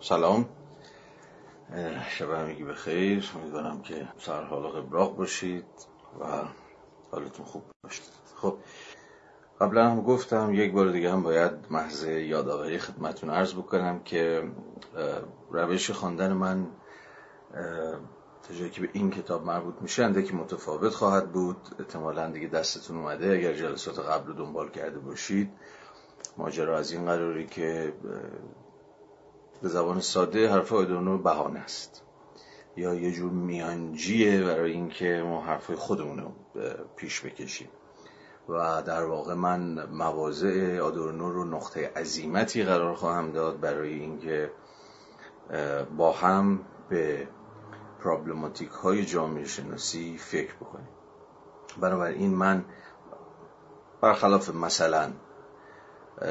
سلام. شب همگی بخیر. امیدوارم که سر حال قبراق باشید و حالتون خوب باشید خب قبلا هم گفتم یک بار دیگه هم باید محض یادآوری خدمتون عرض بکنم که روش خواندن من تا جایی که به این کتاب مربوط میشه که متفاوت خواهد بود. احتمالا دیگه دستتون اومده. اگر جلسات قبل دنبال کرده باشید ماجرا از این قراری که به زبان ساده حرف آیدونو بهانه است. یا یه جور میانجیه برای اینکه ما حرفای خودمون رو پیش بکشیم. و در واقع من مواضع آدورنو رو نقطه عظیمتی قرار خواهم داد برای اینکه با هم به پرابلماتیک های جامعه شناسی فکر بکنیم. بنابراین من برخلاف مثلا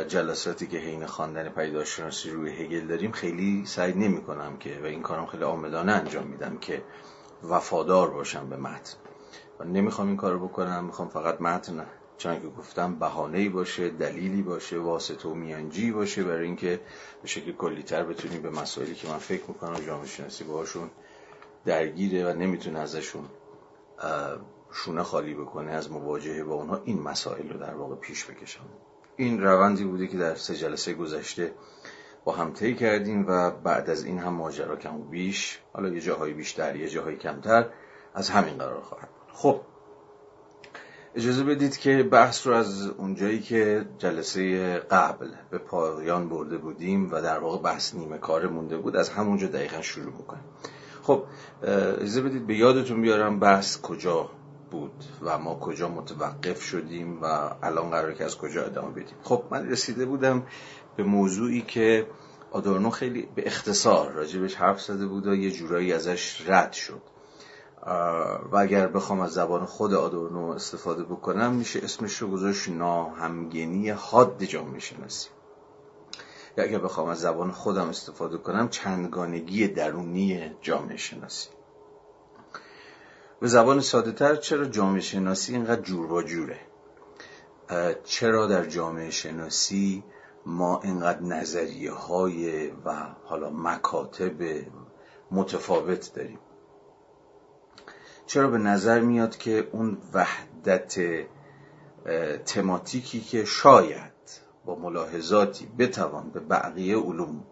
جلساتی که حین خواندن پیداشناسی روی هگل داریم خیلی سعی نمی کنم که و این کارم خیلی آمدانه انجام میدم که وفادار باشم به متن. و نمی‌خوام این کارو بکنم می‌خوام فقط متن چون که گفتم بهانه باشه دلیلی باشه واسطه و میانجی باشه برای اینکه به شکل کلیتر بتونیم به مسائلی که من فکر می‌کنم جامعه شناسی باهاشون درگیره و نمی‌تونه ازشون شونه خالی بکنه از مواجهه با اونها این مسائل رو در واقع پیش بکشم. این روندی بوده که در سه جلسه گذشته با هم طی کردیم و بعد از این هم ماجرا کم و بیش حالا یه جاهای بیشتر یه جاهای کمتر از همین قرار خواهد بود. خب اجازه بدید که بحث رو از اونجایی که جلسه قبل به پایان برده بودیم و در واقع بحث نیمه کار مونده بود از همونجا دقیقا شروع بکنیم. خب اجازه بدید به یادتون بیارم بحث کجا بود و ما کجا متوقف شدیم و الان قراره که از کجا ادامه بدیم. خب من رسیده بودم به موضوعی که آدورنو خیلی به اختصار راجبش حرف زده بود و یه جورایی ازش رد شد. و اگر بخوام از زبان خود آدورنو استفاده بکنم میشه اسمش رو گذاشت ناهمگنی حاد جامعه شناسی یا اگر بخوام از زبان خودم استفاده کنم چندگانگی درونی جامعه شناسی به زبان ساده تر چرا جامعه شناسی اینقدر جور با جوره؟ چرا در جامعه شناسی ما اینقدر نظریه های و حالا مکاتب متفاوت داریم؟ چرا به نظر میاد که اون وحدت تماتیکی که شاید با ملاحظاتی بتوان به بقیه علوم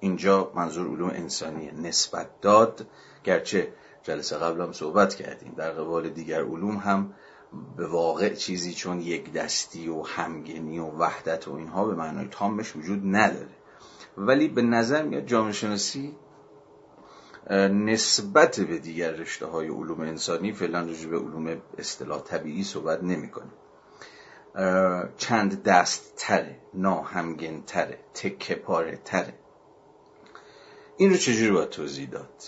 اینجا منظور علوم انسانی نسبت داد گرچه جلسه قبل هم صحبت کردیم. در قبال دیگر علوم هم به واقع چیزی چون یک دستی و همگنی و وحدت و اینها به معنای تامش وجود نداره. ولی به نظر میاد جامعه شناسی نسبت به دیگر رشته های علوم انسانی فعلا رجوع به علوم اصطلاح طبیعی صحبت نمی‌کنه. چند دست تره ناهمگن تره تکه پاره تره این رو چجوری باید توضیح داد؟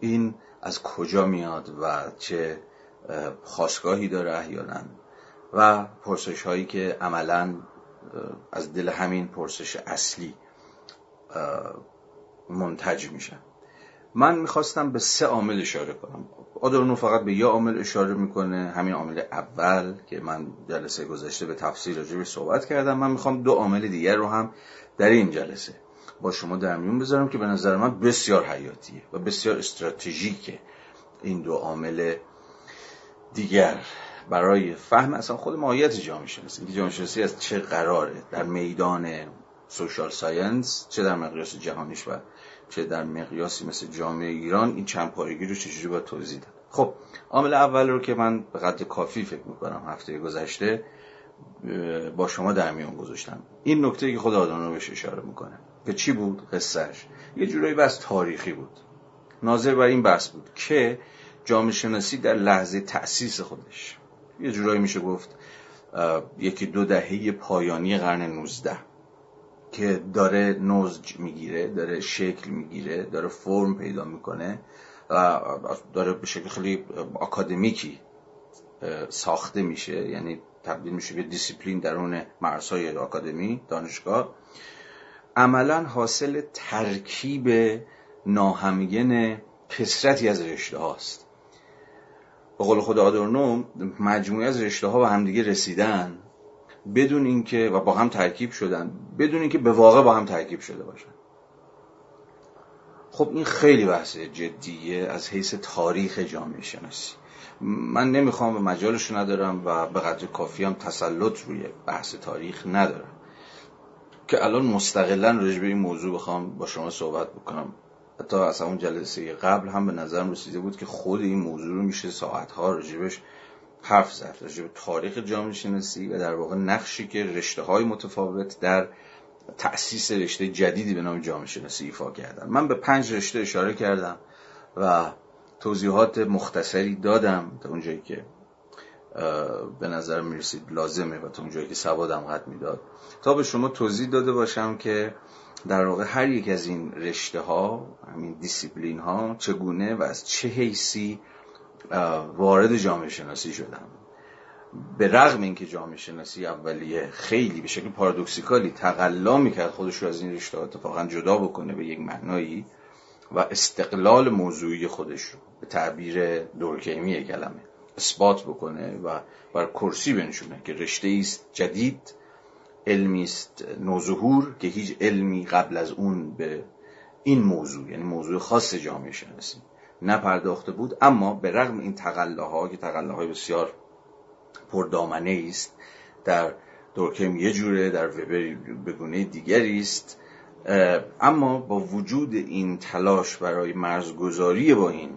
این از کجا میاد و چه خواستگاهی داره احیانا. و پرسش هایی که عملا از دل همین پرسش اصلی منتج میشن. من می‌خواستم به سه عامل اشاره کنم. آدورنو فقط به یه عامل اشاره می‌کنه همین عامل اول که من جلسه گذشته به تفصیل راجع صحبت کردم. من می‌خوام دو عامل دیگر رو هم در این جلسه با شما در میون بذارم که به نظر من بسیار حیاتیه و بسیار استراتژیکه این دو عامل دیگر. برای فهم اصلا خود ماهیت جامعه شناسی اینکه جامعه شناسی از چه قراره در میدان social science چه در مقیاس جهانیش و چه در مقیاسی مثل جامعه ایران این چند پارگی رو چجوری باید توضیح داد؟ خب عامل اول رو که من به قدر کافی فکر می‌کنم هفته گذشته با شما در میان گذاشتم. این نکته که خود بهش اشاره می‌کنه. که چی بود قصهش یه جورایی بس تاریخی بود. ناظر بر این بحث بود که جامعه شناسی در لحظه تأسیس خودش. یه جورایی میشه گفت یکی دو دهه پایانی قرن 19 که داره نوزج می‌گیره داره شکل می‌گیره داره فرم پیدا می‌کنه و داره به شکل خیلی آکادمیکی ساخته میشه. یعنی تبدیل میشه به دیسیپلین درون مرزهای آکادمی دانشگاه. عملا حاصل ترکیب ناهمگن کثرتی از رشته هاست به قول خود آدورنو مجموعه از رشته ها به همدیگه رسیدن بدون اینکه و با هم ترکیب شدن بدون اینکه به واقع با هم ترکیب شده باشن. خب این خیلی بحث جدیه از حیث تاریخ جامعه شناسی. من نمی‌خوام و مجالش ندارم و به قدر کافی هم تسلط روی بحث تاریخ ندارم. که الان مستقلا راجع این موضوع بخوام با شما صحبت بکنم. حتی از اون جلسه قبل هم به نظرم رسیده بود که خود این موضوع رو میشه ساعتها راجبش حرف زد. راجع به تاریخ جامعه شناسی و در واقع نقشی که رشته های متفاوت در تأسیس رشته جدیدی به نام جامعه شناسی ایفا کردن. من به پنج رشته اشاره کردم و توضیحات مختصری دادم تا اونجایی که به نظر می‌رسید لازمه و تا اونجایی که سوادم قد می‌داد. تا به شما توضیح داده باشم که در واقع هر یک از این رشته ها همین دیسیپلین ها چگونه و از چه حیثی وارد جامعه شناسی شدن. به رغم اینکه جامعه شناسی اولیه خیلی به شکل پارادوکسیکالی تقلا می‌کرد خودش رو از این رشته اتفاقا جدا بکنه به یک معنایی و استقلال موضوعی خودش رو به تعبیر دورکیمی کلمه. اثبات بکنه و بر کرسی بنشونه که رشته است جدید علمی است نوظهور که هیچ علمی قبل از اون به این موضوع یعنی موضوع خاص جامعه شناسی نپرداخته بود. اما به رغم این تقلاها که تقلاهای بسیار پردامنه است در دورکیم یه جوره در وبر به گونه دیگری است. اما با وجود این تلاش برای مرزگذاری با این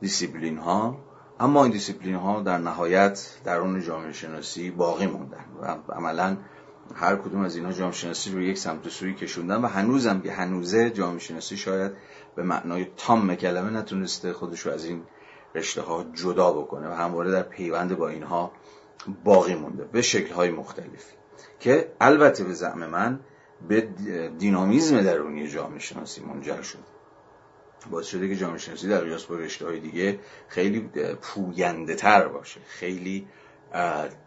دیسیپلین ها اما این دیسیپلین ها در نهایت در اون جامعه شناسی باقی موندن و عملا هر کدوم از اینها جامعه شناسی رو یک سمت سوی کشوندن و هنوزم که هنوزه جامعه شناسی شاید به معنای تام کلمه نتونسته خودش رو از این رشته ها جدا بکنه و همواره در پیوند با اینها باقی مونده به شکل های مختلفی که البته به زعم من به دینامیزم درونی جامعه شناسی منجر شد. باعث شده که جامعه شناسی در قیاس با رشته های دیگه خیلی پوینده تر باشه. خیلی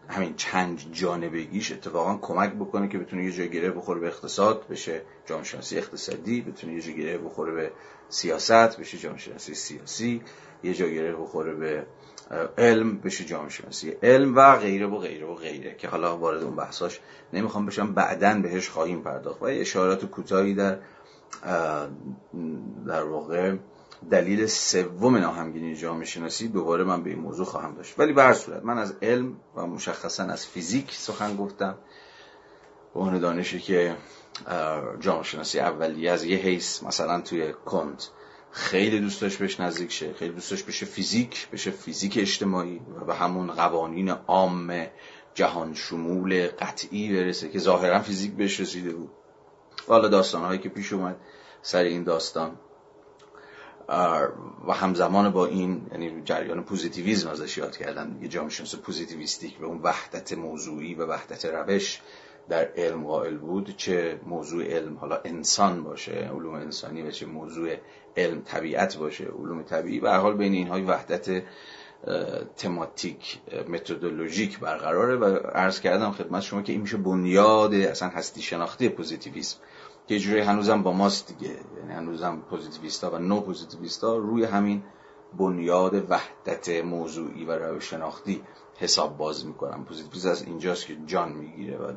همین چند جانبگیش اتفاقا کمک بکنه که بتونه یه جای گره بخوره به اقتصاد بشه جامعه شناسی اقتصادی بتونه یه جای گره بخوره به سیاست بشه جامعه شناسی سیاسی یه جای گره بخوره به علم بشه جامعه شناسی علم و غیره و غیره و غیره که حالا وارد اون بحثاش نمی‌خوام بشم. بعدا بهش خواهیم پرداخت. و اشارات کوتاهی در در واقع دلیل سوم ناهمگینی جامعه شناسی دوباره من به این موضوع خواهم داشت. ولی به هر صورت من از علم و مشخصا از فیزیک سخن گفتم. به اون دانشی که جامعه شناسی اولیه از یه حیث مثلا توی کنت خیلی دوست داشت بهش نزدیک شه خیلی دوست داشت بشه فیزیک بشه فیزیک اجتماعی و به همون قوانین عام جهان شمول قطعی برسه که ظاهرا فیزیک بهش رسیده بود. حالا داستان هایی که پیش اومد سر این داستان و همزمان با این یعنی جریان پوزیتیویزم ازش یاد کردن یه جامعه پوزیتیویستی که به اون وحدت موضوعی و وحدت روش در علم قائل بود چه موضوع علم حالا انسان باشه علوم انسانی و چه موضوع علم طبیعت باشه علوم طبیعی. به حال بین اینها وحدت تماتیک متدولوژیک برقراره و عرض کردم خدمت شما که این میشه بنیاد اصلا هستی شناختی پوزیتیویسم که جوری هنوزم با ماست دیگه. یعنی هنوزم پوزیتیویستا و نو پوزیتیویستا روی همین بنیاد وحدت موضوعی و روش شناختی حساب باز می‌کنن پوزیتیویسم از اینجاست که جان می‌گیره و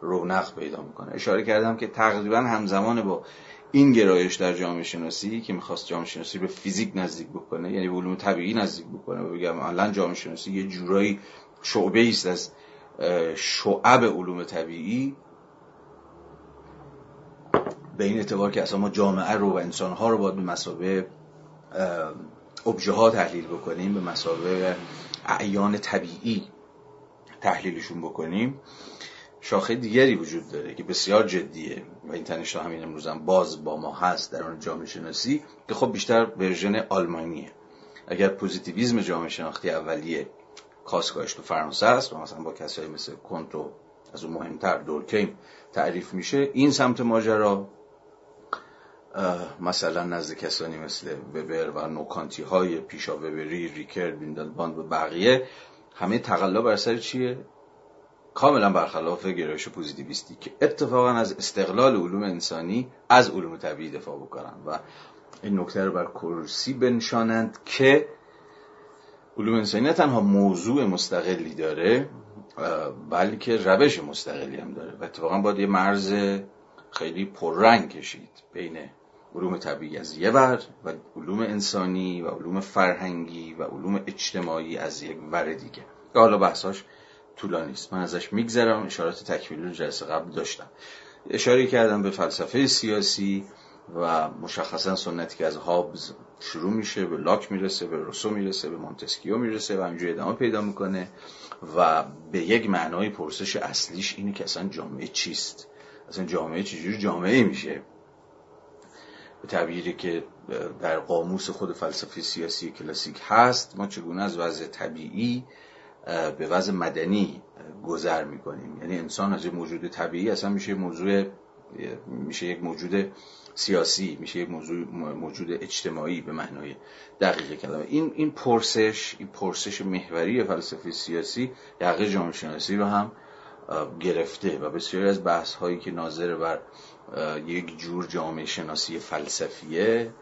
رونق پیدا می‌کنه. اشاره کردم که تقریبا همزمان با این گرایش در جامعه شناسی که می‌خواست جامعه شناسی به فیزیک نزدیک بکنه یعنی علوم طبیعی نزدیک بکنه و بگم الان جامعه شناسی یه جورایی شعبه است از شعب علوم طبیعی به این اعتبار که اصلا ما جامعه رو و انسانها رو باید به مسابه ابژه ها تحلیل بکنیم به مثابه اعیان طبیعی تحلیلشون بکنیم. شاخه دیگری وجود داره که بسیار جدیه. و این تنش همین امروز هم باز با ما هست درون جامعه شناسی که خب بیشتر ورژن آلمانیه. اگر پوزیتیویزم جامعه شناختی اولیه خاستگاهش تو فرانسه است و مثلا با کسایی مثل کنت و از اون مهمتر دورکیم تعریف میشه این سمت ماجرا مثلا نزد کسانی مثل وبر و نوکانتی های پیشا وبری ریکر بیندلباند و بقیه همه تقلا بر سر چیه؟ کاملا برخلاف گرایش پوزیتیویستی که اتفاقا از استقلال علوم انسانی از علوم طبیعی دفاع بکنن و این نکته رو بر کرسی بنشانند که علوم انسانی نه تنها موضوع مستقلی داره بلکه روش مستقلی هم داره. و اتفاقا باید یه مرز خیلی پررنگ کشید بین علوم طبیعی از یه ور و علوم انسانی و علوم فرهنگی و علوم اجتماعی از یک ور دیگه. حالا بحثاش طولانی است من ازش میگذرم. اشارات تکمیلی رو جلسه قبل داشتم. اشاره کردم به فلسفه سیاسی و مشخصا سنتی که از هابز شروع میشه به لاک می‌رسه به روسو می‌رسه به مونتسکیو می‌رسه و همینجوری ادامه پیدا می‌کنه و به یک معنای پرسش اصلیش اینه که اصلا جامعه چیست؟ اصلا جامعه چجوری جامعه میشه؟ به تعبیری که در قاموس خود فلسفه سیاسی کلاسیک هست. ما چگونه از وضع طبیعی به وضع مدنی گذر می‌کنیم. یعنی انسان از موجود طبیعی اصلا میشه موضوع میشه یک موجود سیاسی میشه یک موضوع موجود اجتماعی به معنای دقیق کلمه. این این پرسش این پرسش محوری فلسفه سیاسی یقه جامعه شناسی رو هم گرفته و بسیاری از بحث هایی که ناظر بر یک جور جامعه شناسی فلسفیه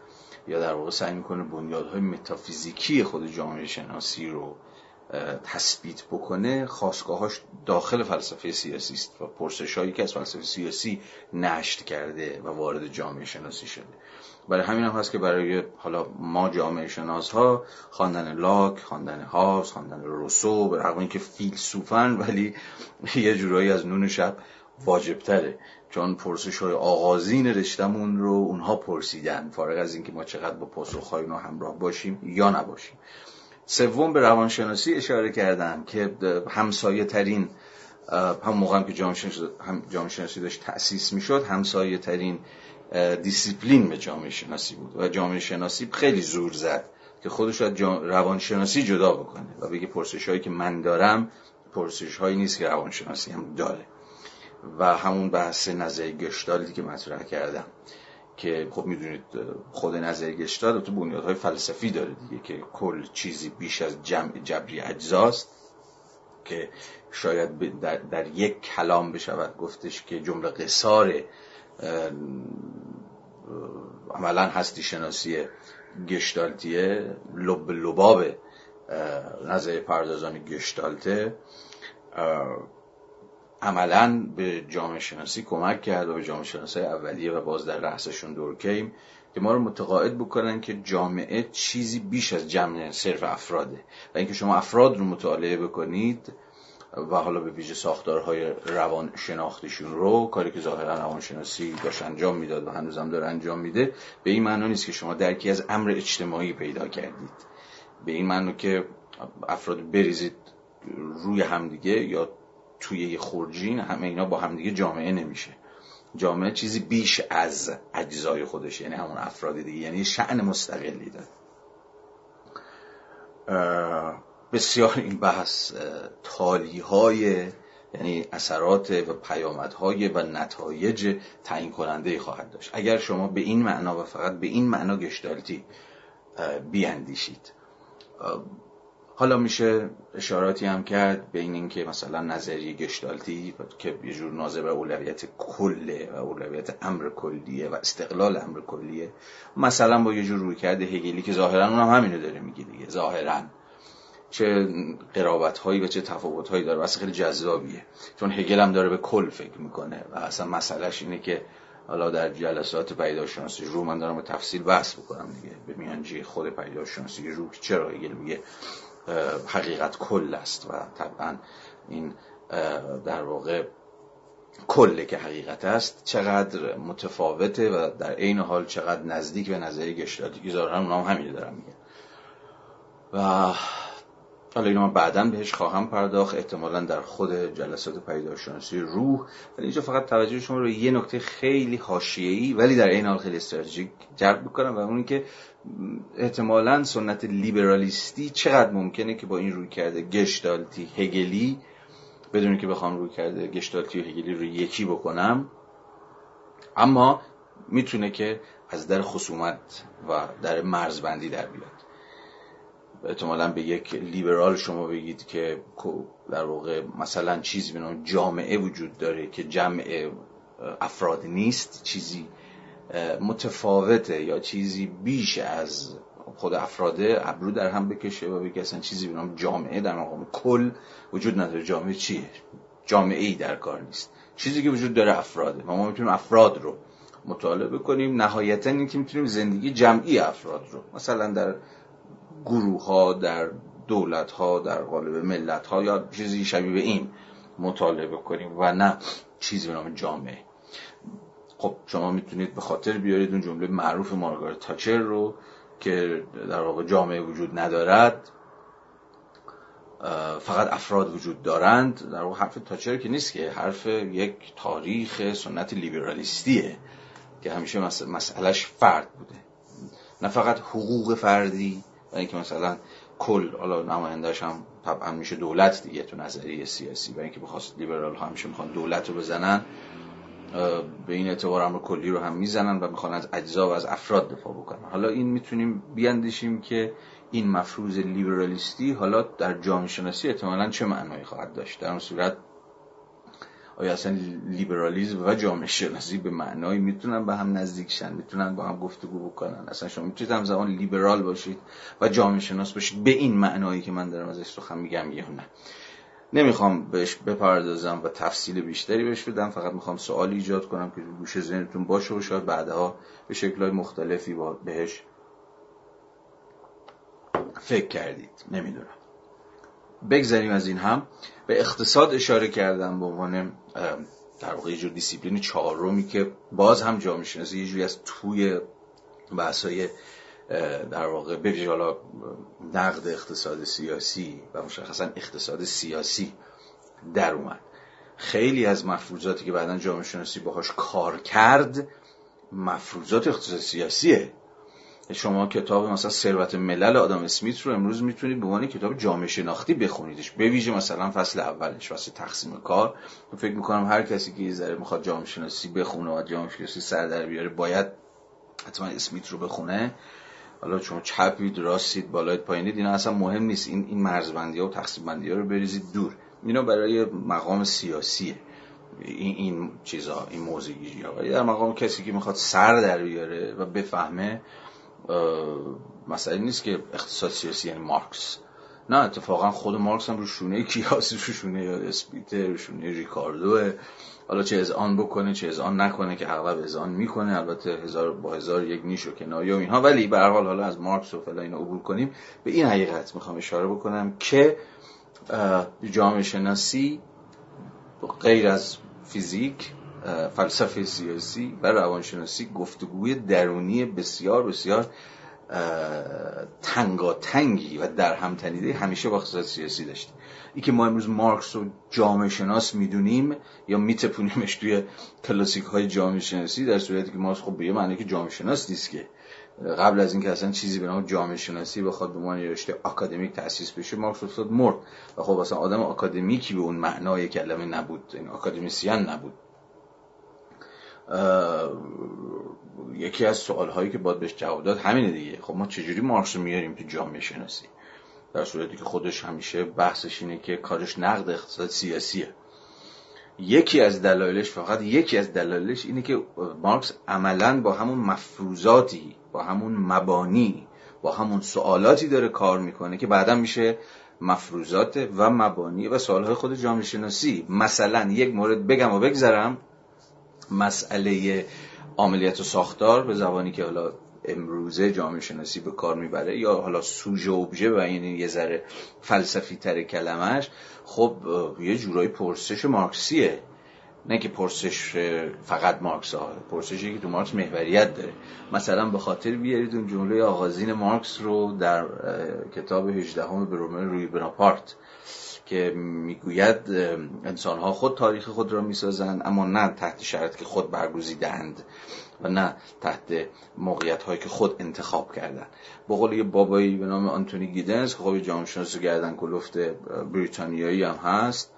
یا در واقع سعی می‌کنه بنیادهای متافیزیکی خود جامعه شناسی رو تثبیت بکنه خواستگاهاش داخل فلسفه سیاسی است و پرسش هایی که از فلسفه سیاسی نشت کرده و وارد جامعه شناسی شده. برای همین هم هست که برای حالا ما جامعه شناس ها خواندن لاک خواندن هاوس خواندن روسو به رغم اینکه فیلسوفن ولی یه جورایی از نون شب واجب تره چون پرسش های آغازین رشتمون رو اونها پرسیدن فارغ از اینکه ما چقدر با پاسخ های همراه باشیم یا نباشیم. سوم به روانشناسی اشاره کردم که همسایه ترین هم موقع که جامعه شناسی داشت تأسیس می‌شد همسایه ترین دیسیپلین به جامعه شناسی بود و جامعه شناسی خیلی زور زد که خودش از روانشناسی جدا بکنه و بگه پرسش هایی که من دارم پرسش هایی نیست که روانشناسی هم داره. و همون بحث نظریه گشتالت که مطرح کردم. که خب می‌دونید خود نظریه گشتالت بنیادهای فلسفی داره دیگه که کل چیزی بیش از جمع جبری اجزاست که شاید در, در یک کلام بشود. گفتش که جمله قصار عملا هستی شناسی گشتالتیه لب لباب نظر پردازان گشتالته. عملا به جامعه شناسی کمک کرد و به جامعه شناسی اولیه و باز در رأسشون دورکیم که ما رو متقاعد بکنن که جامعه چیزی بیش از جمع صرف افراده و اینکه شما افراد رو مطالعه بکنید و حالا به ویژه ساختارهای روان شناختیشون رو کاری که ظاهرا روانشناسی داشت انجام می‌داد و هنوزم داره انجام میده به این معنا نیست که شما درکی از امر اجتماعی پیدا کردید. به این معنا که افراد بریزید روی همدیگه یا توی یه خورجین همه اینا با همدیگه جامعه نمیشه. جامعه چیزی بیش از اجزای خودش یعنی همون افراد دیگه یعنی شعن مستقلی داره. بسیار این بحث تالی های یعنی اثرات و پیامدهای و نتایج تعیین کننده خواهد داشت. اگر شما به این معنا و فقط به این معنا گشتالتی بیاندیشید حالا میشه اشاراتی هم کرد بین اینکه مثلا نظریه گشتالتی که یه جور ناظر به اولویت کله و اولویت امر کلیه و استقلال امر کلیه مثلا با یه جور روی کرده هگلی که ظاهرا اونم همینو داره میگه دیگه ظاهرا. چه قرابت هایی و چه تفاوت هایی داره واسه خیلی جذابیه. چون هگل هم داره به کل فکر می‌کنه و اصلا مسئلهش اینه که حالا در جلسات پیداشناسی رو من دارم به تفصیل بحث بکنم دیگه. به میانجی خود پیداشناسی رو چرا هگل میگه؟ حقیقت کل است و طبعا این در واقع کله که حقیقت است چقدر متفاوته و در عین حال چقدر نزدیک به نظری گشتاتی که ظاهرا اونام همین دارم میگه و حالا اینو من بعدا بهش خواهم پرداخت. احتمالا در خود جلسات پیداشناسی روح. ولی اینجا فقط توجه شما رو یه نکته خیلی حاشیه‌ای ولی در این حال خیلی استراتژیک جلب بکنم و اون که احتمالا سنت لیبرالیستی چقدر ممکنه که با این روی کرده گشتالتی هگلی بدون که بخوام روی کرده گشتالتی هگلی رو یکی بکنم. اما می‌تونه که از در خصومت و در مرزبندی در بیاد. احتمالا به یک لیبرال شما بگید که در واقع مثلا چیزی به جامعه وجود داره که جمع افراد نیست چیزی متفاوته یا چیزی بیش از خود افراده ابرو در هم بکشه و بگه اصلا چیزی به جامعه در مقام کل وجود نداره. جامعه چیه؟ جامعه ای در کار نیست. چیزی که وجود داره افراده. ما, ما می‌تونیم افراد رو مطالعه بکنیم. نهایتا این که می‌تونیم زندگی جمعی افراد رو مثلا در گروه ها در دولت ها در قالب ملت ها یا چیزی شبیه به این مطالعه بکنیم و نه چیزی به نام جامعه. خب شما می‌تونید به خاطر بیارید اون جمله معروف مارگارت تاچر رو که در واقع جامعه وجود ندارد. فقط افراد وجود دارند. در واقع حرف تاچر که نیست که حرف یک تاریخ سنت لیبرالیستیه که همیشه مسئلهش فرد بوده. نه فقط حقوق فردی و اینکه مثلا کل حالا نمایندهش هم طبعا میشه دولت دیگه تو نظریه سیاسی. و اینکه بخواست لیبرال ها همیشه می‌خوان دولت رو بزنن به این اعتبار امر کلی رو هم می‌زنن و می‌خوان از اجزا و از افراد دفاع بکنن. حالا این می‌تونیم بیاندیشیم که این مفروض لیبرالیستی حالا در جامعه شناسی احتمالا چه معنایی خواهد داشت؟ در اون صورت آیا اصلا لیبرالیزم و جامعه شناسی به معنایی می‌تونن به هم نزدیک شن می‌تونن با هم گفتگو بکنن؟ اصلا شما می‌تونید هم زمان لیبرال باشید و جامعه شناس باشید به این معنایی که من دارم ازش سخن میگم یا نه. نمی‌خوام بهش بپردازم و تفصیل بیشتری بهش بدم فقط می‌خوام سوال ایجاد کنم که گوشه ذهنتون باشه و شاید بعدها به شکلهای مختلفی با بهش فکر کردید. نمی‌دونم. بگذاریم از این هم. به اقتصاد اشاره کردم به عنوان در واقع یه جور دیسیپلین چهارمی که باز هم جامعه شناسی یه جوری از توی بحثای در واقع حالا نقد اقتصاد سیاسی و مشخصا اقتصاد سیاسی در اومد. خیلی از مفروضاتی که بعدا جامعه شناسی باهاش کار کرد مفروضات اقتصاد سیاسیه. شما کتاب مثلا ثروت ملل آدم اسمیت رو امروز می‌تونید به عنوان کتاب جامعه شناختی بخونیدش. به ویژه مثلا فصل اولش فصل تقسیم کار. فکر می‌کنم هر کسی که یه ذره می‌خواد جامعه شناسی بخونه و جامعه شناسی سر در بیاره باید حتما اسمیت رو بخونه. حالا شما چپید راستید بالایت پایینید اینا اصلا مهم نیست. این این مرزبندی ها و تقسیم بندی ها رو بریزید دور. اینا برای مقام سیاسیه این این چیزا این ولی در مقام کسی که می‌خواد سر در بیاره و بفهمه مسئله نیست که اقتصاد سیاسی یعنی مارکس. نه اتفاقا خود مارکس هم رو شونه کیاس رو شونه اسپیتر رو شونه ریکاردوه حالا چه از آن بکنه چه از آن نکنه که اغلب از آن می‌کنه. البته هزار با هزار یک نیش و کنایه و اینها. ولی به هر حال حالا از مارکس و فلا اینا عبور کنیم. به این حقیقت می‌خوام اشاره بکنم که جامعه شناسی غیر از فیزیک فلسفه سیاسی و روانشناسی گفتگوی درونی بسیار بسیار تنگاتنگی و در هم تنیده همیشه با اقتصاد سیاسی داشته ای که ما امروز مارکس رو جامعه شناس می‌دونیم یا میتپونیمش توی کلاسیک های جامعه شناسی در صورتی که مارکس خب به معنی که جامعه شناس نیست که. قبل از اینکه اصلا چیزی به نام جامعه شناسی بخواد به عنوان رشته آکادمیک تاسیس بشه مارکس افتاد مرد. و خب اصلا آدم آکادمیکی به اون معنای کلمه نبود. این یعنی آکادمیسیان نبود. یکی از سوال هایی که باید بهش جواب داد همینه دیگه. خب ما چجوری مارکس رو میاریم تو جامعه شناسی در صورتی که خودش همیشه بحثش اینه که کارش نقد اقتصاد سیاسیه. یکی از دلایلش فقط یکی از دلایلش اینه که مارکس عملا با همون مفروضاتی با همون مبانی با همون سوالاتی داره کار می‌کنه که بعدا میشه مفروضات و مبانی و سوالهای خود جامعه شناسی مثلا یک مورد بگم و بگذرم. مسئله عملیات و ساختار به زبانی که حالا امروزه جامعه شناسی به کار می‌بره یا حالا سوژه ابژه و این یه ذره فلسفی تر کلمش خب یه جورایی پرسش مارکسیه. نه که پرسش فقط مارکس ها پرسشی که تو مارکس محوریت داره. مثلا به خاطر بیارید اون جمله آغازین مارکس رو در کتاب 18 همه به رومه روی بناپارت. که می‌گوید انسان ها خود تاریخ خود را می‌سازند اما نه تحت شرط که خود برگزیدند و نه تحت موقعیت هایی که خود انتخاب کردن با قول یه بابایی به نام آنتونی گیدنز که خب جامعه شناس گردن کلفت بریتانیایی هم هست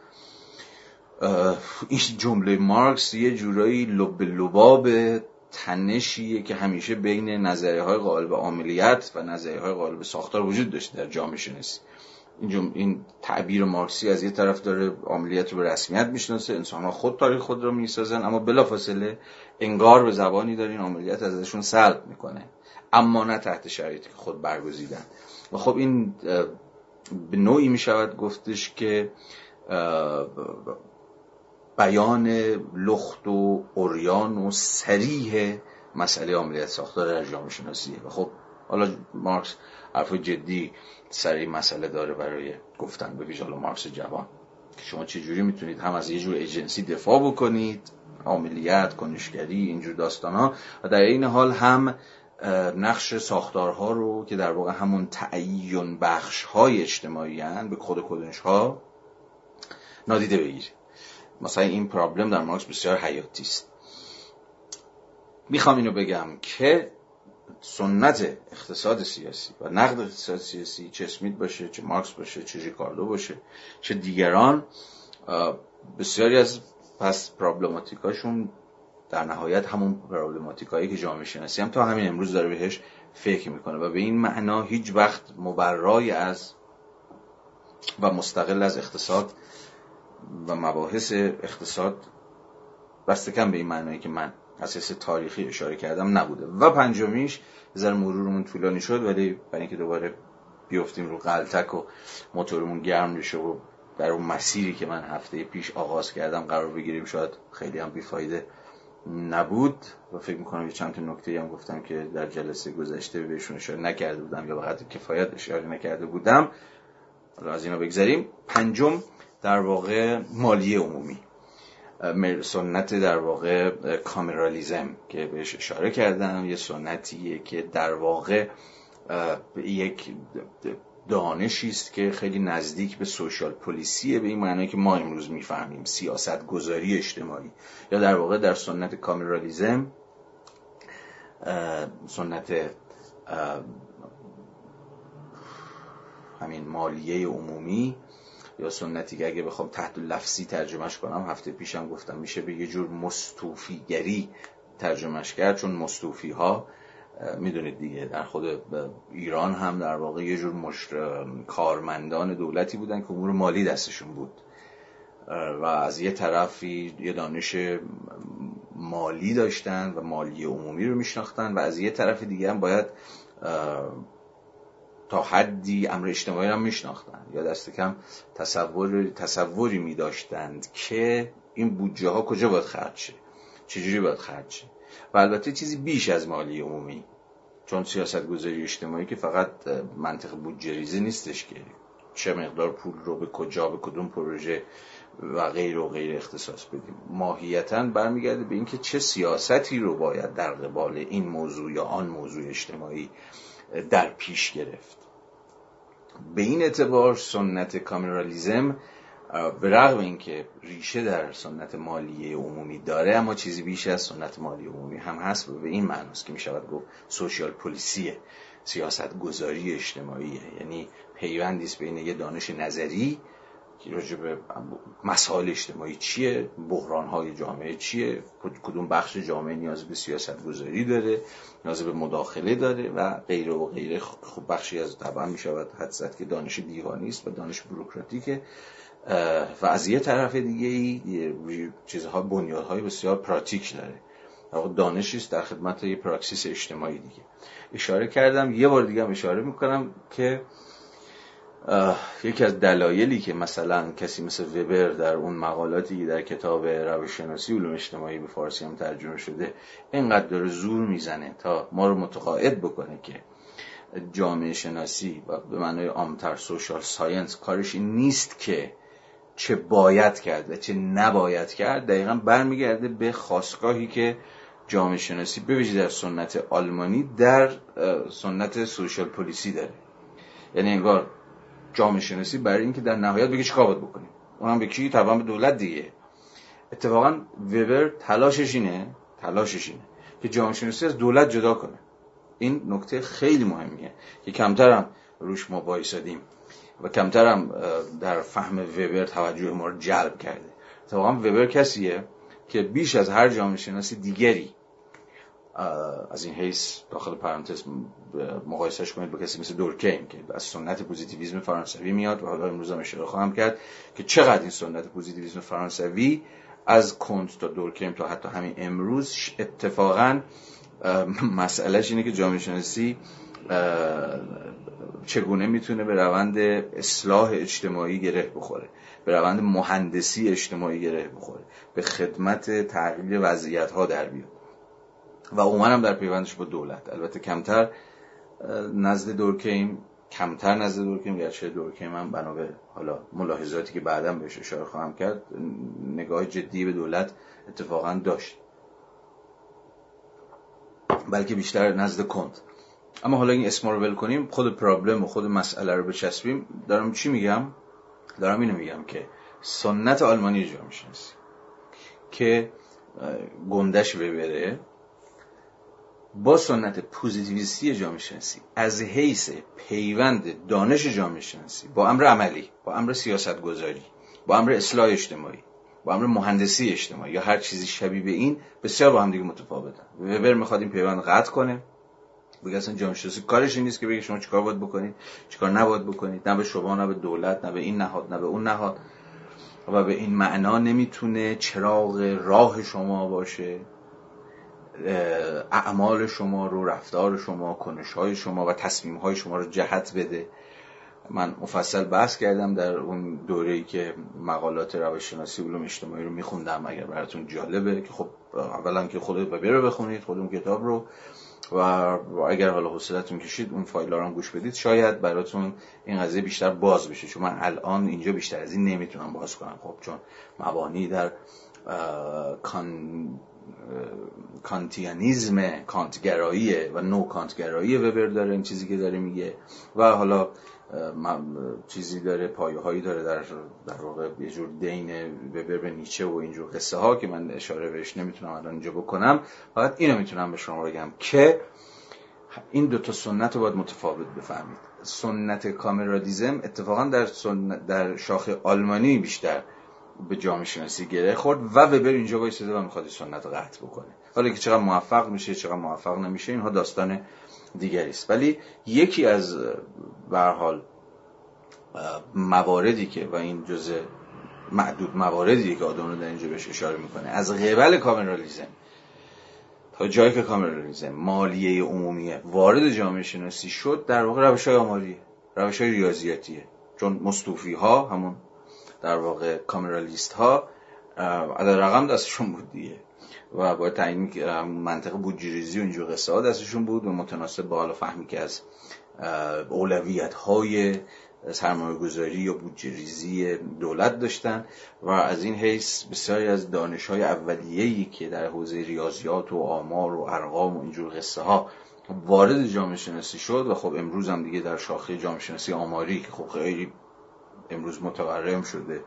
این جمله مارکس یه جورایی لب لباب تنشیه که همیشه بین نظریه های قالب عاملیت و نظریه های قالب ساختار وجود داشته در جامعه شناسی. این, این تعبیر مارکسی از یه طرف داره عملیات رو به رسمیت می‌شناسه انسان ها خود تاریخ خود رو می‌سازن اما بلافاصله انگار به زبانی داره عملیات ازشون سلب می‌کنه اما نه تحت شرایطی که خود برگزیدن. و خب این به نوعی می‌شود گفتش که بیان لخت و اوریان و سریح مسئله عملیت ساختار در جامعه شناسیه و خب حالا مارکس حرف جدی سر این مسئله داره برای گفتن به ویژه مارکس جوان. که شما چجوری می‌تونید هم از یه جور ایجنسی دفاع بکنید عاملیت کنشگری اینجور داستان ها و در این حال هم نقش ساختارها رو که در واقع همون تعیین بخش های اجتماعی هن به خود کدنش ها نادیده بگیرید. مثلا این پرابلم در مارکس بسیار حیاتی است می‌خوام اینو بگم که سنت اقتصاد سیاسی و نقد اقتصاد سیاسی چه اسمیت باشه چه مارکس باشه چه ریکاردو باشه چه دیگران بسیاری از پس پرابلماتیکاشون در نهایت همون پرابلماتیکایی که جامعه شناسی هم تا همین امروز داره بهش فکر می‌کنه و به این معنا هیچ وقت مبرای از و مستقل از اقتصاد و مباحث اقتصاد بستکم به این معنایی که من اساس تاریخی اشاره کردم نبوده. و پنجمیش ذره مرورمون طولانی شد ولی برای اینکه دوباره بیفتیم رو قلتک و موتورمون گرم بشه و در اون مسیری که من هفته پیش آغاز کردم قرار بگیریم شاید خیلی هم بیفایده نبود. و فکر می‌کنم یه چند تا نکته هم گفتم که در جلسه گذشته بهشون اشاره نکرده بودم یا به کفایت اشاره نکرده بودم. حالا از اینا بگذاریم پنجم در واقع مالیه عمومی. سنت در واقع کامرالیزم که بهش اشاره کردم. یه سنتیه که در واقع یک دانشی است که خیلی نزدیک به سوشال پلیسیه به این معنی که ما امروز می‌فهمیم سیاست گذاری اجتماعی. یا در واقع در سنت کامرالیزم سنت همین مالیه عمومی یا سنتی که اگه بخوام تحت لفظی ترجمهش کنم هفته پیشم گفتم میشه به یه جور مستوفیگری ترجمهش کرد چون مستوفی ها می‌دونید دیگه در خود ایران هم در واقع یه جور کارمندان دولتی بودن که امور مالی دستشون بود. و از یه طرفی یه دانش مالی داشتن و مالی عمومی رو میشناختن و از یه طرف دیگه هم باید تا حدی امر اجتماعی رو میشناختن یا دست کم تصور تصوری می داشتند که این بودجه ها کجا باید خرج شه؟ چجوری باید خرج شه؟ و البته چیزی بیش از مالی عمومی چون سیاست گذاری اجتماعی که فقط منطق بودجه ریزی نیستش که چه مقدار پول رو به کجا به کدوم پروژه و غیر و غیر اختصاص بدیم. ماهیتا برمیگرده به اینکه چه سیاستی رو باید در قبال این موضوع یا آن موضوع اجتماعی در پیش گرفت. به این اعتبار سنت کامرالیزم به رغم اینکه ریشه در سنت مالیه عمومی داره اما چیزی بیش از سنت مالی عمومی هم هست و به این معناست که می‌شود گفت سوشیال پلیسیه سیاست گذاری اجتماعیه. یعنی پیوندی است بین یه دانش نظری راجع به مسائل اجتماعی چیه؟ بحران های جامعه چیه؟ کدوم بخش جامعه نیاز به سیاست گذاری داره؟ نیاز به مداخله داره؟ و غیره و غیره. خب بخشی از طبعا می شود حد زد که دانش دیوانی است و دانش بروکراتیکه. و از یه طرف دیگه ای چیزها بنیادهای بسیار پراتیک داره. دانشی است در خدمت یه پراکسیس اجتماعی دیگه. اشاره کردم یه بار دیگه هم اشاره می‌کنم که یکی از دلایلی که مثلا کسی مثل وبر در اون مقالاتی در کتاب روششناسی علوم اجتماعی به فارسی هم ترجمه شده اینقدر داره زور می‌زنه تا ما رو متقاعد بکنه که جامعه شناسی و به معنای عامتر social science کارش این نیست که چه باید کرد و چه نباید کرد دقیقا برمیگرده به خاستگاهی که جامعه شناسی به در سنت آلمانی در سنت social policy داره. یعنی انگار جامعه شناسی برای اینکه در نهایت بگه چیکار باید بکنیم. اونم به کی؟ طبعا به دولت دیگه. اتفاقا وبر تلاشش اینه تلاشش اینه که جامعه شناسی از دولت جدا کنه. این نکته خیلی مهمیه که کمتر روش ما بایستادیم و کمتر در فهم وبر توجه ما رو جلب کرده. اتفاقا وبر کسیه که بیش از هر جامعه شناسی دیگری از این حیث داخل پرانتز مقایسهش کنید با کسی مثل دورکیم که از سنت پوزیتیویسم فرانسوی میاد و حالا امروز هم اشاره خواهم کرد که چقدر این سنت پوزیتیویسم فرانسوی از کنت تا دورکیم تا حتی همین امروز اتفاقا مسئلهش اینه که جامعه شناسی چگونه می‌تونه به روند اصلاح اجتماعی گره بخوره به روند مهندسی اجتماعی گره بخوره به خدمت تغییر وضعیت ها در بیاد. و عموما هم در پیوندش با دولت. البته کمتر نزد دورکیم کمتر نزد دورکیم گرچه دورکیم هم بنا به حالا ملاحظاتی که بعدا بهش اشاره خواهم کرد نگاه جدی به دولت اتفاقا داشت. بلکه بیشتر نزد کند. اما حالا این اسم رو ول کنیم. خود پرابلم و خود مسئله رو بچسبیم. دارم چی میگم؟ دارم اینو میگم که سنت آلمانی جامعه شناسی که گندش ببره. با سنت پوزیتیویستی جامعه شناسی از حیث پیوند دانش جامعه شناسی با امر عملی با امر سیاست گذاری با امر اصلاح اجتماعی با امر مهندسی اجتماعی یا هر چیزی شبیه به این بسیار با هم دیگه متفاوتن. وبر می‌خواد این پیوند قطع کنه بگه اصلا جامعه شناسی کارش این نیست که بگه شما چیکار باید بکنید چیکار نباید بکنید نه به شما نه به دولت نه به این نهاد نه به اون نهاد. و به این معنا نمی‌تونه چراغ راه شما باشه. اعمال شما رو رفتار شما کنش های شما و تصمیم های شما رو جهت بده. من مفصل بحث کردم در اون دوره ای که مقالات روششناسی علوم اجتماعی رو میخوندم اگر براتون جالبه که خب اولا که خودت رو بخونید خود اون کتاب رو و اگر حالا حوصلتون کشید اون فایل رو هم گوش بدید. شاید براتون این قضیه بیشتر باز بشه چون من الان اینجا بیشتر از این نمی‌تونم باز کنم. خب چون مبانی در کان کانتیانیزم کانتگرایی و نو کانتگرایی وبر داره این چیزی که داره میگه. و حالا چیزی داره پایه هایی داره در در واقع یه جور دین وبر به نیچه و اینجور قصه ها که من اشاره بهش نمی‌تونم الان اینجا بکنم. فقط اینو می‌تونم به شما بگم که این دو تا سنت رو باید متفاوت بفهمید. سنت کامرادیزم اتفاقا در, در شاخه آلمانی بیشتر به جامعه شناسی گره خورد و وبر اینجا وایساده و می‌خواد سنت قطع بکنه. حالا که چقدر موفق میشه چقدر موفق نمیشه اینها داستان دیگری است. ولی یکی از به حال مواردی که و این جزء معدود مواردی که آدم در اینجا بهش اشاره می‌کنه از قبل کامرالیزم تا جایی که کامرالیزم مالیه عمومیه وارد جامعه شناسی شد در واقع روش های آماریه روش های ریاضیاتیه. چون مستوفی ها همون در واقع کامرالیست ها عدد رقم دستشون بود دیگه. و با تعیین منطق بودجیریزی و اینجور قصه ها دستشون بود و متناسب با حالا فهمی که از اولویت های سرمایه گذاری یا بودجه دولت داشتن و از این حیث بسیاری از دانش های اولیه‌ای که در حوزه ریاضیات و آمار و ارقام و اینجور قصه ها وارد جامعه شناسی شد و خب امروز هم دیگه در شاخه جامعه شناسی آماری که خب خیلی امروز متورم شده.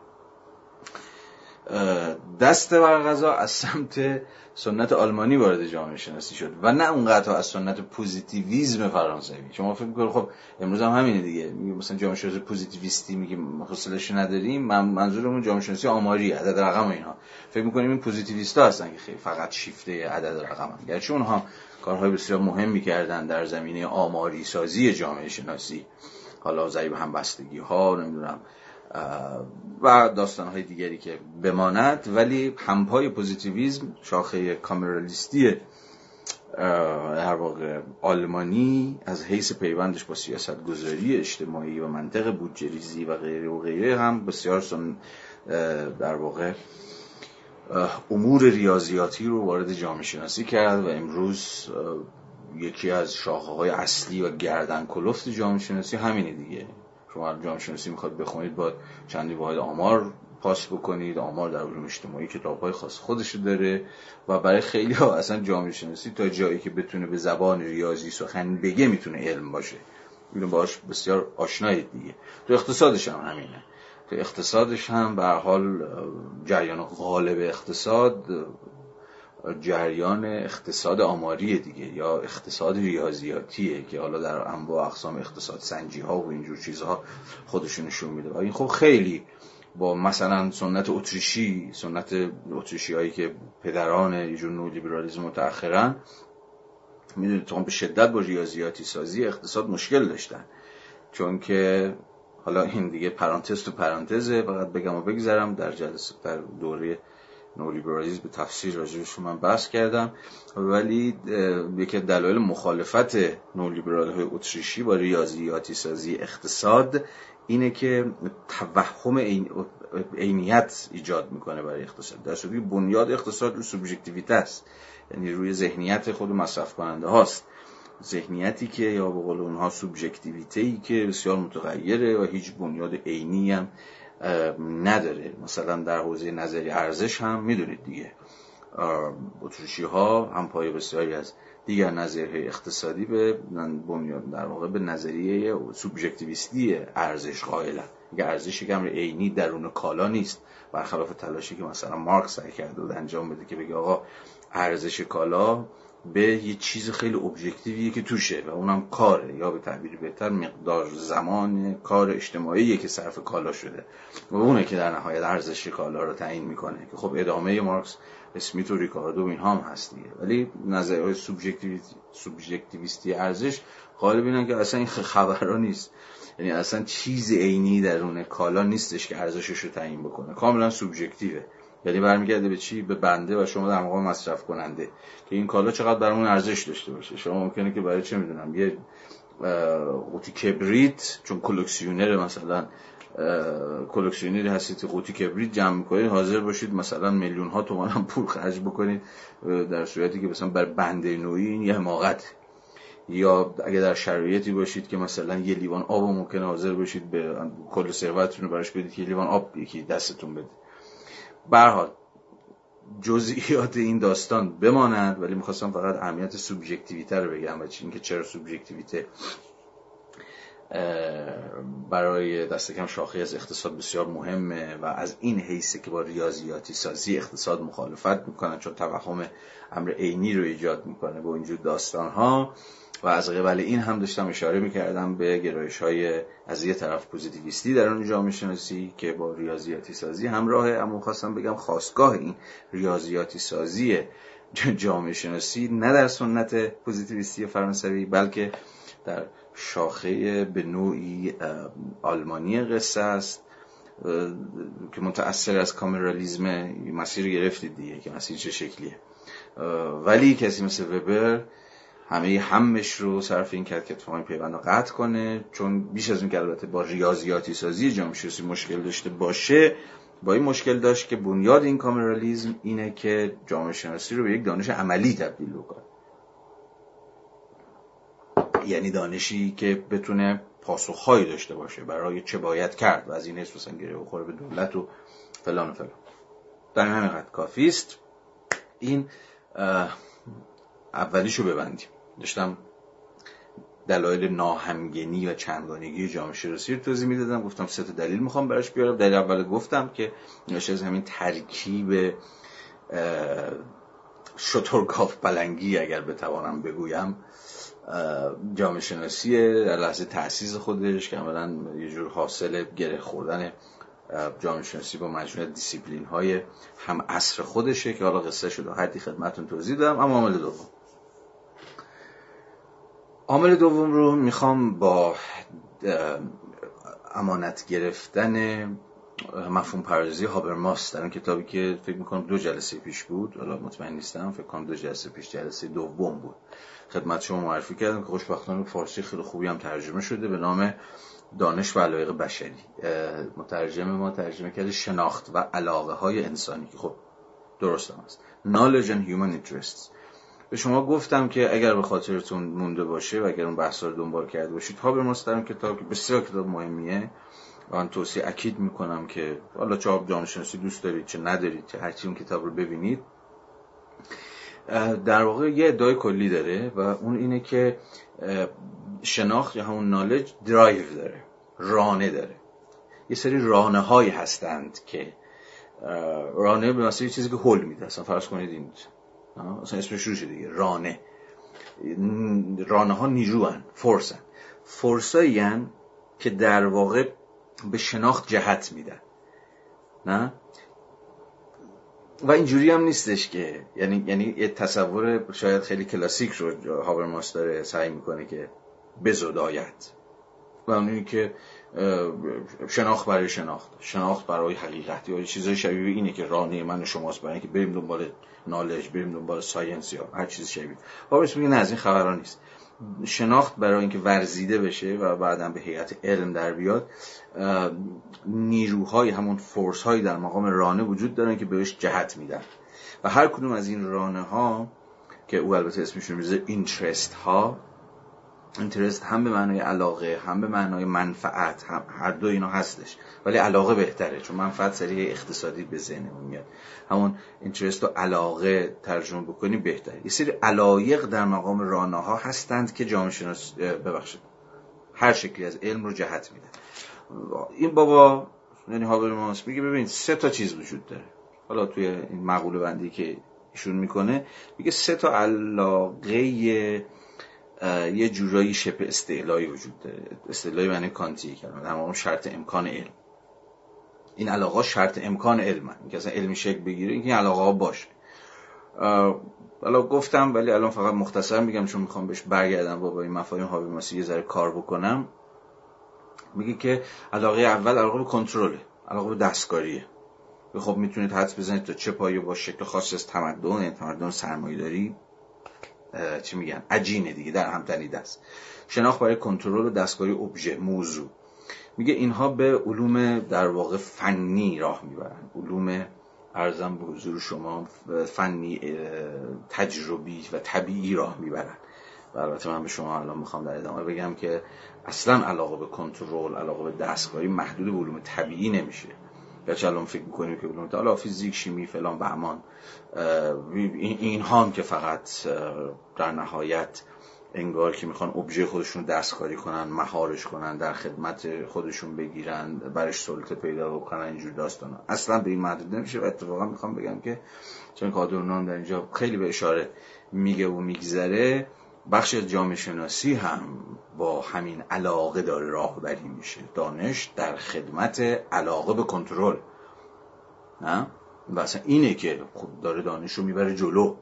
دست بر قضا از سمت سنت آلمانی وارد جامعه شناسی شد و نه اونقدر از سنت پوزیتیویزم فرانسوی. شما فکر می‌کنید خب امروز هم همینه دیگه. میگه مثلا جامعه شناسی پوزیتیویستی میگیم حوصله‌اش نداریم. من منظورمون جامعه شناسی آماری عدد رقم و اینها. فکر می‌کنیم این پوزیتیویستا هستن که خیلی فقط شیفته عدد رقمن. گرچه اونها کارهای بسیار مهمی کردن در زمینه آماری سازی جامعه شناسی. حالا ضریب همبستگی ها نمی‌دونم و داستان های دیگری که بماند. ولی همپای پوزیتیویزم شاخه کامرالیستی در واقع آلمانی از حیث پیوندش با سیاست گذاری اجتماعی و منطق بودجه‌ریزی و غیره و غیره هم بسیار در واقع امور ریاضیاتی رو وارد جامعه شناسی کرد و امروز یکی از شاخه های اصلی و گردن کلفت جامعه شناسی همینه دیگه. شما جامعه شناسی می‌خواد بخونید باید چندی واحد آمار پاس بکنید. آمار در علوم اجتماعی کتاب های خاص خودش داره و برای خیلی ها اصلا جامعه شناسی تا جایی که بتونه به زبان ریاضی سخن بگه می‌تونه علم باشه. اینو باش بسیار آشنایید دیگه. تو اقتصادش هم همینه. تو اقتصادش هم به حال جریان غالب اقتصاد جریان اقتصاد آماری دیگه یا اقتصاد ریاضیاتیه که حالا در انواع اقسام اقتصاد سنجی ها و اینجور چیزها خودشون نشون میده. و این خب خیلی با مثلا سنت اتریشی سنت اتریشی هایی که پدران یه جور نو لیبرالیسم متأخرن می‌دونید تو به شدت با ریاضیاتی سازی اقتصاد مشکل داشتن. چون که حالا این دیگه پرانتز تو پرانتزه فقط بگم و بگذرم در جلسه در دوره نولیبرالیسم به تفسیر راجبش من بحث کردم. ولی یکی دلایل مخالفت نولیبرال های اتریشی با ریاضیاتی سازی اقتصاد اینه که توهم عینیت ایجاد می‌کنه برای اقتصاد. در صورتی بنیاد اقتصاد رو سوبژکتیویته است. یعنی روی ذهنیت خود مصرف کننده هاست. ذهنیتی که یا به قول اونها سوبژکتیویته ای که بسیار متغیره و هیچ بنیاد عینی هم نداره. مثلا در حوزه نظری ارزش هم می‌دونید دیگه. اتریشی ها هم پای بسیاری از دیگر نظریه اقتصادی به بنیاد در واقع به نظریه سوبژکتیویستی ارزش قائلن. اگه ارزشی که امر عینی درون کالا نیست. برخلاف تلاشی که مثلا مارکس سعی کرده بود انجام بده که بگه آقا ارزش کالا به یه چیز خیلی ابژکتیویه که توشه و اونم کاره. یا به تعبیر بهتر مقدار زمان کار اجتماعیه که صرف کالا شده. و اونه که در نهایت ارزش کالا رو تعیین می‌کنه که خب ادامه مارکس اسمیت و ریکاردو این هم هست دیگه. ولی نظرهای سوبژکتیویستی ارزش غالب اینن که اصلا این خبرها نیست. یعنی اصلا چیز عینی درون کالا نیستش که ارزشش رو تعیین بکنه. کاملا سوبژکتیوه یعنی برمیگرده به چی؟ به بنده و شما در مقام مصرف کننده. که این کالا چقدر برامون ارزش داشته باشه. شما ممکنه که برای چه می‌دونم یه قوطی کبریت چون کلکسیونر مثلا کلکسیونری هستید قوطی کبریت جمع می‌کنید حاضر باشید مثلا میلیون ها تومان هم پول خرج بکنید در صورتی که مثلا بر بنده نوعی این یه حماقت یا اگه در شرایطی باشید که مثلا یه لیوان آب ممکنه حاضر باشید به کل ثروتتون رو براش بدید که یه لیوان آب یکی دستتون بده. برحال جزئیات این داستان بمانند ولی می‌خواستم فقط اهمیت سوبژکتیویته رو بگم و اینکه چرا سوبژکتیویته برای دست کم شاخه از اقتصاد بسیار مهمه و از این حیثه که با ریاضیاتی سازی اقتصاد مخالفت می‌کنن چون توهم امر عینی رو ایجاد می‌کنه با اینجور داستان ها و از قبل این هم داشتم اشاره می‌کردم به گرایش های از یه طرف پوزیتیویستی در اون جامعه شناسی که با ریاضیاتی سازی همراهه اما خواستم بگم خواستگاه این ریاضیاتی سازی جامعه شناسی نه در سنت پوزیتیویستی فرانسوی بلکه در شاخه به نوعی آلمانی قصه است که متأثر از کامرالیزم مسیر گرفتید دیگه که مسیر چه شکلیه. ولی کسی مثل وبر همه همش رو صرف این کرد که اتفاقی پیوند رو قطع کنه. چون بیش از اون که البته با ریاضیاتی سازی جامعه مشکل داشته باشه با این مشکل داشت که بنیاد این کامرالیزم اینه که جامعه شناسی رو به یک دانش عملی تبدیل بکنه. یعنی دانشی که بتونه پاسخهایی داشته باشه برای چه باید کرد. و از این حس مثلا گره بخوره به دولت و فلان و فلان. در همین کافی است. این اولیشو ببندیم. داشتم دلایل ناهمگنی و چندگانگی جامعه شناسی رو توضیح می‌دادم. گفتم سه تا دلیل می‌خوام براش بیارم. دلیل اول گفتم که نشه از همین ترکیب شترگاف بلنگی اگر بتوانم بگویم جامعه شناسی در لحظه تاسیس خودش که عملا یه جور حاصل گره خوردن جامعه شناسی با مجموعه دیسیپلین های هم عصر خودشه که حالا قصه شده حدی خدمتون توضیح دادم. اما عامل دوم. عامل دوم رو می‌خوام با امانت گرفتن مفهوم پردازی هابرماس در اون کتابی که فکر می‌کنم دو جلسه پیش بود. حالا مطمئن نیستم فکر کنم دو جلسه پیش جلسه دوم بود. خدمت شما معرفی کردم که خوشبختانه فارسی خیلی خوبی هم ترجمه شده به نام دانش و علایق بشری. مترجم ما ترجمه کرده شناخت و علاقه های انسانی که خب درست هم است knowledge and human interests. به شما گفتم که اگر به خاطرتون مونده باشه و اگر اون بحث رو دنبال کرده باشید ها به مسترم کتاب که بسیار کتاب مهمیه و من توصیه اکید می‌کنم که حالا چه جامعه شناسی دوست دارید چه ندارید چه هرچی اون کتاب رو ببینید. در واقع یه ادعای کلی داره و اون اینه که شناخت یا همون نالج درایو داره رانه داره. یه سری رانه هایی هستند که رانه به مثلا چیزی که هول میده. اصلا فرض کنید این اصلا اسمش روشه دیگه رانه. رانه ها نیروان فورسن. فورسایی که در واقع به شناخت جهت میدن. نه؟ و اینجوری هم نیستش که یعنی یعنی یه تصور شاید خیلی کلاسیک رو هاورماس داره سعی می‌کنه که بزداید و اون که شناخت برای شناخت. شناخت برای حقیقت یا چیزای شبیه اینه که رانه من و شماست برای اینکه بریم دنبال نالج بریم دنبال ساینس یا هر چیز شبیه. بابش میگه نه از این خبران نیست. شناخت برای اینکه ورزیده بشه و بعدا به هیئت علم در بیاد نیروهای همون فورس هایی در مقام رانه وجود دارن که بهش جهت میدن. و هر کدوم از این رانه ها که او البته اسمشون می‌ذاره اینترست ها اینترست هم به معنای علاقه هم به معنای منفعت هم هر دو اینا هستش. ولی علاقه بهتره چون منفعت سریع اقتصادی به ذهنمون میاد. همون اینترست و علاقه ترجمه بکنی بهتره. یه سری علایق در مقام رانه ها هستند که جامعه شناس ببخشید هر شکلی از علم رو جهت میده. این بابا یعنی هابرماس میگه ببین سه تا چیز وجود داره. حالا توی این مقوله بندی که ایشون می‌کنه میگه سه تا علاقه یه جورایی شبه استعلایی وجود داره. استعلایی معنی کانتی کلمه اون شرط امکان علم. این علاقه شرط امکان علم که اصلا علمی شکل بگیره این علاقه ها باشه. حالا گفتم ولی الان فقط مختصر میگم چون می‌خوام بهش برگردم. با این مفاهیم هابی یه ذره کار بکنم. میگه که علاقه اول علاقه به کنترله. علاقه به دستکاریه. خب می‌تونید حدس بزنید تا چه پایه با شکل خاصی از تمدن یعنی تمدن داری چی میگن؟ عجینه دیگه در هم تنیده است شناخت برای کنترل و دستکاری ابژه موضوع. میگه اینها به علوم در واقع فنی راه می‌برن. علوم ارزم به حضور شما فنی تجربی و طبیعی راه می‌برن. و البته من به شما الان می‌خوام در ادامه بگم که اصلا علاقه به کنترل علاقه به دستکاری محدود به علوم طبیعی نمیشه. گرچه الان فکر می‌کنیم که علوم حالا فیزیک شیمی فلان بهمان این هم که فقط در نهایت انگار که می‌خوان ابژه خودشون دستکاری کنن مهارش کنن در خدمت خودشون بگیرن برش سلطه پیدا بکنن اینجور داستانا. اصلا به این محدود نمیشه. و اتفاقا می‌خوام بگم که چون کادرنان در اینجا خیلی به اشاره میگه و میگذره بخش جامعه شناسی هم با همین علاقه داره راهبری میشه. دانش در خدمت علاقه به کنترل. نه؟ و اینه که خب داره دانش رو می‌بره جلو.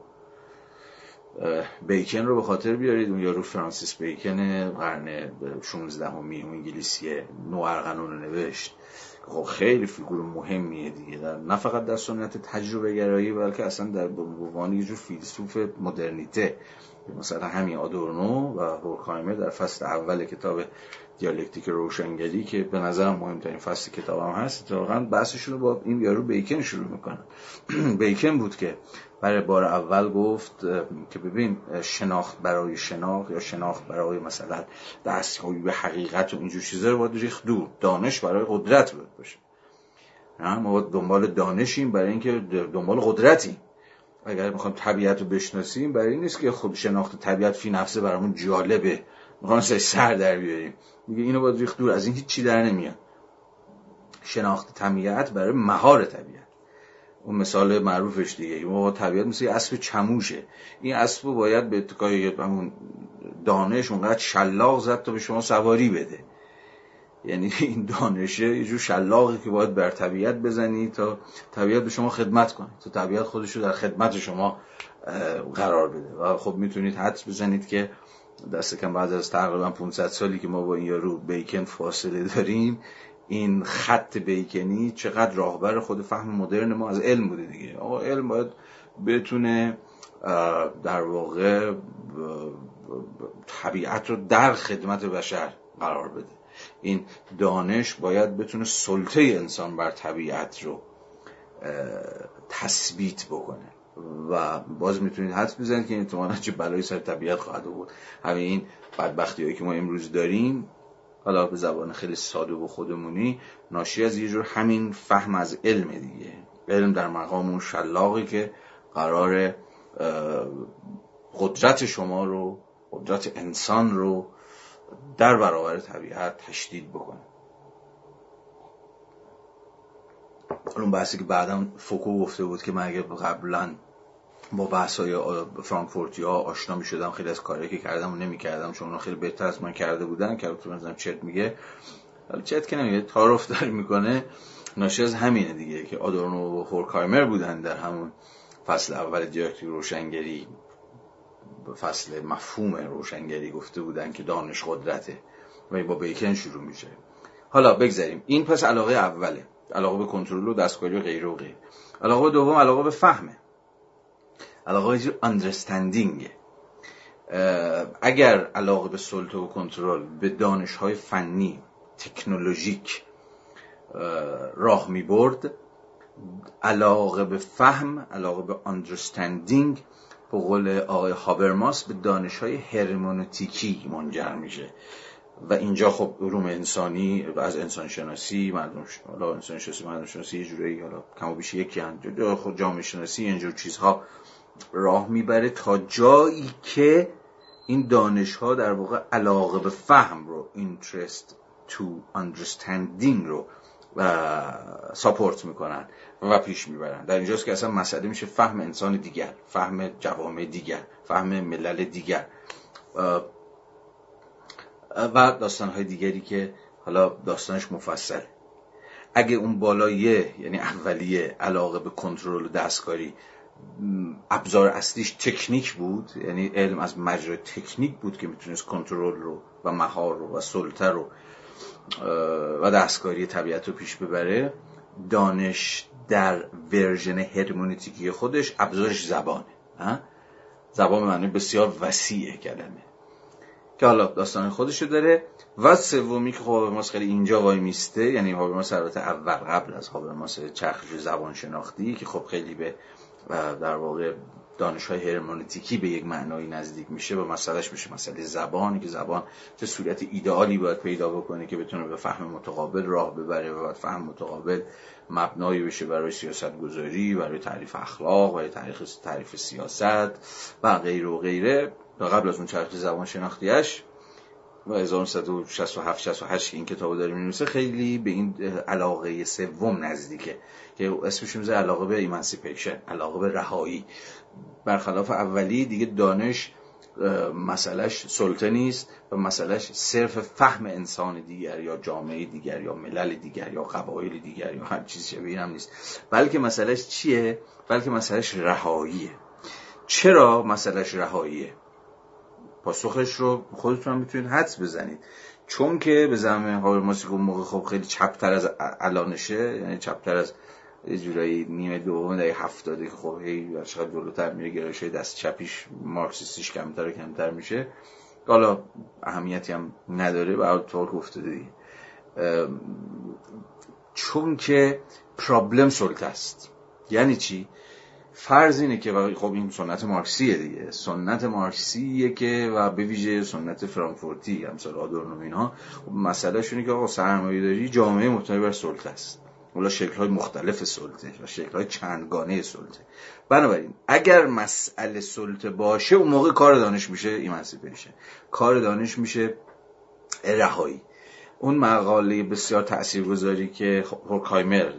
بیکن رو به خاطر بیارید. اون یارو فرانسیس بیکن قرن 16 همی اون انگلیسی نوارقنون رو نوشت. خب خیلی فیگور مهمیه دیگه. در نه فقط در سنت تجربه گرایی بلکه اصلا در عنوان جور فیلسوف مدرنیته. مثلا همین آدورنو و هورکایمر در فصل اول کتاب دیالکتیک روشنگری که به نظرم مهمترین فصل کتابم هست واقعا بحثشون رو با این یارو بیکن شروع می‌کنن. بیکن بود که برای بار اول گفت که ببین شناخت برای شناخت یا شناخت برای مثلا دستیابی به حقیقت و اینجور چیزا رو باید ریخت دور. دانش برای قدرت بود باشه. ما دنبال دانشیم برای اینکه دنبال قدرتیم. اگر می‌خوایم طبیعت رو بشناسیم برای این نیست که خب شناخت طبیعت فی نفسه برامون جالبه. می‌خوام سر در بیاریم. میگه اینو باید ریخت دور از این هیچ چی در نمیاد. شناخت طبیعت برای مهار طبیعت. اون مثال معروفش دیگه. این طبیعت مثل اسب چموشه. این اسب باید به اتکای همون دانش اونقدر شلاق زد تا به شما سواری بده. یعنی این دانشه یه جور شلاقی که باید بر طبیعت بزنی تا طبیعت به شما خدمت کنه. تا طبیعت خودش رو در خدمت شما قرار بده. و خب می‌تونید حدس بزنید که دست کم بعد از تقریبا 500 سالی که ما با این یارو بیکن فاصله داریم این خط بیکنی چقدر راهبر خود فهم مدرن ما از علم بوده دیگه. آقا علم باید بتونه در واقع طبیعت رو در خدمت بشر قرار بده. این دانش باید بتونه سلطه انسان بر طبیعت رو تثبیت بکنه. و باز می‌تونید حدس بزنید که این احتمالا چه بلایی سر طبیعت خواهد بود همین این بدبختی هایی که ما امروز داریم حالا به زبان خیلی ساده و خودمونی ناشی از یه جور همین فهم از علم دیگه. علم در مقام اون شلاقی که قرار قدرت شما رو قدرت انسان رو در برابر طبیعت تشدید بکنه. اون بحثی که بعدا فوکو گفته بود که من اگه قبلا با بحث های فرانکفورتی ها آشنا می شدم خیلی از کاری که کردم و نمی کردم چون خیلی بهتر از من کرده بودن که تو مثلا چت میگه. چت که نمیگه تعارف داری می‌کنه. ناشی از همینه دیگه که آدورنو و هورکایمر بودن در همون فصل اول دیالکتیک روشنگری. فصل مفهوم روشنگری گفته بودن که دانش قدرته و با بیکن شروع میشه. حالا بگذاریم. این پس علاقه اوله. علاقه به کنترل و دستکاری و غیره و غیره. علاقه دوم علاقه به فهمه. علاقه به اندرستندینگ اگر علاقه به سلطه و کنترل به دانش های فنی تکنولوژیک راه می برد علاقه به فهم علاقه به understanding به قول آقای هابرماس به دانش های هرمونوتیکی منجر میشه. و اینجا خب علوم انسانی از انسان شناسی مردم حالا انسان شناسی مردم شناسی یه جوری حالا کم و بیش یکی خود جامعه شناسی اینجور چیزها راه می‌بره تا جایی که این دانش ها در واقع علاقه به فهم رو interest to understanding رو ساپورت می‌کنن و پیش می‌برن. در اینجاست که اصلا مسئله میشه فهم انسان دیگر فهم جوامع دیگر فهم ملل دیگر. و داستان های دیگری که حالا داستانش مفصل. اگه اون بالاییه یعنی اولیه علاقه به کنترل و دستکاری ابزار اصلیش تکنیک بود یعنی علم از مجرای تکنیک بود که می‌تونست کنترل رو و مهار رو و سلطه رو و دستکاری طبیعت رو پیش ببره دانش در ورژن هرمونیتیکی خودش ابزارش زبانه زبان معنی بسیار وسیعه کلمه. که حالا داستان خودشو داره و سومی که خب خیلی اینجا وای میسته یعنی هابرماس البته اول قبل از هابرماس چرخش زبان شناختی که خب خیلی به در واقع دانش های هرمونتیکی به یک معنایی نزدیک میشه و مسئلهش میشه مسئله زبانی که زبان چه صورت ایدئالی باید پیدا بکنه که بتونه به فهم متقابل راه ببره و باید فهم متقابل مبنایی بشه برای سیاست گذاری برای تعریف اخلاق برای تعریف تعریف سیاست و غیره و غیره. و قبل از اون چرخ زبان شناختیش 1967 68 که این کتابو داره می‌نویسه خیلی به این علاقه سوم نزدیکه که اسمش میشه علاقه به ایمانسیپیشن علاقه به رهایی برخلاف اولی دیگه دانش مسئلهش سلطه نیست و مسئلهش صرف فهم انسان دیگر یا جامعه دیگر یا ملل دیگر یا قبایل دیگر یا هر چیز شبیه هم نیست بلکه مسئلهش چیه؟ بلکه مسئلهش رهاییه چرا مسئلهش رهاییه؟ پاسخش رو خودتون می‌تونید حدس بزنید. چون که به زمین هابرماسی که اون موقع خب خیلی چپتر از الانشه یعنی چپتر از یه جورایی نیمه دوم دهه هفتاده که خب هی چقدر جلوتر میره گرایش دست چپیش مارکسیستیش کمتر و کمتر میشه. حالا اهمیتی هم نداره به طور افتاده دیگه. چون که پرابلم سلطه است. یعنی چی؟ فرض اینه که خب این سنت مارکسیه دیگه. سنت مارکسیه که و به ویژه سنت فرانکفورتی همسال آدورنو اینها مسئله شونه که آقا سرمایه داری جامعه مبتنی بر سلطه است. حالا شکل های مختلف سلطه و شکل های چندگانه سلطه. بنابراین اگر مسئله سلطه باشه اون موقع کار دانش میشه ایمانسیپیشن کار دانش میشه رهایی. اون مقاله بسیار تاثیرگذاری که هورکایمر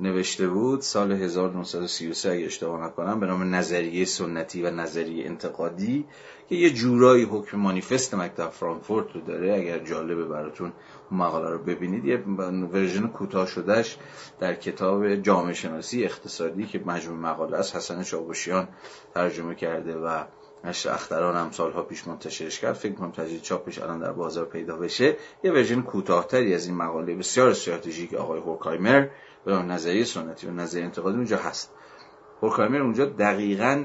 نوشته بود سال 1933 اگه اشتباه نکنم به نام نظریه سنتی و نظریه انتقادی که یه جورایی حکم مانیفست مکتب فرانکفورت رو داره. اگر جالبه براتون مقاله رو ببینید یه ورژن کوتاه شدهش در کتاب جامعه شناسی اقتصادی که مجموع مقاله است حسن چاوشیان ترجمه کرده و نشر اختران هم سالها پیش منتشرش کرد. فکر کنم تجدید چاپش الان در بازار پیدا بشه. یه ورژن کوتاهتری از این مقاله بسیار استراتژیک آقای هورکایمر. به نظریه سنتی و نظریه انتقادی اونجا هست. هورکایمر اونجا دقیقا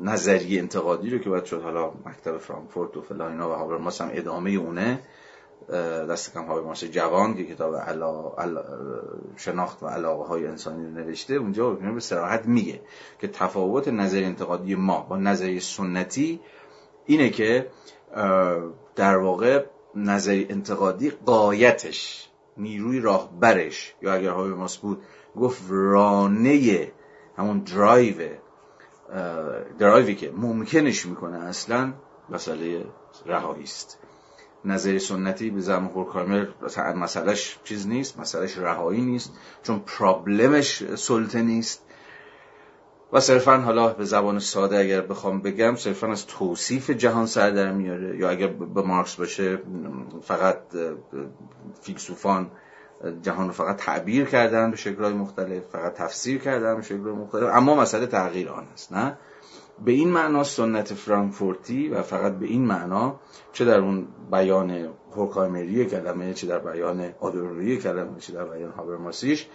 نظریه انتقادی رو که باید شد حالا مکتب فرانکفورت و فلان اینا و هابرماس هم ادامه اونه. دست کم هابرماس جوان که کتاب علا... شناخت و علاقه های انسانی رو نوشته اونجا به سراحت میگه که تفاوت نظریه انتقادی ما با نظریه سنتی اینه که در واقع نظریه انتقادی قایتش نیروی راهبرش یا اگر هابرماس بود گفت رانه همون drive drive ی که ممکنش می‌کنه اصلا مسئله رهایی است. نظریه سنتی به زعم هورکایمر مسئلهش چیز نیست مسئلهش رهایی نیست چون problem ش سلطه نیست. و صرفا حالا به زبان ساده اگر بخوام بگم صرفا از توصیف جهان سر در میاره. یا اگر به مارکس باشه فقط فیلسوفان جهان رو فقط تعبیر کردن به شکلهای مختلف فقط تفسیر کردن به شکلهای مختلف. اما مسئله تغییر آن است نه؟ به این معنا سنت فرانکفورتی و فقط به این معنا چه در اون بیان هوکایمری کلمه چه در بیان آدورنوی کلمه چه در بیان هابرماسیش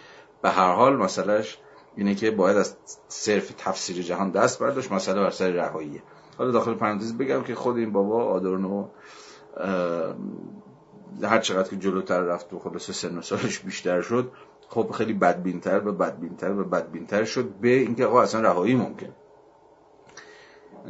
به هر حال مسئلهش اینه که باید از صرف تفسیر جهان دست برداشت مسئله بر سر رهاییه. حالا داخل پرانتز بگم که خود این بابا آدورنو هر چقدر که جلوتر رفت و خلاص سن و سالش بیشتر شد خب خیلی بدبینتر و بدبینتر و بدبینتر شد به اینکه آقا اصلا رهایی ممکن.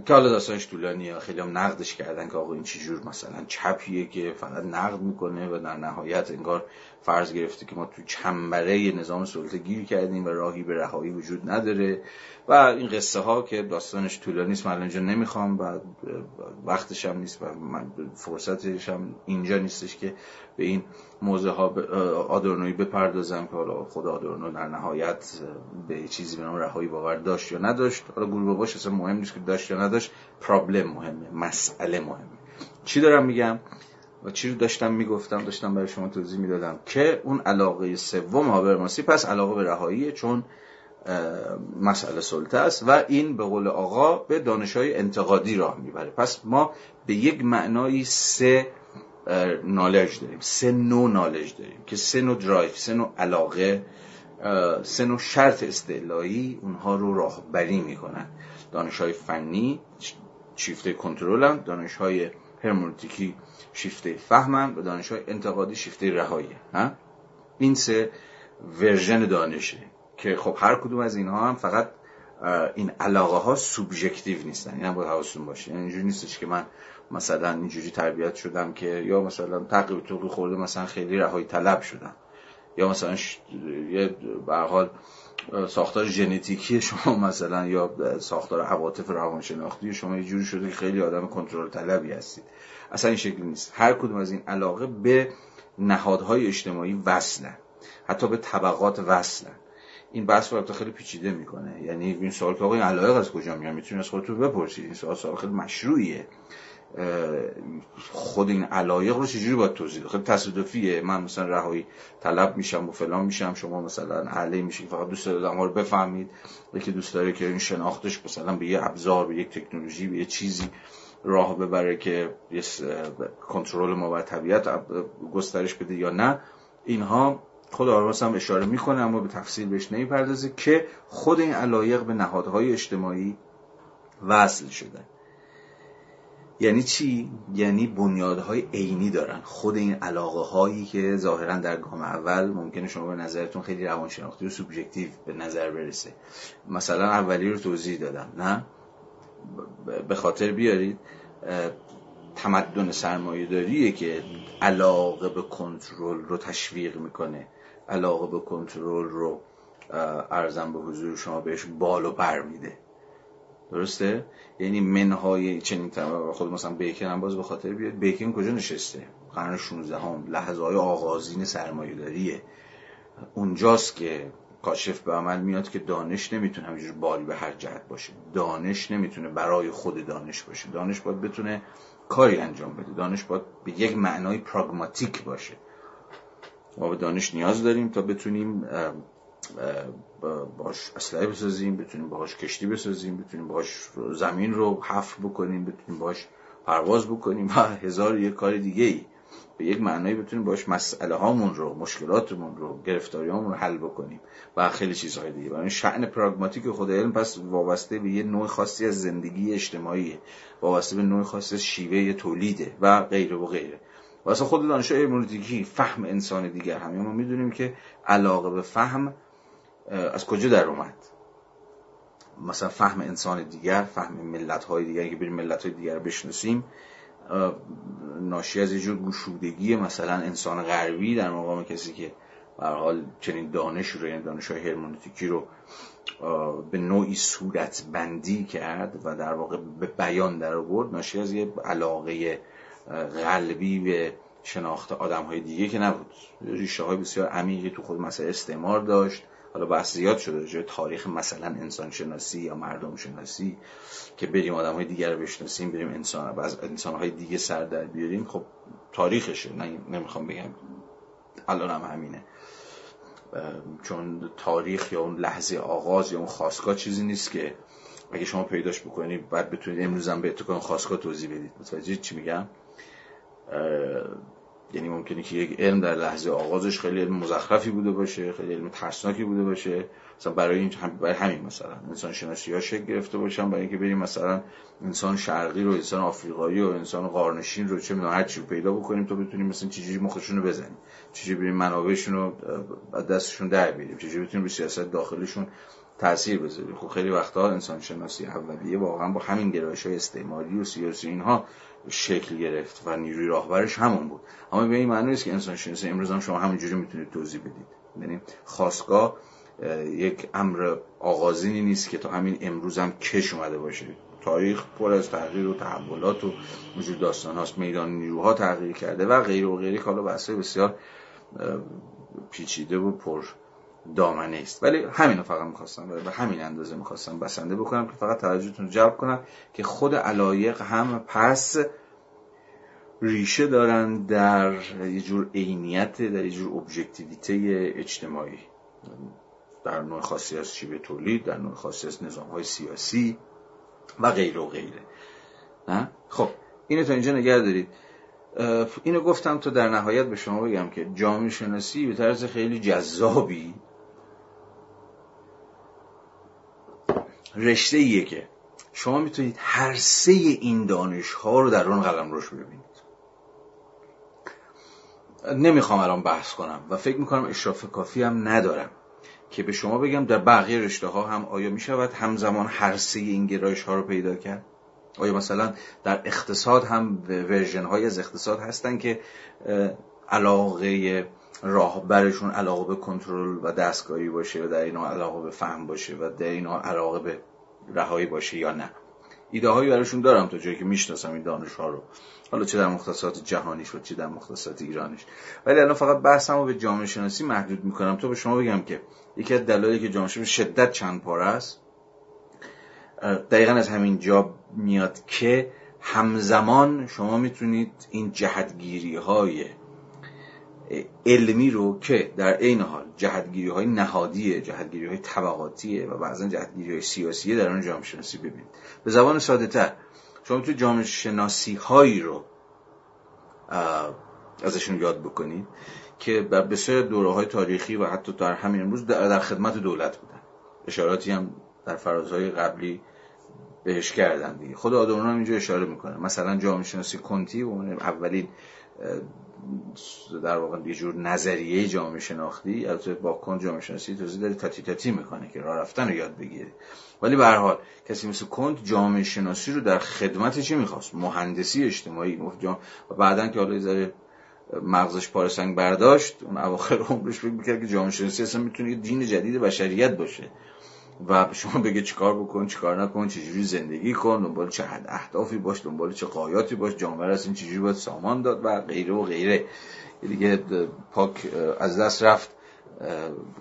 که حالا داستانش طولانیه خیلی هم نقدش کردن که آقا این چجور مثلا چپیه که فقط نقد می‌کنه و در نهایت انگار فرض گرفته که ما تو چنبره نظام سلطه گیر کردیم و راهی به رهایی وجود نداره. و این قصه ها که داستانش طولانی است من اینجا نمی‌خوام و وقتش هم نیست و من فرصتش هم اینجا نیستش که به این موضوع ها آدورنوی بپردازم که حالا خود آدورنو در نهایت به چیزی به نام رهایی باور داشت یا نداشت. حالا گروه باش اصلا مهم نیست که داشت یا نداشت پرابلم مهمه مسئله مهمه. چی دارم میگم؟ و چی رو داشتم می‌گفتم داشتم برای شما توضیح می‌دادم که اون علاقه سوم هابرماسی پس علاقه به رهایی چون مسئله سلطه است و این به قول آقا به دانش های انتقادی راه می‌بره. پس ما به یک معنایی سه نالج داریم سه نوع نالج داریم که سه نوع درایف سه نوع علاقه سه نوع شرط استعلایی اونها رو راهبری می‌کنن. دانش های فنی شیفته کنترل دانش های هرمونتیکی شیفته فهمن و دانش های انتقادی شیفته رهایی. این سه ورژن دانشه که خب هر کدوم از اینها هم فقط این علاقه ها سوبژکتیو نیستن. این هم باید حواستون باشه. یعنی اینجوری نیستش که من مثلا اینجوری تربیت شدم که یا مثلا تقریب توقی خورده مثلا خیلی رهایی طلب شدم. یا مثلا یه به حال ساختار ژنتیکی شما مثلا یا ساختار عواطف روانشناختی شما یه جوری شده که خیلی آدم کنترل طلبی هستید. اصلا این شکلی نیست. هر کدوم از این علاقه به نهادهای اجتماعی وصلن. حتی به طبقات وصلن. این بحث رو خیلی پیچیده می‌کنه. یعنی این سوال که آقا این علایق از کجا میاد؟ می‌تونید از خودتون بپرسید. این سوال سوال خیلی مشروعیه. خود این علایق رو چجوری باید توضیح خیلی تصادفیه. من مثلا رهایی طلب میشم و فلان میشم. شما مثلا اهلی میشید فقط دوست دارید رو بفهمید. یکی دوست داره که این شناختش مثلا به یه ابزار به یک تکنولوژی به یه چیزی راه ببره که یه کنترل ما بر طبیعت گسترش بده یا نه. اینها خود آرواس هم اشاره می‌کنه اما به تفصیل بهش نمی‌پردازه که خود این علایق به نهادهای اجتماعی وصل شدن یعنی چی؟ یعنی بنیادهای عینی دارن. خود این علاقه هایی که ظاهرا در گام اول ممکنه شما به نظرتون خیلی روانشناختی و سوبژکتیو به نظر برسه. مثلا اولی رو توضیح دادم نه؟ به خاطر بیارید تمدن سرمایه داریه که علاقه به کنترل رو تشویق می‌کنه. علاقه به کنترل رو ارزم به حضور شما بهش بال و پر میده. درسته؟ یعنی منهای چنین خود مثلا بیکن هم باز به خاطر بیاد. بیکن کجا نشسته؟ قرن 16 هم لحظه های آغازین سرمایه داریه اونجاست که کاشف به عمل میاد که دانش نمی‌تونه همینجور باری به هر جهت باشه. دانش نمی‌تونه برای خود دانش باشه. دانش باید بتونه کاری انجام بده. دانش باید به یک معنای پراگماتیک باشه. ما به دانش نیاز داریم تا بتونیم باش اسلحه بسازیم بتونیم باش کشتی بسازیم بتونیم باش زمین رو حفر بکنیم بتونیم باش پرواز بکنیم. و هزار یک کار دیگه ای به یک معنایی بتونیم باش مسئله هامون رو مشکلاتمون رو گرفتاری هامون رو حل بکنیم و خیلی چیزهای دیگه. این شعن پراگماتیک خود علم پس وابسته به یه نوع خاصی از زندگی اجتماعی وابسته به نوع خاصی از شیوه تولیده و غیره و غیره. و اصلا خود دانشای هرمونتیکی فهم انسان دیگر هم ما می‌دونیم که علاقه به فهم از کجا در اومد؟ مثلا فهم انسان دیگر فهم ملت های دیگر که بریم ملت های دیگر بشناسیم ناشی از یه جور گشودگی مثلا انسان غربی در مقام کسی که به حال چنین دانش رو یعنی دانش های هرمونتیکی رو به نوعی صورت بندی کرد و در واقع به بیان در آورد ناشی از یه علاقه قلبی به شناخت آدم های دیگه که نبود. ریشه های بسیار عمیقی تو خود مسئله استعمار داشت. حالا بحث زیاد شده جای تاریخ مثلا انسان شناسی یا مردم شناسی که بریم آدم های دیگر رو بشناسیم بریم انسان از انسان های دیگه سر در بیاریم خب تاریخشه. نه نمی‌خوام بگم الان هم همینه. چون تاریخ یا اون لحظه آغاز یا اون خواستگاه چیزی نیست که اگه شما پیداش بکنید بعد بتونید امروز هم به اتکان خواستگاه توضیح بدید. متوجه چی میگم؟ یعنی ممکنه که یک علم در لحظه آغازش خیلی علم مزخرفی بوده باشه خیلی علم ترسناکی بوده باشه. مثلا برای این برای همین مثلا انسان شناسی ها شکل گرفته باشن برای اینکه بریم مثلا انسان شرقی رو انسان آفریقایی و انسان قارنشین رو چه می‌دونم هر چی پیدا بکنیم تا بتونیم مثلا چجوری مخشون رو بزنیم. چجوری بریم منابعشون رو دستشون در بیاریم. چجوری بتونیم به سیاست داخلشون تاثیر بذاریم. خب خیلی وقتا انسان شناسی اولیه واقعا با همین گرایش های استعماری و سیاسی اینها شکل گرفت و نیروی راهبرش همون بود. اما به این معنی نیست که انسان شناسی امروز هم شما همینجوری می‌تونید توضیح بدید. یعنی خواستگاه یک امر آغازینی نیست که تا همین امروز هم کش اومده باشه. تاریخ پر از تغییر و تحولات و وجود داستان هاست. میدان نیروها تغییر کرده و غیر و غیری بحثای بسیار پیچیده و پر دامنه است ولی همین رو فقط می‌خواستم به همین اندازه می‌خواستم بسنده بکنم که فقط توجهتون جلب کنم که خود علایق هم پس ریشه دارن در یه جور عینیت در یه جور ابژکتیویته اجتماعی. در نوع خاصی از شیوه تولید در نوع خاصی از نظام های سیاسی و غیره و غیره. نه؟ خب اینو تا اینجا نگه دارید. اینو گفتم تا در نهایت به شما بگم که جامعه شناسی به طرز خیلی جذابی رشته ایه که شما می‌تونید هر سه این دانش ها رو در اون قلم روش ببینید. نمی‌خوام الان بحث کنم و فکر می‌کنم اشراف کافی هم ندارم که به شما بگم در بقیه رشته ها هم آیا می‌شود همزمان هر سه این گرایش ها رو پیدا کرد؟ آیا مثلا در اقتصاد هم ورژن های از اقتصاد هستن که علاقه راهبرشون علاقه به کنترل و دستگاهی باشه و در اینا علاقه به فهم باشه و در اینا علاقه به رهایی باشه یا نه. ایده هایی براشون دارم تا جایی که می‌شناسم این دانش ها رو. حالا چه در مختصات جهانیش و چه در مختصات ایرانیش. ولی الان فقط بحثم رو به جامعه شناسی محدود می‌کنم. تا به شما بگم که یکی از دلایلی که جامعه شناسی شدت چند پاره است. دقیقا از همین جا میاد که همزمان شما می‌تونید این جهتگیری های علمی رو که در عین حال جهتگیری های نهادیه جهتگیری های طبقاتیه و بعضا جهتگیری های سیاسیه در آن جامعه شناسی ببینید. به زبان ساده تر شما تو جامعه شناسی هایی رو ازشون یاد بکنید که بر بسیار دوره های تاریخی و حتی در همین امروز در خدمت دولت بودن. اشاراتی هم در فرازهای قبلی بهش کردن دیگه. خود آدورنو هم اینجا اشاره می‌کنه. مثلا جامعه شناسی کنتی اولین در واقع یه جور نظریه جامعه شناختی البته با کن جامعه شناسی توضیح داره تاتی تاتی می‌کنه که راه رفتن رو یاد بگیره. ولی به هر حال کسی مثل کنت جامعه شناسی رو در خدمت چی می‌خواست؟ مهندسی اجتماعی و بعدا که حالا ذره مغزش پارسنگ برداشت اون اواخر عمرش فکر می‌کرد که جامعه شناسی اصلا می‌تونه یه دین جدید بشریت باشه. و شما بگه چیکار بکن چیکار نکن چجوری زندگی کن دنبال چه اهدافی باش دنبال چه قایاتی باش جامعه این چجوری باید سامان داد و غیره و غیره. دیگه پاک از دست رفت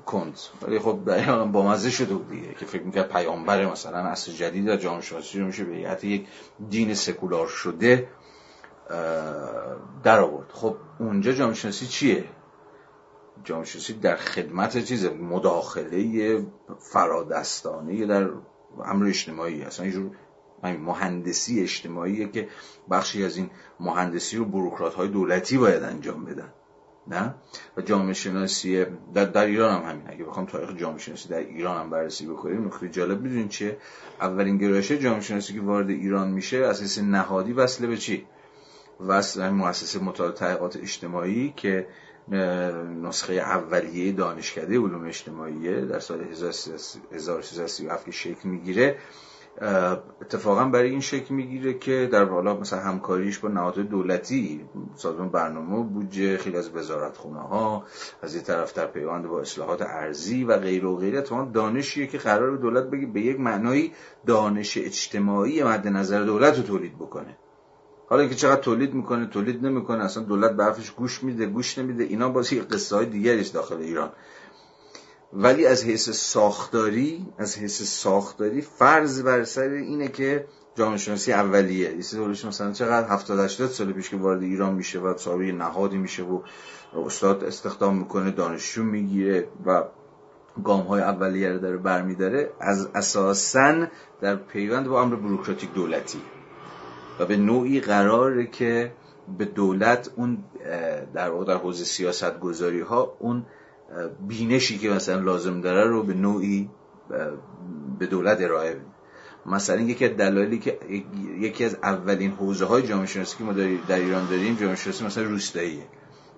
کند. ولی خب در با مزه شده بود دیگه که فکر می‌کرد پیامبر مثلا اصل جدید و جامعه شناسی رو میشه به حتی یک دین سکولار شده در آورد خب اونجا جامعه شناسی چیه؟ جامعه شناسی در خدمت چیز مداخله فرادستانه در امر اجتماعی اصلا اینجور مهندسی اجتماعیه که بخشی از این مهندسی رو بروکرات های دولتی باید انجام بدن. نه؟ و جامعه شناسی در, در ایران هم همین. اگه بخوام تاریخ جامعه شناسی در ایران هم بررسی بکنیم نکته جالب می‌دونین چیه؟ اولین گرایش جامعه شناسی که وارد ایران میشه اساس نهادی وصله به چی؟ وصل مؤسسه مطالعه تحقیقات اجتماعی که نسخه اولیه دانشکده علوم اجتماعیه در سال 1337 شکل می‌گیره. اتفاقا برای این شکل می‌گیره که در والا مثلا همکاریش با نهادهای دولتی سازمان برنامه بودجه خیلی از وزارت خونه ها از یه طرف در پیوند با اصلاحات ارزی و غیر و غیره. اتفاقا دانشیه که قرار دولت بگه به یک معنایی دانش اجتماعی مد نظر دولت رو تولید بکنه. حالا اینکه چقدر تولید می‌کنه تولید نمی‌کنه اصلا دولت به حرفش گوش میده گوش نمیده اینا بازی قصه های دیگری داخل ایران. ولی از حیث ساختاری از حیث ساختاری فرض بر سر اینه که جامعه شناسی اولیه. یه سوالش مثلا چقدر 70 80 سال پیش که وارد ایران میشه و صاحب نهادی میشه و استاد استخدام می‌کنه دانشجو می‌گیره و گام های اولیه رو داره برمیداره از اساسا در پیوند با امر بروکراتیک دولتی. و به نوعی قراره که به دولت اون در واقع در حوزه سیاست گذاری ها اون بینشی که مثلا لازم داره رو به نوعی به دولت ارائه بده مثلا یکی از دلایلی که یکی از اولین حوزه های جامعه شناسی که ما در ایران داریم جامعه شناسی مثلا روستاییه.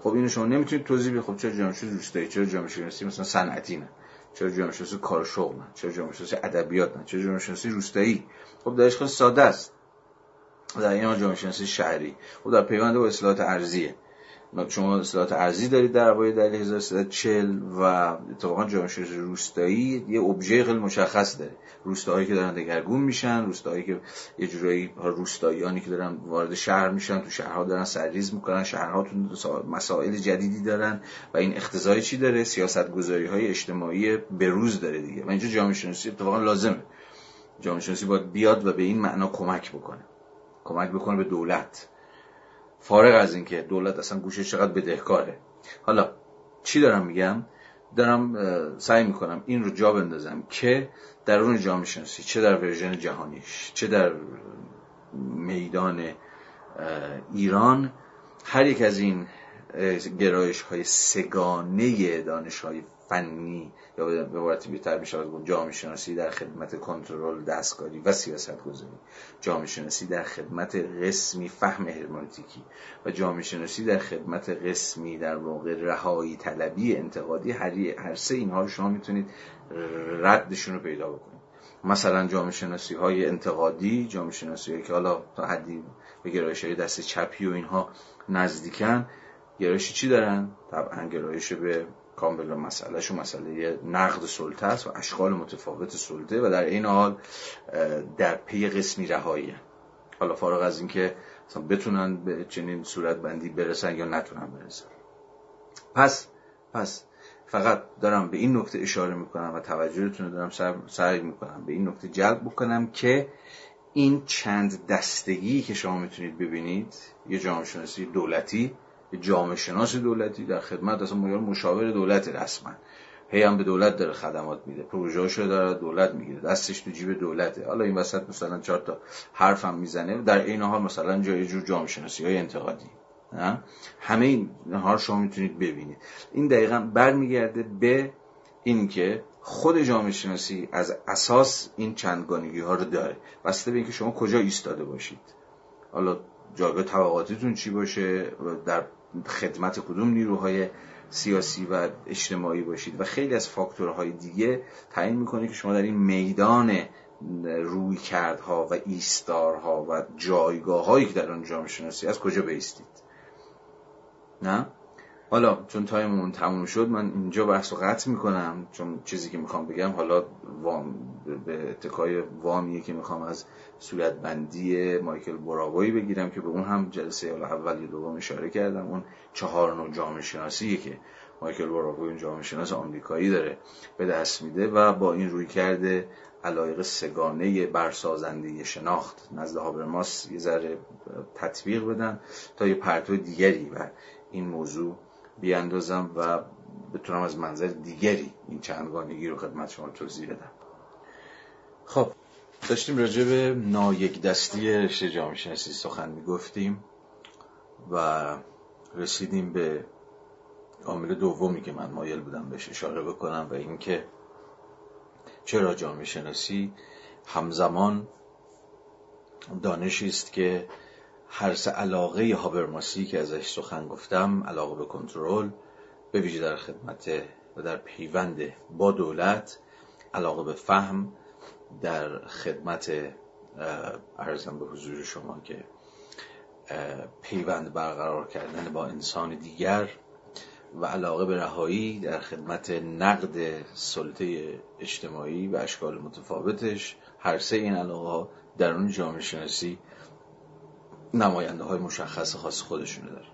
خب اینو شما نمی‌تونید توضیح بدید خب چرا جامعه شناسی روستایی؟ چرا جامعه شناسی مثلا صنعتی نه چرا جامعه شناسی کار شغل نه چرا جامعه شناسی ادبیات نه چرا جامعه شناسی روستایی؟ خب درش خیلی ساده است. در این جامعه شناسی شهری. خب در پیوند با اصلاحات ارزیه شما اصلاحات ارزی دارید در اوایل دهه 1340 و اتفاقا جامعه شناسی روستایی یه ابژه خیلی مشخص داره. روستاهایی که دارن دگرگون میشن روستاهایی که یه جورایی روستاییانی که دارن وارد شهر میشن تو شهرها دارن سرریز می‌کنن شهرها تو مسائل جدیدی دارن و این اقتضای چی داره؟ سیاست گذاری های اجتماعی بروز داره دیگه. و اینجا جامعه شناسی اتفاقا لازمه. جامعه شناسی باید بیاد و به این معنا کمک بکنه. کمک بکنه به دولت. فارغ از اینکه دولت اصلا گوشه چقدر بدهکاره حالا چی دارم میگم؟ دارم سعی می‌کنم این رو جا بندازم که درون جامعه شناسی چه در ورژن جهانیش چه در میدان ایران هر یک از این گرایش های سگانه دانش های فنی یا به عبارت بهتر میشه گفت جامعه شناسی در خدمت کنترل دستکاری و سیاست گذاری جامعه شناسی در خدمت قسمی فهم هرمونتیکی و جامعه شناسی در خدمت قسمی در واقع رهایی طلبی انتقادی هر هر سه اینها رو شما می‌تونید ردشون رو پیدا بکنید. مثلا جامعه شناسی های انتقادی جامعه شناسی هایی که حالا تا حدی به گرایش های دست چپی و اینها نزدیکن گرایش چی دارن؟ طبعا گرایش به کامل مسئلهش مسئله نقد سلطه است و اشکال متفاوت سلطه و در این حال در پی قسمی رهایی حالا فارغ از اینکه بتونن به چنین صورت بندی برسن یا نتونن برسن. پس پس فقط دارم به این نکته اشاره می‌کنم و توجهتون رو دارم سعی می‌کنم به این نکته جلب بکنم که این چند دستگی که شما می‌تونید ببینید یه جامعه شناسی دولتی جامعه شناس دولتی در خدمت اصلا مشاور دولت رسما. هی هم به دولت داره خدمات میده. پروژه‌اشو داره دولت می‌گیره. دستش تو جیب دولته. حالا این وسط مثلا چهار تا حرفم می‌زنه. در این حال مثلا جای جور جامعه شناسی های انتقادی همه این ها شما می‌تونید ببینید. این دقیقا برمیگرده به اینکه خود جامعه شناسی از اساس این چندگانگی ها رو داره. بسته به اینکه شما کجا ایستاده باشید. حالا جایگاه طبقاتیتون چی باشه در خدمت کدوم نیروهای سیاسی و اجتماعی باشید و خیلی از فاکتورهای دیگه تعیین می‌کنه که شما در این میدان روی کردها و ایستارها و جایگاه هایی که در آن جامعه شناسی از کجا بیستید؟ نه؟ حالا چون تایممون تموم شد من اینجا بحث رو قطع می‌کنم چون چیزی که می‌خوام بگم حالا وام به اتکای وامیه که می‌خوام از صورت بندی مایکل براوایی بگیرم که به اون هم جلسه اول یا دوم اشاره کردم اون چهار نوع جامعه شناسی که مایکل براوایی اون جامعه شناس آمریکایی داره به دست میده و با این روی کرده علایق سگانه برسازنده شناخت. نزد هابرماس یه ذره تطبیق بدن تا یه پرتو دیگری و این موضوع بیاندازم و بتونم از منظر دیگری این چندگانگی رو خدمت شما توضیح بدم. خب داشتیم راجع به نایک دستی رشته جامعه شناسی سخن می‌گفتیم و رسیدیم به عامل دومی که من مایل بودم بهش اشاره بکنم و اینکه چرا جامعه شناسی همزمان دانشی است که هر سه علاقه هابرماسی که ازش سخن گفتم علاقه به کنترل به ویژه در خدمت و در پیوند با دولت علاقه به فهم در خدمت ارزم به حضور شما که پیوند برقرار کردن با انسان دیگر و علاقه به رهایی در خدمت نقد سلطه اجتماعی و اشکال متفاوتش. هر سه این علاقه ها در اون جامعه شناسی نماینده های مشخص خاص خودشونه داره.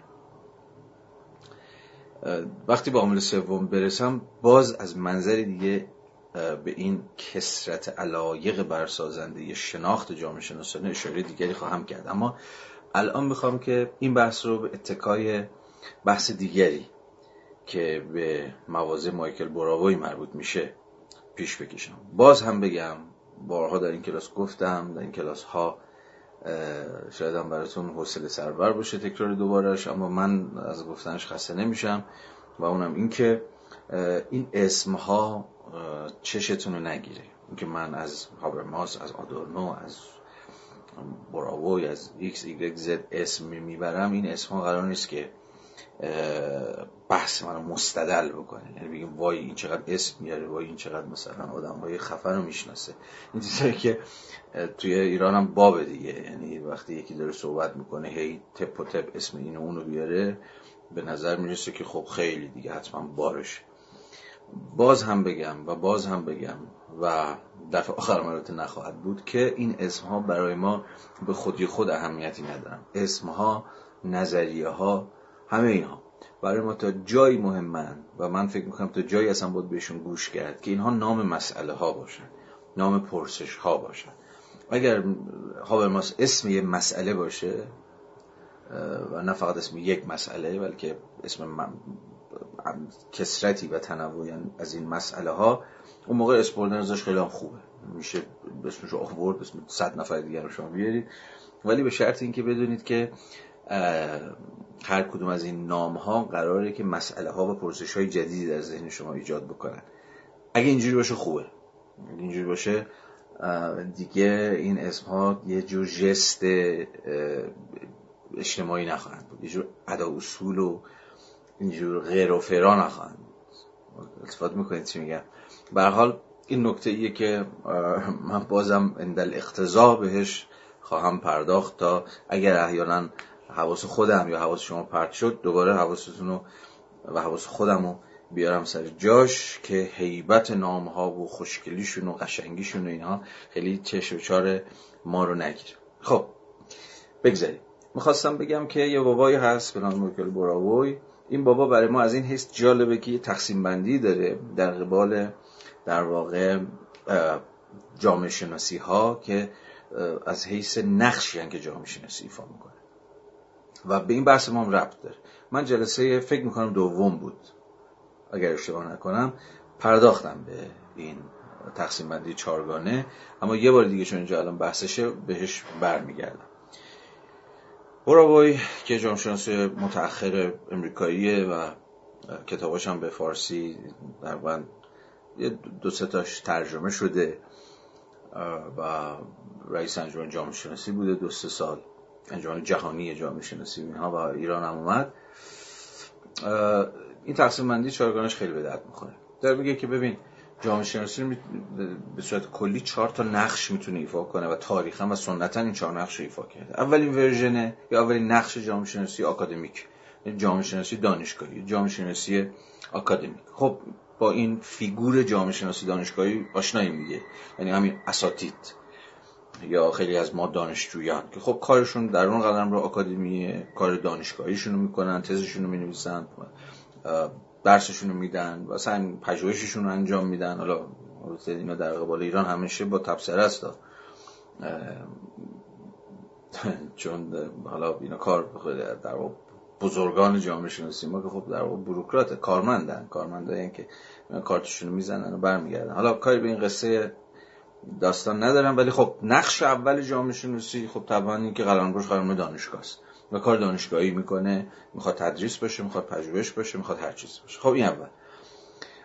وقتی با عامل سوم برسم باز از منظر دیگه به این کسرت علایق برسازنده شناخت جامعه شناسانه اشاره دیگری خواهم کرد. اما الان می‌خوام که این بحث رو به اتکای بحث دیگری که به مواضع مایکل براوی مربوط میشه پیش بکشم. باز هم بگم بارها در این کلاس گفتم در این کلاس ها شاید هم براتون حوصله سربر باشه تکرار دوبارش اما من از گفتنش خسته نمیشم و اونم این که این اسم ها چشتون رو نگیره. اینکه من از هابرماس از آدورنو از براوی از ایکس ایگرگ زد اسم می‌برم این اسم ها قرار نیست که بحث منو مستدل بکنه. یعنی بگیم وای این چقدر اسم میاره وای این چقدر مثلا آدم های خفن رو می‌شناسه. این چیزایی که توی ایران هم بابه دیگه. یعنی وقتی یکی داره صحبت می‌کنه هی تپ و تپ اسم این اونو بیاره به نظر می‌رسه که خب خیلی دیگه حتما بارش باز هم بگم و باز هم بگم و دفعه آخر البته نخواهد بود که این اسم ها برای ما به خودی خود اهمیتی ندارن. اسم ها نظریه ها همه اینها. برای ما تا جایی مهمن و من فکر می‌کنم تا جایی اصلا بود بهشون گوش کرد که اینها نام مسئله ها باشن نام پرسش ها باشن. اگر هابرماس اسم یه مسئله باشه و نه فقط اسم یک مسئله بلکه اسم کسرتی و تنوعی از این مسئله ها اون موقع اسپولنرزش خیلی هم خوبه. میشه اسمش آورد اسم صد نفر دیگر رو شما بیارید. ولی به شرط اینکه بدونید که هر کدوم از این نام ها قراره که مسئله ها و پرسش های جدیدی در ذهن شما ایجاد بکنن. اگه اینجوری باشه خوبه. اگه اینجوری باشه دیگه این اسم ها یه جور جست اجتماعی نخواهند بود. یه جور ادا اصول و اینجور غیر و فرا نخواهند بود. می‌کنید چی میگم؟ حال این نکته ایه که من بازم اندل اقتضا بهش خواهم پرداخت تا اگر احیانا حواس خودم یا حواس شما پرت شد دوباره حواستون رو و حواس خودم رو بیارم سر جاش که حیبت نام ها و خوشگلیشون و قشنگیشون و اینها خیلی چشم چار ما رو نگیر خب بگذاریم. می‌خواستم بگم که یه بابایی هست به نام موکل براوی این بابا برای ما از این حیث جالبه که یه تقسیم بندی داره در قبال در واقع جامعه شناسی ها که از حیث نقشی که جامعه شناسی ایفا می‌کنه. و به این بحث ما هم ربط داره. من جلسه فکر می‌کنم دوم بود. اگر اشتباه نکنم پرداختم به این تقسیم بندی چارگانه اما یه بار دیگه چون اینجا الان بحثشه بهش برمیگردم. براوی که جامعه متأخر امریکاییه و کتاباش هم به فارسی در یه دو سه تاش ترجمه شده و رئیس انجمن جامعه شناسی بوده دو سه سال. انجمن جهانی جامعه شناسی اینها و ایران هم اومد. این تقسیم بندی چهارگانه‌ش خیلی به درد می‌خوره. در میگه که ببین جامعه شناسی به صورت کلی چهار تا نقش می‌تونه ایفا کنه و تاریخا و سنتا این چهار نقش رو ایفا کرده. اولین ورژن یا اولین نقش جامعه شناسی آکادمیک. یعنی جامعه شناسی دانشگاهی جامعه شناسی آکادمیک. خب با این فیگور جامعه شناسی دانشگاهی آشناییم دیگه یعنی همین اساتید. یا خیلی از ما دانشجویان که خب کارشون در اون قلمرو آکادمی کار دانشگاهیشون رو می‌کنن تزشون رو می‌نویسن درسشون رو میدن و اصلا پژوهششون رو انجام میدن. حالا اینا در قبال ایران همیشه با تبصره است. چون حالا اینا کار در بزرگان جامعه شناسی ما که خب در واقع بروکرات کارمندن. کارمندایی که کارتشون رو می‌زنن و برمیگردن. حالا کاری به این قصه داستان ندارم ولی خب نقش اول جامعه شناسی خب طبعا این که قلمروش قلم دانشگاه است و کار دانشگاهی می‌کنه می‌خواد تدریس باشه می‌خواد پژوهش باشه می‌خواد هر چیز باشه. خب این اول.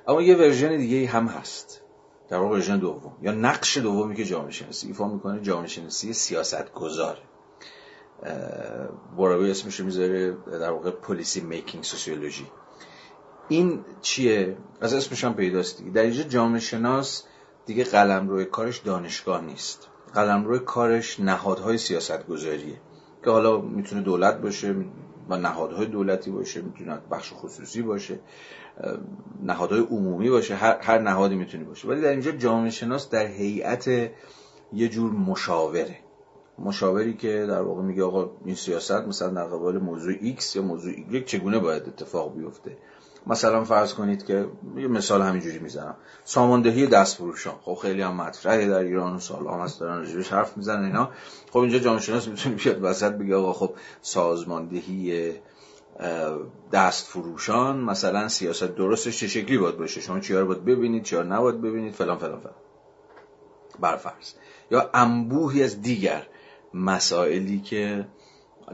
اما یه ورژن دیگه هم هست. در واقع ورژن دوم. یا نقش دومی که جامعه شناسی ایفا می‌کنه جامعه شناسی سیاست گذاره براوی اسمش می‌ذاره در واقع policy making sociology. این چیه؟ از اسمش هم پیداست در اینجا جامعه شناس دیگه قلمروی کارش دانشگاه نیست. قلم روی کارش نهادهای سیاست گذاریه که حالا می‌تونه دولت باشه و نهادهای دولتی باشه می‌تونه بخش خصوصی باشه نهادهای عمومی باشه هر, نهادی می‌تونه باشه. ولی در اینجا جامعه شناس در هیئت یه جور مشاوره. مشاوری که در واقع میگه آقا این سیاست مثلا در قبال موضوع X یا موضوع Y چگونه باید اتفاق بیفته؟ مثلا فرض کنید که یه مثال همینجوری می‌زنم. ساماندهی دستفروشان. خب خیلی هم مطرحه در ایران و سال هم هست دارن رجبش حرف می‌زنن اینا. خب اینجا جامعه شناس می‌تونه بیاد وسط بگه آقا خب سازماندهی دست فروشان مثلا سیاست درستش چه شکلی باید باشه؟ شما چیار باید ببینید چیار نباید ببینید فلان فلان فلان. برفرض. یا انبوهی از دیگر مسائلی که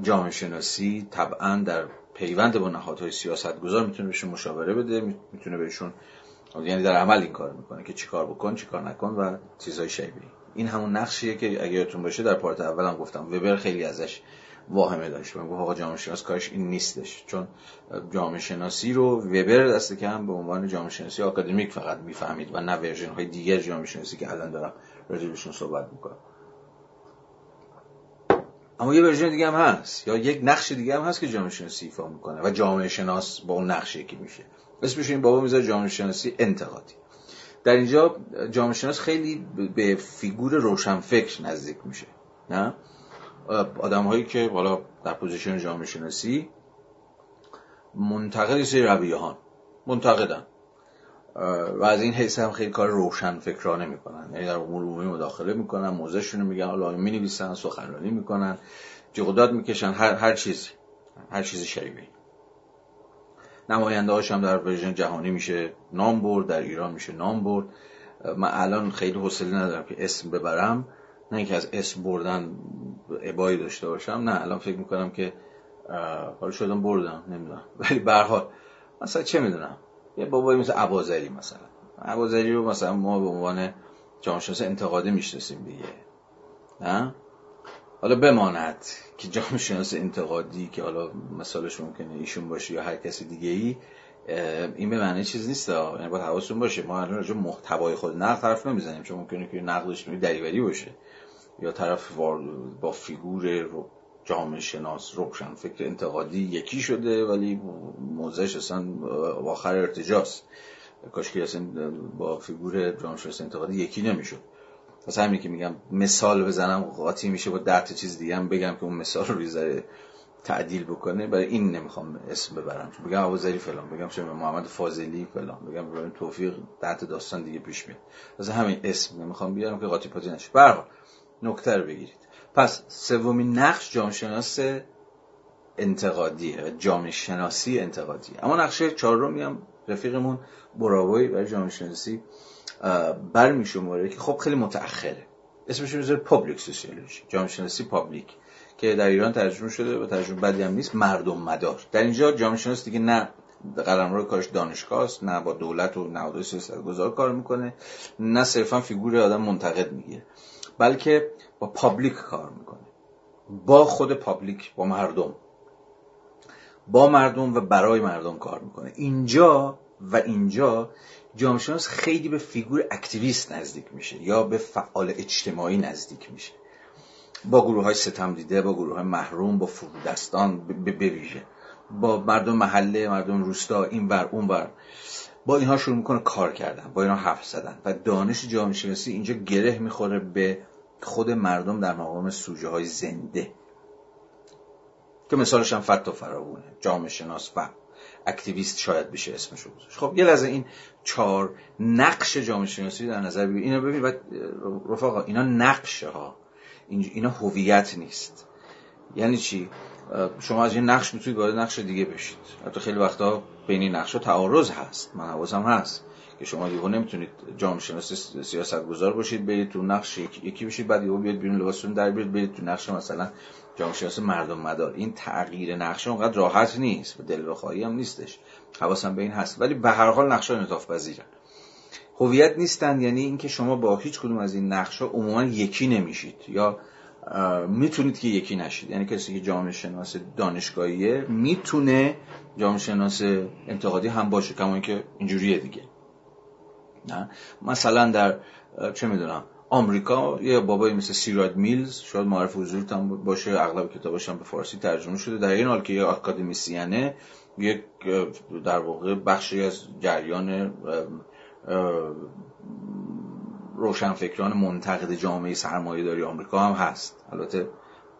جامعه شناسی طبعا در پیوند با نهادهای سیاست گذار می‌تونه بهشون مشاوره بده می‌تونه بهشون یعنی در عمل این کار می‌کنه که چیکار بکن چیکار نکن و چیزای شبیه. این همون نقشیه که اگه یادتون باشه در part اولم گفتم وبر خیلی ازش واهمه داشت. من آقا جامعه شناس کارش این نیستش. چون جامعه شناسی رو وبر دست کم به عنوان جامعه شناسی آکادمیک فقط می‌فهمید و نه version های دیگر جامعه شناسی که الان دارم راجع صحبت می‌کنم. اما یه version دیگه هم هست. یا یک نقش دیگه هم هست که جامعه شناسی ایفا می‌کنه و جامعه شناس با اون نقش یکی میشه. اسمش این بابا می‌ذاره جامعه شناسی انتقادی. در اینجا جامعه شناس خیلی به فیگور روشنفکر نزدیک میشه. نه؟ آدم هایی که حالا در position جامعه شناسی منتقد سری رویه ها منتقدن. و از این حیث هم خیلی کار روشن فکرانه می‌کنن یعنی در امور عمومی مداخله می‌کنن موضعشون رو میگن حالا می نویسن سخنرانی می‌کنن جغداد می‌کشن هر هر چیزی هر چیزی شریبه نماینده هم در ورژن جهانی میشه نام برد در ایران میشه نام برد. من الان خیلی حوصله ندارم که اسم ببرم. نه اینکه از اسم بردن ابایی داشته باشم نه الان فکر می‌کنم که حالا شدم بردم نمی‌دونم. ولی به حال مثلا چه می‌دونم؟ یه بابایی مثل عبازری مثلا. عبازری رو مثلا ما به عنوان جامعه انتقادی می‌شناسیم دیگه. نه؟ حالا بماند که جامعه شناس انتقادی که حالا مثالش ممکنه ایشون باشه یا هر کسی دیگه ای این به معنی چیز نیست یعنی باید حواستون باشه. ما الان راجع محتوای خود نقد طرف نمی‌زنیم. چون ممکنه که نقدش دریوری باشه. یا طرف با فیگور جامعه شناس روشن فکر انتقادی یکی شده ولی موزش اصلا آخر ارتجاست. کاش که اصلا با فیگور جامعه شناس انتقادی یکی نمی‌شد. پس همین که میگم مثال بزنم قاطی میشه با ده چیز دیگه هم بگم که اون مثال رو ریزه تعدیل بکنه. برای این نمی‌خوام اسم ببرم. بگم ابوذری فلان بگم چه محمد فاضلی فلان بگم برای توفیق تحت داستان دیگه پیش میاد. از همین اسم نمی‌خوام بیارم که قاطی پاتی نشه. به نکته رو بگیرید. پس سومین نقش جامعه شناس انتقادیه جامعه شناسی انتقادی. اما نقشه چهارمی هم رفیقمون بوراووی برای جامعه شناسی برمی که خب خیلی متأخره. اسمش می‌ذاره public sociology جامعه شناسی public که در ایران ترجمه شده و ترجمه بدی هم نیست مردم مدار. در اینجا جامعه شناس دیگه نه قلمرو کارش دانشگاه است نه با دولت و نهادهای سیاست گذار کار می‌کنه نه صرفا فیگور آدم منتقد می‌گیره. بلکه با public کار می‌کنه. با خود public با مردم. با مردم و برای مردم کار می‌کنه. اینجا و اینجا جامعه خیلی به فیگور اکتیویست نزدیک میشه یا به فعال اجتماعی نزدیک میشه. با گروه های ستم دیده با گروه های محروم با فرودستان بویژه. با مردم محله مردم روستا این ور اون ور با اینها شروع می‌کنه کار کردن با اینها حرف زدن و دانش جامعه شناسی اینجا گره می‌خوره به خود مردم در مقام سوژه های زنده. که مثالش هم فت و فراوونه جامعه شناس و اکتیویست شاید بشه اسمشو گذاشت. خب یه لحظه این چهار نقش جامعه شناسی در نظر بگیرید اینا ببینید رفقا اینا نقشه ها اینا هویت نیست. یعنی چی؟ شما از این نقش می‌تونید وارد نقش دیگه بشید. حتی خیلی وقتا بین این نقش تعارض هست من حواسم هست که شما دیگه نمی‌تونید جامعه شناس سیاست گذار باشید برید تو نقش یکی بشید بعد یهو بیاد بیرون لباستون در بیاد برید تو نقش مثلا جامعه شناس مردم مدار. این تغییر نقشه اونقدر راحت نیست و دل بخواهی هم نیستش. حواسم به این هست. ولی به هر حال نقشه انعطاف پذیرن هویت نیستن یعنی اینکه شما با هیچ کدوم از این نقشه عموما یکی نمیشید یا می‌تونید که یکی نشید. یعنی کسی که جامعه شناس دانشگاهیه می‌تونه جامعه شناس انتقادی هم باشه کما اینکه اینجوریه دیگه. نه؟ مثلا در چه می‌دونم آمریکا یه بابایی مثل سیراد میلز شاید معرف حضورت هم باشه اغلب کتاباش هم به فارسی ترجمه شده. در این حال که یه اکادمیسیانه یک در واقع بخشی از جریان روشنفکران منتقد جامعه سرمایه داری آمریکا هم هست. البته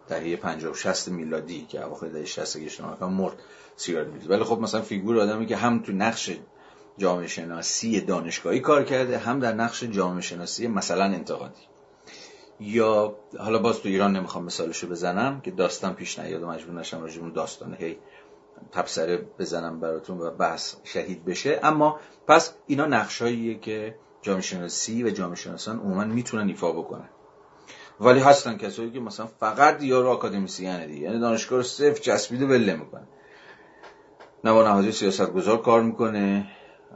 دهه 50 و 60 میلادی که اواخر دهه 60 که اشتباه مرد سیراد میلز ولی خب مثلا فیگور آدمی که هم تو نقش جامعه شناسی دانشگاهی کار کرده هم در نقش جامعه شناسی مثلا انتقادی. یا حالا باز تو ایران نمی‌خوام مثالشو بزنم که داستان پیش نیاد و مجبور نشم راجع داستان هی تبصره بزنم براتون و بحث شهید بشه. اما پس اینا نقشاییه که جامعه شناسی و جامعه شناسان عموما می‌تونن ایفا بکنن. ولی هستن کسایی که مثلا فقط یارو آکادمیسیانه دیگه یعنی دانشگاه رو صفر چسبیده ول می‌کنه نه با نهادی سیاست گذار کار می‌کنه.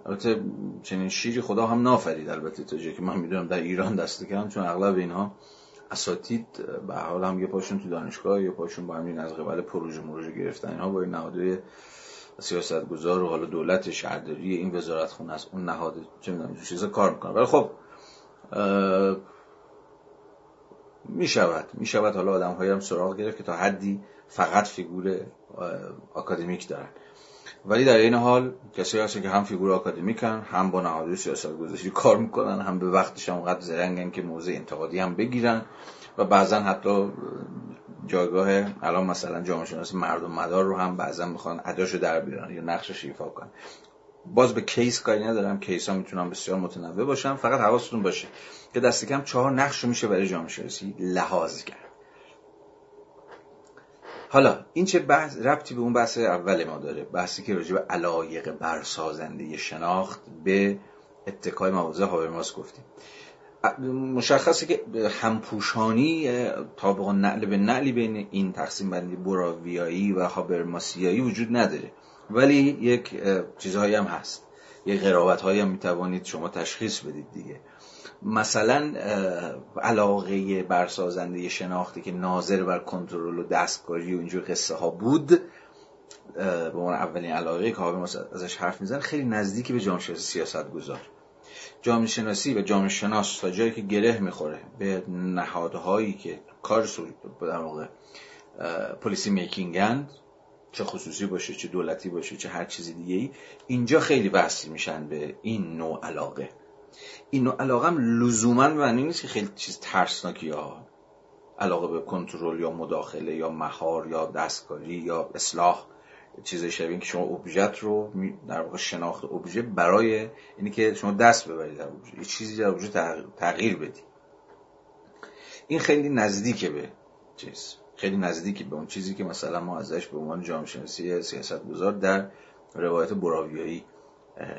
البته چنین شیری خدا هم نافرید البته تا که من می‌دونم در ایران دست کردم چون اغلب اینها اساتید به حال هم یه پاشون تو دانشگاه یا پاشون با همین از قبل پروژه مروژه گرفتن. اینها با این نهادهای سیاست گذار و حالا دولت شهرداری این وزارت خونه است اون نهاد چه می‌دونم چیزا کار می‌کنه. ولی خب می‌شود می‌شود. حالا آدم هم سراغ گرفت که تا حدی فقط فیگور آکادمیک دارن. ولی در این حال کسی هستن که هم فیگور آکادمیکن هم با نهادهای سیاست گذاری کار می‌کنن هم به وقتش انقد زرنگن که موضع انتقادی هم بگیرن و بعضا حتی جایگاه الان مثلا جامعه شناسی مردم مدار رو هم بعضا می‌خوان اداشو در بیارن یا نقشش ایفا کنن. باز به case کاری ندارم. case ها می‌تونن بسیار متنوع باشن. فقط حواستون باشه که دست کم چهار نقش رو میشه برای جامعه شناسی لحاظ کرد. حالا این چه بحث ربطی به اون بحث اول ما داره. بحثی که راجع به علایق برسازنده شناخت به اتکای موازه هاورماس گفتیم. مشخصه که همپوشانی طابق نعل به نعلی بین این تقسیم بندی براویایی و هابرماسیایی وجود نداره. ولی یک چیزهایی هم هست. یک قرابت هایی هم می‌توانید شما تشخیص بدید دیگه. مثلا علاقه برسازنده شناختی که ناظر بر کنترل و دستکاری و اینجور قصه ها بود به عنوان اولین علاقه که ازش حرف میزن خیلی نزدیکی به جامعه سیاست گذار جامعه شناسی و جامعه شناس تا جایی که گره می‌خوره به نهادهایی که کار در واقع پلیسی میکینگند چه خصوصی باشه چه دولتی باشه چه هر چیزی دیگه ای اینجا خیلی وصل میشن به این نوع علاقه. این نوع علاقه هم لزوما معنی نیست که خیلی چیز ترسناکی ها علاقه به کنترل یا مداخله یا مهار یا دستکاری یا اصلاح چیز شبیه که شما ابژت رو در واقع شناخت ابژه برای اینی که شما دست ببرید در ابژه. یه چیزی در ابژه تغییر بدی. این خیلی نزدیکه به چیز. خیلی نزدیکی به اون چیزی که مثلا ما ازش به عنوان جامعه شناسی سیاست گذار در روایت براویایی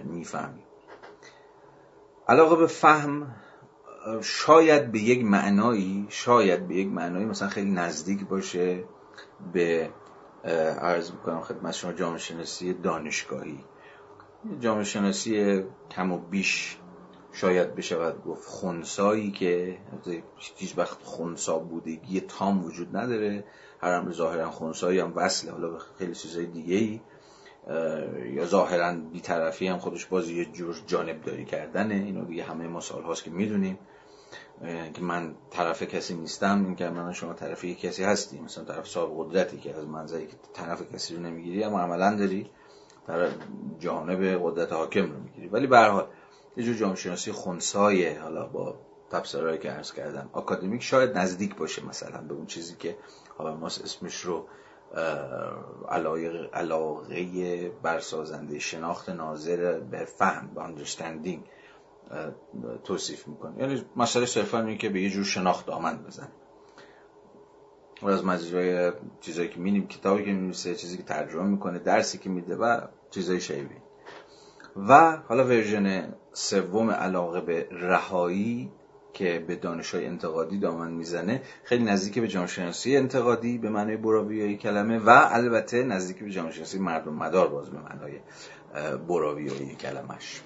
می‌فهمیم. علاقه به فهم شاید به یک معنایی شاید به یک معنایی مثلا خیلی نزدیک باشه به عرض می‌کنم خدمت شما جامعه شناسی دانشگاهی. جامعه شناسی کم و بیش شاید بشود گفت خونسایی که هیچ وقت خونسا بودگی تام وجود نداره. هر هم ظاهرا خونسایی هم وصله. حالا به خیلی چیزای دیگه ای یا ظاهرا بیطرفی هم خودش باز یه جور جانب داری کردنه. اینو دیگه همه ما سال هاست که می‌دونیم. که من طرف کسی نیستم این که من شما طرف یک کسی هستی مثلا طرف صاحب قدرتی که از منظری که طرف کسی رو نمی‌گیری اما عملا داری در جانب قدرت حاکم رو می‌گیری. ولی به هر حال یه جور جامعه شناسی خونسایه حالا با تفسیرهایی که عرض کردم. آکادمیک شاید نزدیک باشه مثلا به اون چیزی که هابرماس اسمش رو علاقه برسازنده شناخت ناظر به فهم به understanding. توصیف می‌کنه. یعنی مسئله صرفا اینه که به یه جور شناخت دامن بزن و از مجرای چیزایی که مینیم کتابی که می‌نویسه چیزی که ترجمه می‌کنه درسی که میده و چیزای شیبی. و حالا ورژن سوم علاقه به رهایی که به دانشهای انتقادی دامن می‌زنه خیلی نزدیک به جامعه شناسی انتقادی به معنای براویایی کلمه و البته نزدیک به جامعه شناسی مردم مدار باز به معنای براویایی کلمش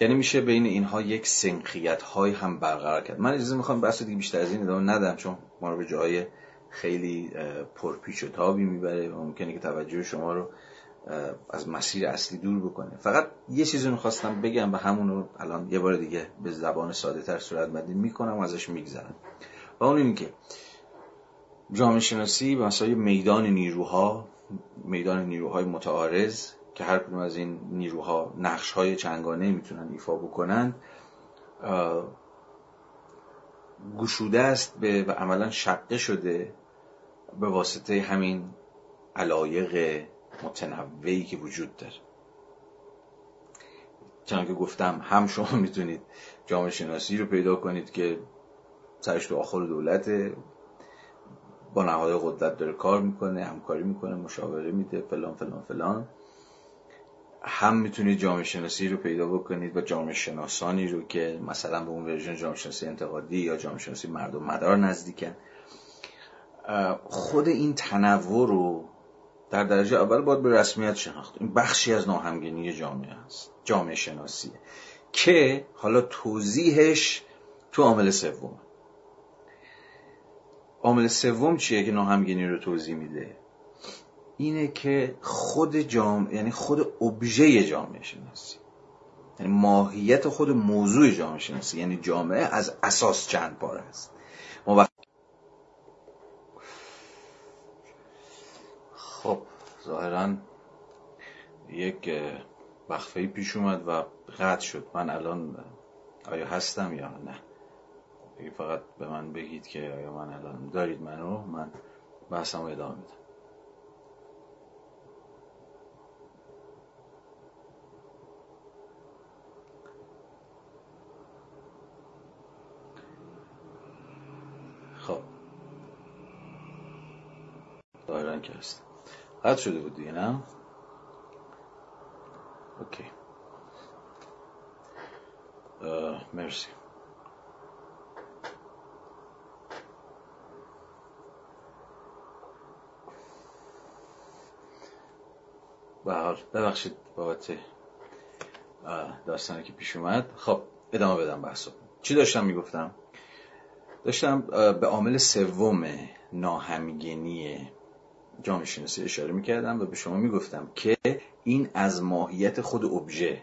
یعنی میشه بین اینها یک سنخیت های هم برقرار کرد. من اجازه می‌خوام بحث دیگه بیشتر از این ادامه ندم چون ما رو به جای خیلی پرپیچ و تابی می‌بره و ممکنه که توجه شما رو از مسیر اصلی دور بکنه. فقط یه چیزی می‌خواستم بگم و همونو الان یه بار دیگه به زبان ساده تر صورت بندی می‌کنم و ازش میگذرم. و اون این که جامعه شناسی مثلا میدان نیروها میدان نیروهای متعارض که هر کدوم از این نیروها نقش های چنگانه می‌تونن ایفا بکنن گشوده است به و عملا شقه شده به واسطه همین علایق متنوعی که وجود داره. چون که گفتم هم شما می‌تونید جامعه شناسی رو پیدا کنید که سرش تو آخر دولته با نهاد قدرت داره کار می‌کنه همکاری می‌کنه مشاوره میده فلان فلان فلان. هم می‌تونید جامعه شناسی رو پیدا بکنید و جامعه شناسانی رو که مثلا به اون ورژن جامعه شناسی انتقادی یا جامعه شناسی مردم مدار نزدیکن. خود این تنوع رو در درجه اول باید به رسمیت شناخت. این بخشی از ناهمگنی جامعه است جامعه شناسیه که حالا توضیحش تو عامل سوم عامل سوم چیه که ناهمگنی رو توضیح میده؟ اینه که خود جامعه یعنی خود ابژه جامعه شناسی. یعنی ماهیت خود موضوع جامعه شناسی. یعنی جامعه از اساس چند پاره است. ما خب ظاهرا یک وقفه پیش اومد و قطع شد. من الان آیا هستم یا نه؟ فقط به من بگید که آیا من الان دارید منو؟ من بحثم ادامه میدم. خب. ظاهرا که هست. قطع شده بود دیگه نه؟ اوکی. مرسی. به حال ببخشید بابت داستانی که پیش اومد. خب ادامه بدم بحثو. چی داشتم می‌گفتم؟ داشتم به عامل سوم ناهمگنی جامعه شناسی اشاره می‌کردم و به شما می‌گفتم که این از ماهیت خود ابژه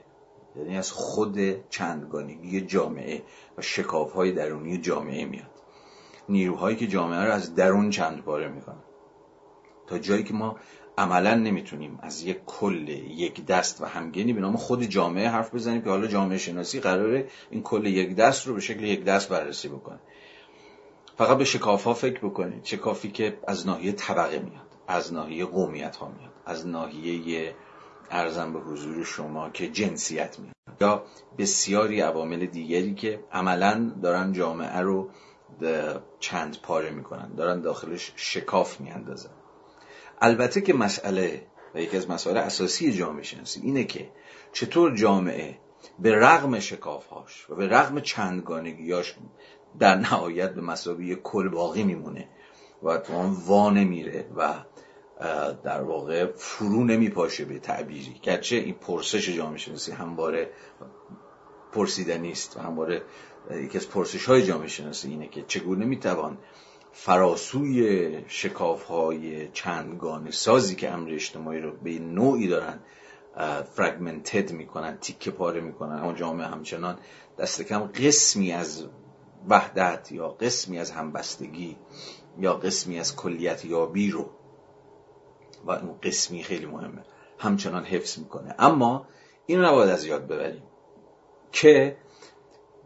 یعنی از خود چندگانگی جامعه و شکافهای درونی جامعه میاد. نیروهایی که جامعه رو از درون چند پاره می‌کنن. تا جایی که ما عملا نمی‌تونیم از یک کل یک دست و همگنی به نام خود جامعه حرف بزنیم که حالا جامعه شناسی قراره این کل یک دست رو به شکل یک دست بررسی بکنه. فقط به شکاف ها فکر بکنید. شکافی که از ناحیه طبقه میاد از ناحیه قومیت ها میاد از ناحیه ارزم به حضور شما که جنسیت میاد. یا بسیاری عوامل دیگری که عملا دارن جامعه رو چند پاره می‌کنن. دارن داخلش شکاف میاندازن. البته که مسئله و یکی از مسائل اساسی جامعه شناسی اینه که چطور جامعه به رغم شکافهاش و به رغم چندگانگیاش در نهایت به مسابقه کل باقی میمونه و تو وا نمیره و در واقع فرو نمیپاشه به تعبیری. گرچه این پرسش جامعه شناسی همواره پرسیدنی است و همواره یکی از پرسش های جامعه شناسی اینه که چگونه می‌توان فراسوی شکاف های چندگانه سازی که امر اجتماعی رو به نوعی دارن فرگمنتد می‌کنن تیکه پاره می‌کنن اما جامعه همچنان دست کم قسمی از وحدت یا قسمی از همبستگی یا قسمی از کلیت یابی رو و اون قسمی خیلی مهمه همچنان حفظ می‌کنه. اما این رو نباید از یاد ببریم که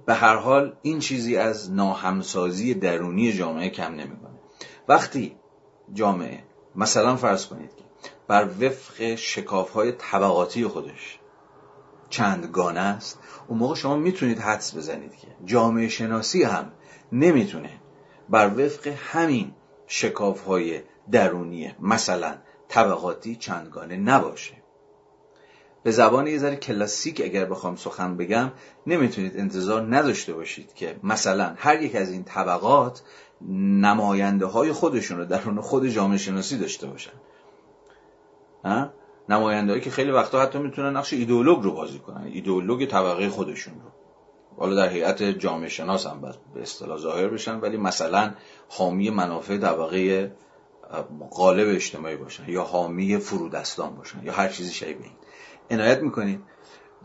به هر حال این چیزی از ناهمسازی درونی جامعه کم نمی‌کنه. وقتی جامعه مثلا فرض کنید که بر وفق شکاف های طبقاتی خودش چندگانه است اون موقع شما می‌تونید حدس بزنید که جامعه شناسی هم نمی‌تونه بر وفق همین شکاف های درونی مثلا طبقاتی چندگانه نباشه. به زبان یه ذره کلاسیک اگر بخوام سخن بگم نمی‌تونید انتظار نداشته باشید که مثلا هر یک از این طبقات نماینده های خودشون رو درون خود جامعه شناسی داشته باشن. نماینده که خیلی وقتا حتی می‌تونن نقش ایدئولوگ رو بازی کنن ایدئولوگ طبقه خودشون رو. حالا در هیئت جامعه شناس هم به اصطلاح ظاهر بشن ولی مثلا حامی منافع طبقه غالب اجتماعی باشن یا حامی فرودستان باشن یا هر چیزی شبیه این. عنایت می‌کنید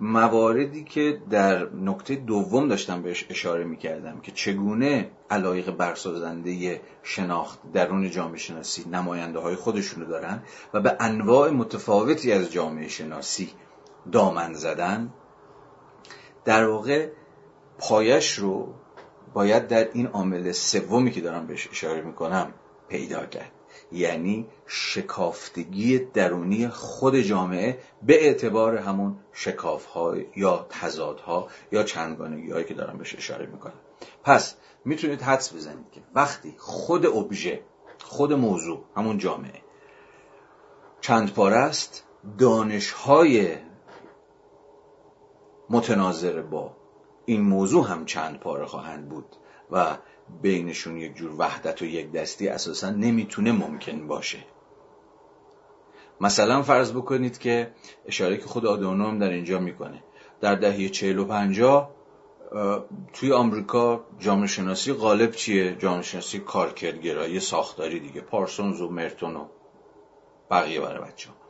مواردی که در نکته دوم داشتم بهش اشاره می‌کردم که چگونه علایق برسازنده شناخت درون جامعه شناسی نماینده های خودشونو دارن و به انواع متفاوتی از جامعه شناسی دامن زدن در واقع پایش رو باید در این عامل سومی که دارم بهش اشاره می‌کنم پیدا کرد. یعنی شکافتگی درونی خود جامعه به اعتبار همون شکافها یا تضادها یا چندگانگی هایی که دارم بهش اشاره می‌کنم. پس می‌تونید حدس بزنید که وقتی خود ابژه خود موضوع همون جامعه چند پاره است دانشهای متناظر با این موضوع هم چند پاره خواهند بود و بینشون یک جور وحدت و یک دستی اساسا نمی‌تونه ممکن باشه. مثلا فرض بکنید که اشاره که خود آدورنو در اینجا می‌کنه. در دهه چهل و پنجاه توی آمریکا جامعه شناسی غالب چیه؟ جامعه شناسی کارکردگرایی ساختاری دیگه پارسونز و مرتون و بقیه برای بچه ها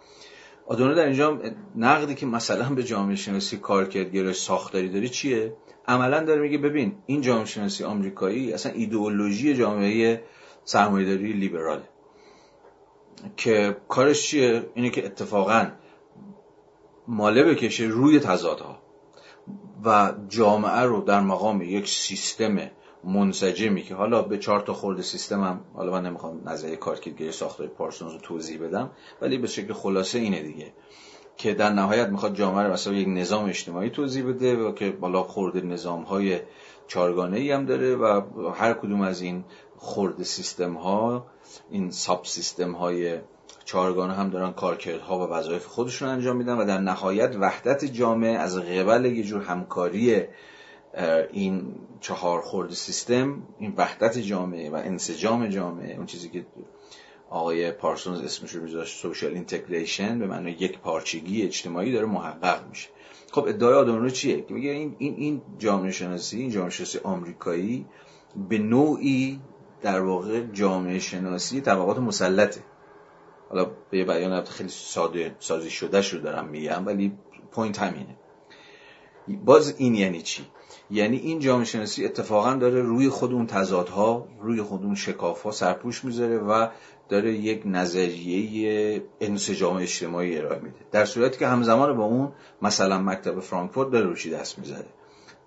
آدورنو در اینجا نقدی که مثلا به جامعه شناسی کارکردگرایی ساختاری داری چیه؟ عملا داره میگه ببین این جامعه شناسی آمریکایی اصلا ایدئولوژی جامعه سرمایه‌داری لیبراله. که کارش چیه؟ اینه که اتفاقا ماله بکشه روی تضادها. و جامعه رو در مقام یک سیستم منسجمی که حالا به چهار تا خورده سیستم هم حالا من نمی‌خوام نظریه کارکردگری ساختار پارسونز رو توضیح بدم ولی به شکل خلاصه اینه دیگه که در نهایت می‌خواد جامعه رو مثلا یک نظام اجتماعی توضیح بده و که بالا خورده نظام های چارگانه ای هم داره و هر کدوم از این خورده سیستم ها این ساب سیستم های چارگانه هم دارن کارکردها و وظایف خودشون انجام میدن و در نهایت وحدت جامعه از قبل یه جور همکاری این چهار خورد سیستم این وحدت جامعه و انسجام جامعه اون چیزی که آقای پارسونز اسمش رو میذاشت سوشال اینتگریشن به معنی یک پارچگی اجتماعی داره محقق میشه. خب ادعای آدم چیه؟ که میگه این این این جامعه شناسی این جامعه شناسی آمریکایی به نوعی در واقع جامعه شناسی طبقات مسلطه. حالا به یه بیان خیلی ساده سازی شده رو دارم میگم ولی point همینه. باز این یعنی چی؟ یعنی این جامعه شناسی اتفاقا داره روی خود اون تضادها روی خود اون شکافها سرپوش می‌ذاره و داره یک نظریه انسجام اجتماعی ارائه میده. در صورتی که همزمان با اون مثلا مکتب فرانکفورت داره روش دست می‌ذاره.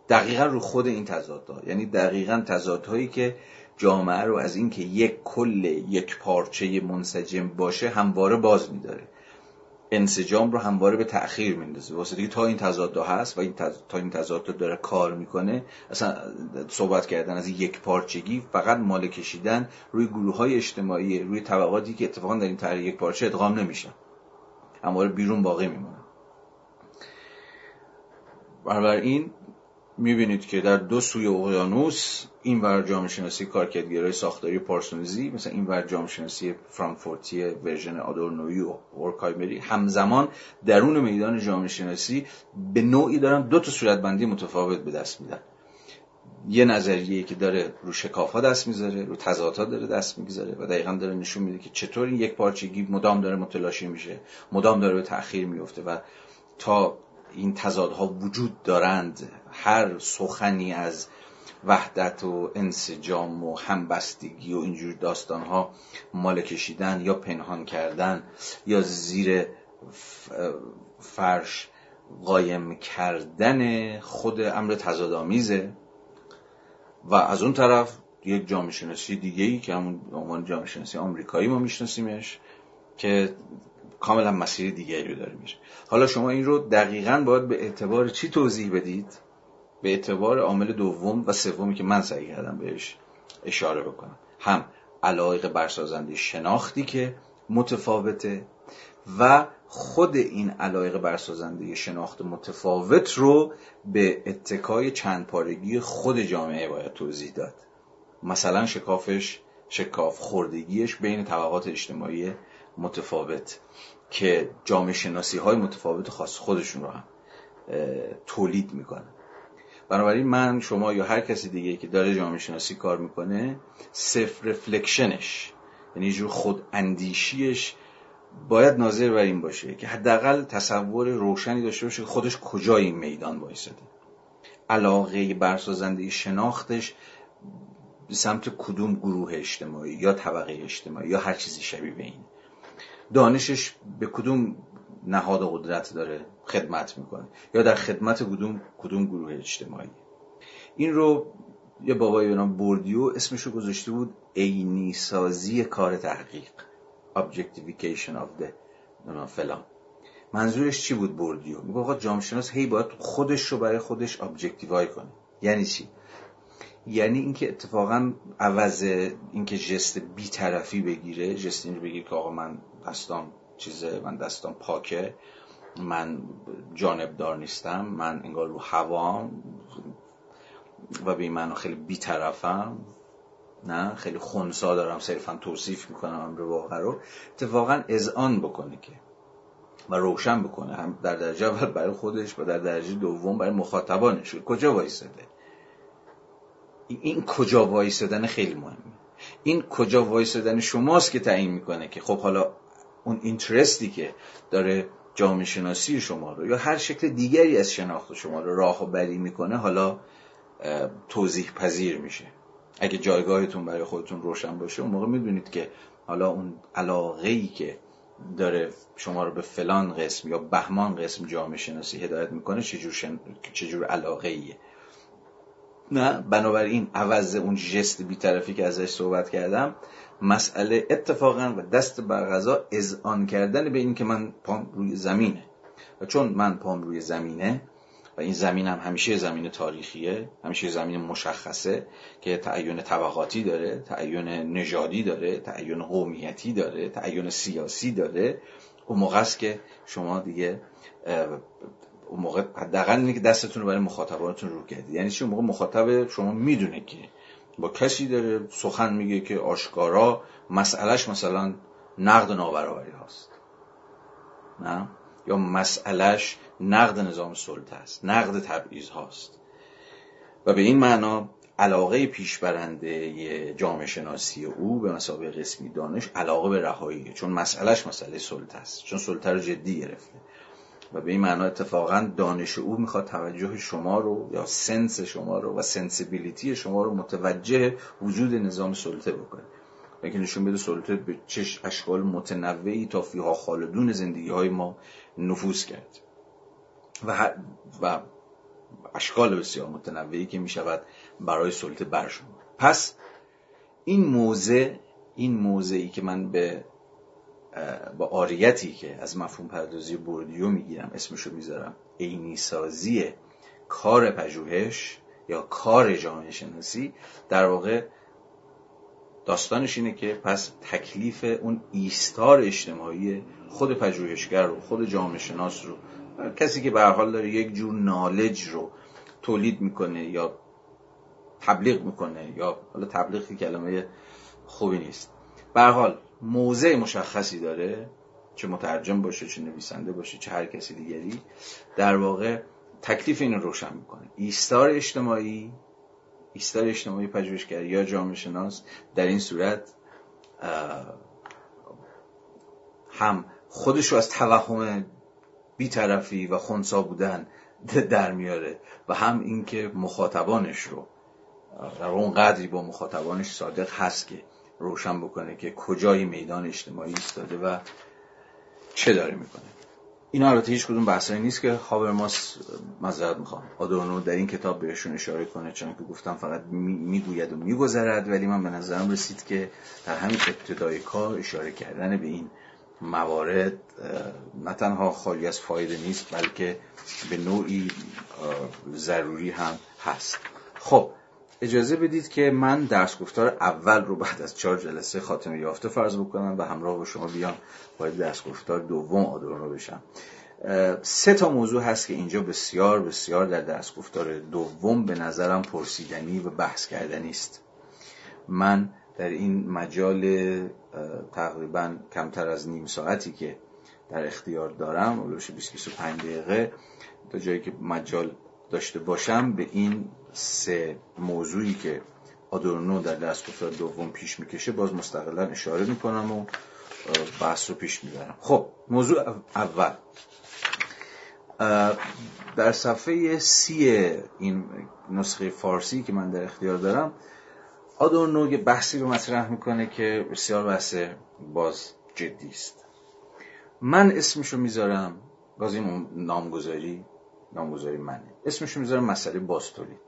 دقیقا رو خود این تضادها. یعنی دقیقا تضادهایی که جامعه رو از اینکه یک کل یک پارچه منسجم باشه همواره باز میداره. انسجام رو همواره به تأخیر میندازه. واسه دیگه تا این تضاد هست و این تا این تضاد داره کار می‌کنه اصلا صحبت کردن از یک پارچگی فقط مال کشیدن روی گروه های اجتماعی روی طبقاتی که اتفاقا در این طرح یک پارچه ادغام نمیشن. همواره بیرون باقی میمونن. این می‌بینید که در دو سوی اقیانوس این ور جامعه شناسی کارکردگرای ساختاری پارسونزی مثلا این ور جامعه شناسی فرانکفورتی version آدورنوی و هورکهایمری همزمان درون میدان جامعه شناسی به نوعی دارن دو تا صورتبندی متفاوت به دست میدن. یه نظریه که داره رو شکاف ها دست می‌ذاره رو تضادها داره دست می‌گذاره و دقیقا داره نشون میده که چطور این یک پارچگی مدام داره متلاشی میشه مدام داره به تأخیر میفته و تا این تضادها وجود دارند هر سخنی از وحدت و انسجام و همبستگی و اینجور داستانها مال کشیدن یا پنهان کردن یا زیر فرش قایم کردن خود امر تضادآمیزه. و از اون طرف یک جامعه شناسی دیگه ای که همون عنوان جامعه شناسی آمریکایی ما میشناسیمش که کاملا مسیر دیگری رو داره میشه حالا شما این رو دقیقا باید به اعتبار چی توضیح بدید؟ به اعتبار عامل دوم و سومی که من سعی کردم بهش اشاره بکنم. هم علایق برسازنده شناختی که متفاوته و خود این علایق برسازنده شناخت متفاوت رو به اتکای چند پارگی خود جامعه باید توضیح داد. مثلا شکافش شکاف خوردگیش بین طبقات اجتماعی متفاوت که جامعه شناسی های متفاوت خاص خودشون رو هم تولید می‌کنن. بنابراین من شما یا هر کسی دیگه که داره جامعه شناسی کار می‌کنه سلف رفلکشنش یعنی جور خود اندیشیش باید ناظر بر این باشه که حداقل تصور روشنی داشته باشه که خودش کجای این میدان وایساده. علاقه برسازنده شناختش سمت کدوم گروه اجتماعی یا طبقه اجتماعی یا هر چیزی شبیه به این. دانشش به کدوم نهاد قدرت داره خدمت می‌کنه. یا در خدمت کدوم کدوم گروه اجتماعی. این رو یه بابایی به نام بوردیو اسمش رو گذاشته بود عینی سازی کار تحقیق objectification of the فلان. منظورش چی بود بوردیو؟ میگه آقا جامعه شناس هی باید خودش رو برای خودش ابجکتیوای کنه. یعنی چی؟ یعنی اینکه اتفاقا عوض اینکه جست بیطرفی بگیره جست این رو بگیره که آقا من دستام چیزه من دستام پاکه. من جانبدار نیستم. من انگار رو هوام و به من خیلی بیطرفم. نه؟ خیلی خونسا دارم صرفا توصیف می‌کنم امر واقع رو. اتفاقا اذعان بکنه که و روشن بکنه. هم در درجه اول برای خودش و در درجه دوم برای مخاطبانش. کجا وایساده؟ این کجا وایسادن خیلی مهمه. این کجا وایسادن شماست که تعیین می‌کنه که خب حالا اون اینترستی که داره جامعه شناسی شما رو یا هر شکل دیگری از شناخت شما رو راه و بری می‌کنه حالا توضیح پذیر میشه. اگه جایگاهتون برای خودتون روشن باشه اون موقع می‌دونید که حالا اون علاقه ای که داره شما رو به فلان قسم یا بهمان قسم جامعه شناسی هدایت می‌کنه چجور, شن... چجور علاقه ایه نه بنابراین عوض اون جست بیطرفی که ازش صحبت کردم مسئله اتفاقا و دست بر غذا اذعان کردن به این که من پام روی زمینه. و چون من پام روی زمینه و این زمین هم همیشه زمین تاریخیه همیشه زمین مشخصه که تعین طبقاتی داره تعین نژادی داره تعین قومیتی داره تعین سیاسی داره. اون موقع است که شما دیگه اون موقع حداقل اینه که دستتون رو برای مخاطبانتون رو کردید یعنی چی؟ موقع مخاطب شما می‌دونه که با کسی داره سخن میگه که آشکارا مسئلهش مثلا نقد نابرابری هاست. نه؟ یا مسئلهش نقد نظام سلطه است نقد تبعیض هاست. و به این معنا علاقه پیشبرنده جامعه شناسی او به مسابقه قسمی دانش علاقه به رهایی چون مسئلهش مسئله سلطه است چون سلطه رو جدی گرفته. و به این معنا اتفاقا دانش او می‌خواد توجه شما رو یا سنس شما رو و سنسیبیلیتی شما رو متوجه وجود نظام سلطه بکنه. اینکه نشون بده سلطه به چه اشکال متنوعی تا فیها خالدون زندگی های ما نفوذ کرد. و, و اشکال بسیار متنوعی که می‌شود برای سلطه بر شما پس این موضع این موضعی که من به با آریتی که از مفهوم پردازی بوردیو می‌گیرم اسمشو می‌ذارم. عینی سازی کار پژوهش یا کار جامعه شناسی در واقع داستانش اینه که پس تکلیف اون ایستار اجتماعی خود پژوهشگر رو خود جامعه شناس رو کسی که به حال داره یک جور نالج رو تولید می‌کنه یا تبلیغ می‌کنه یا حالا تبلیغی کلمه خوبی نیست. به حال موضع مشخصی داره چه مترجم باشه چه نویسنده باشه چه هر کسی دیگری در واقع تکلیف اینو روشن می‌کنه. ایستار اجتماعی ایستار اجتماعی پژوهشگر یا جامعه شناس در این صورت هم خودش رو از توهم بیطرفی و خونسا بودن در میاره و هم اینکه مخاطبانش رو در اون قدری با مخاطبانش صادق هست که روشن بکنه که کجای میدان اجتماعی ایستاده و چه داره می‌کنه. این البته هیچ کدوم بحثایی نیست که هابرماس مذارت می‌خوام. آدورنو در این کتاب بهشون اشاره کنه چون که گفتم فقط می‌گوید و میگذرد ولی من به نظرم رسید که در همین ابتدای کار اشاره کردن به این موارد نه تنها خالی از فایده نیست بلکه به نوعی ضروری هم هست. خب اجازه بدید که من درس گفتار اول رو بعد از چهار جلسه خاتمه یافته فرض بکنم و همراه با شما بیام باید درس گفتار دوم آدورنو بشم. سه تا موضوع هست که اینجا بسیار بسیار در درس گفتار دوم به نظرم پرسیدنی و بحث کردنی است. من در این مجال تقریبا کمتر از نیم ساعتی که در اختیار دارم اولوش 25 دقیقه تا جایی که مجال داشته باشم به این سه موضوعی که آدورنو در دستگفتار دوم پیش می‌کشه باز مستقلا اشاره می‌کنم و بحث رو پیش می‌برم. خب موضوع اول. در صفحه سی این نسخه فارسی که من در اختیار دارم آدورنو یه بحثی رو مطرح می‌کنه که بسیار بحث باز جدی است. من اسمشو می‌ذارم باز این نامگذاری نامگذاری منه. اسمشو می‌ذارم مسئله باستولید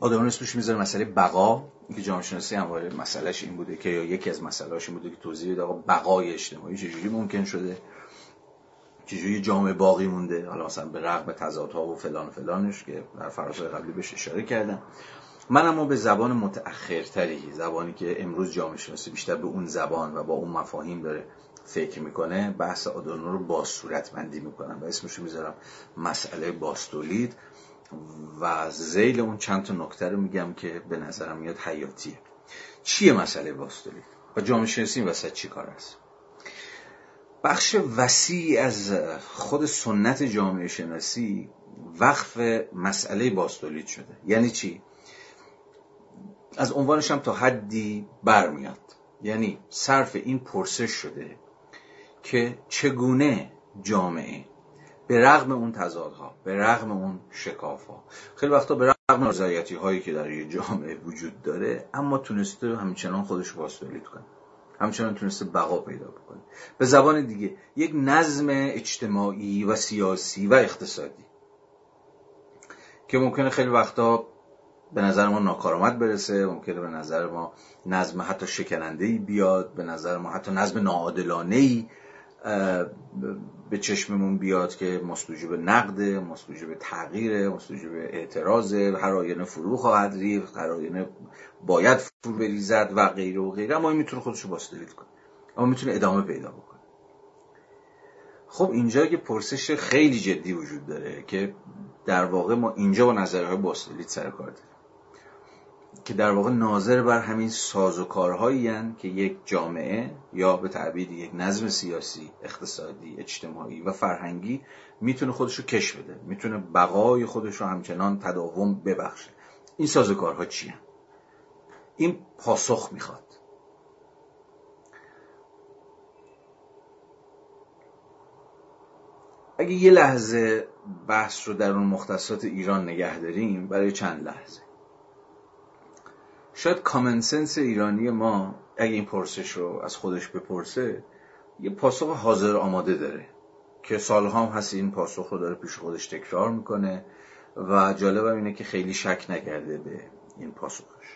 آدم اسمش می‌ذاره مسئله بقا. که جامعه شناسی همواره مسئلهش این بوده که یا یکی از مسئلهاش این بوده که توضیح بده آقا بقای اجتماعی چجوری ممکن شده؟ چجوری جامعه باقی مونده؟ حالا مثلا به رغم تضادها و فلان فلانش که در فراسای قبلی بهش اشاره کردم. من اما به زبان متأخرتری زبانی که امروز جامعه شناسی بیشتر به اون زبان و با اون مفاهیم داره فکر می‌کنه بحث آدورنو رو با صورت بندی می‌کنم و اسمشو می‌ذارم مسئله باستولید و زیل اون چند تا نکته رو میگم که به نظرم میاد حیاتیه. چیه مسئله باستولید؟ و جامعه شناسی وسط چی کار است؟ بخش وسیع از خود سنت جامعه شناسی وقف مسئله باستولید شده. یعنی چی؟ از عنوانش هم تا حدی برمیاد. یعنی صرف این پرسش شده که چگونه جامعه به رغم اون تضادها به رغم اون شکافها. خیلی وقتا به رغم نارضایتی هایی که در یه جامعه وجود داره اما تونسته همچنان خودش باستولید کنه. همچنان تونسته بقا پیدا بکنه. به زبان دیگه یک نظم اجتماعی و سیاسی و اقتصادی که ممکنه خیلی وقتا به نظر ما ناکارآمد برسه ممکنه به نظر ما نظم حتی شکننده بیاد به نظر ما حتی نظم ناعادلانه به چشممون بیاد که مسلوجه به نقده مسلوجه به تغییر مسلوجه به اعتراض هر آینه فرو خواهد ریخت هر آینه باید فرو بریزد و غیره و غیره. اما این می‌تونه خودش رو باستولید کنه. اما می‌تونه ادامه پیدا بکنه. خب اینجا یه پرسش خیلی جدی وجود داره که در واقع ما اینجا با نظرهای باستولید سر کار داریم. که در واقع ناظر بر همین سازوکارهایی که یک جامعه یا به تعبیر یک نظم سیاسی اقتصادی اجتماعی و فرهنگی می‌تونه خودش رو کش بده می‌تونه بقای خودش رو همچنان تداوم ببخشه. این سازوکارها چیه این پاسخ می‌خواد. اگه یه لحظه بحث رو در اون مختصات ایران نگه داریم برای چند لحظه؟ شاید کامن سنس ایرانی ما اگه این پرسش رو از خودش بپرسه یه پاسخ حاضر آماده داره که سالها هم هست این پاسخ رو داره پیش خودش تکرار می‌کنه و جالبم اینه که خیلی شک نکرده به این پاسخش.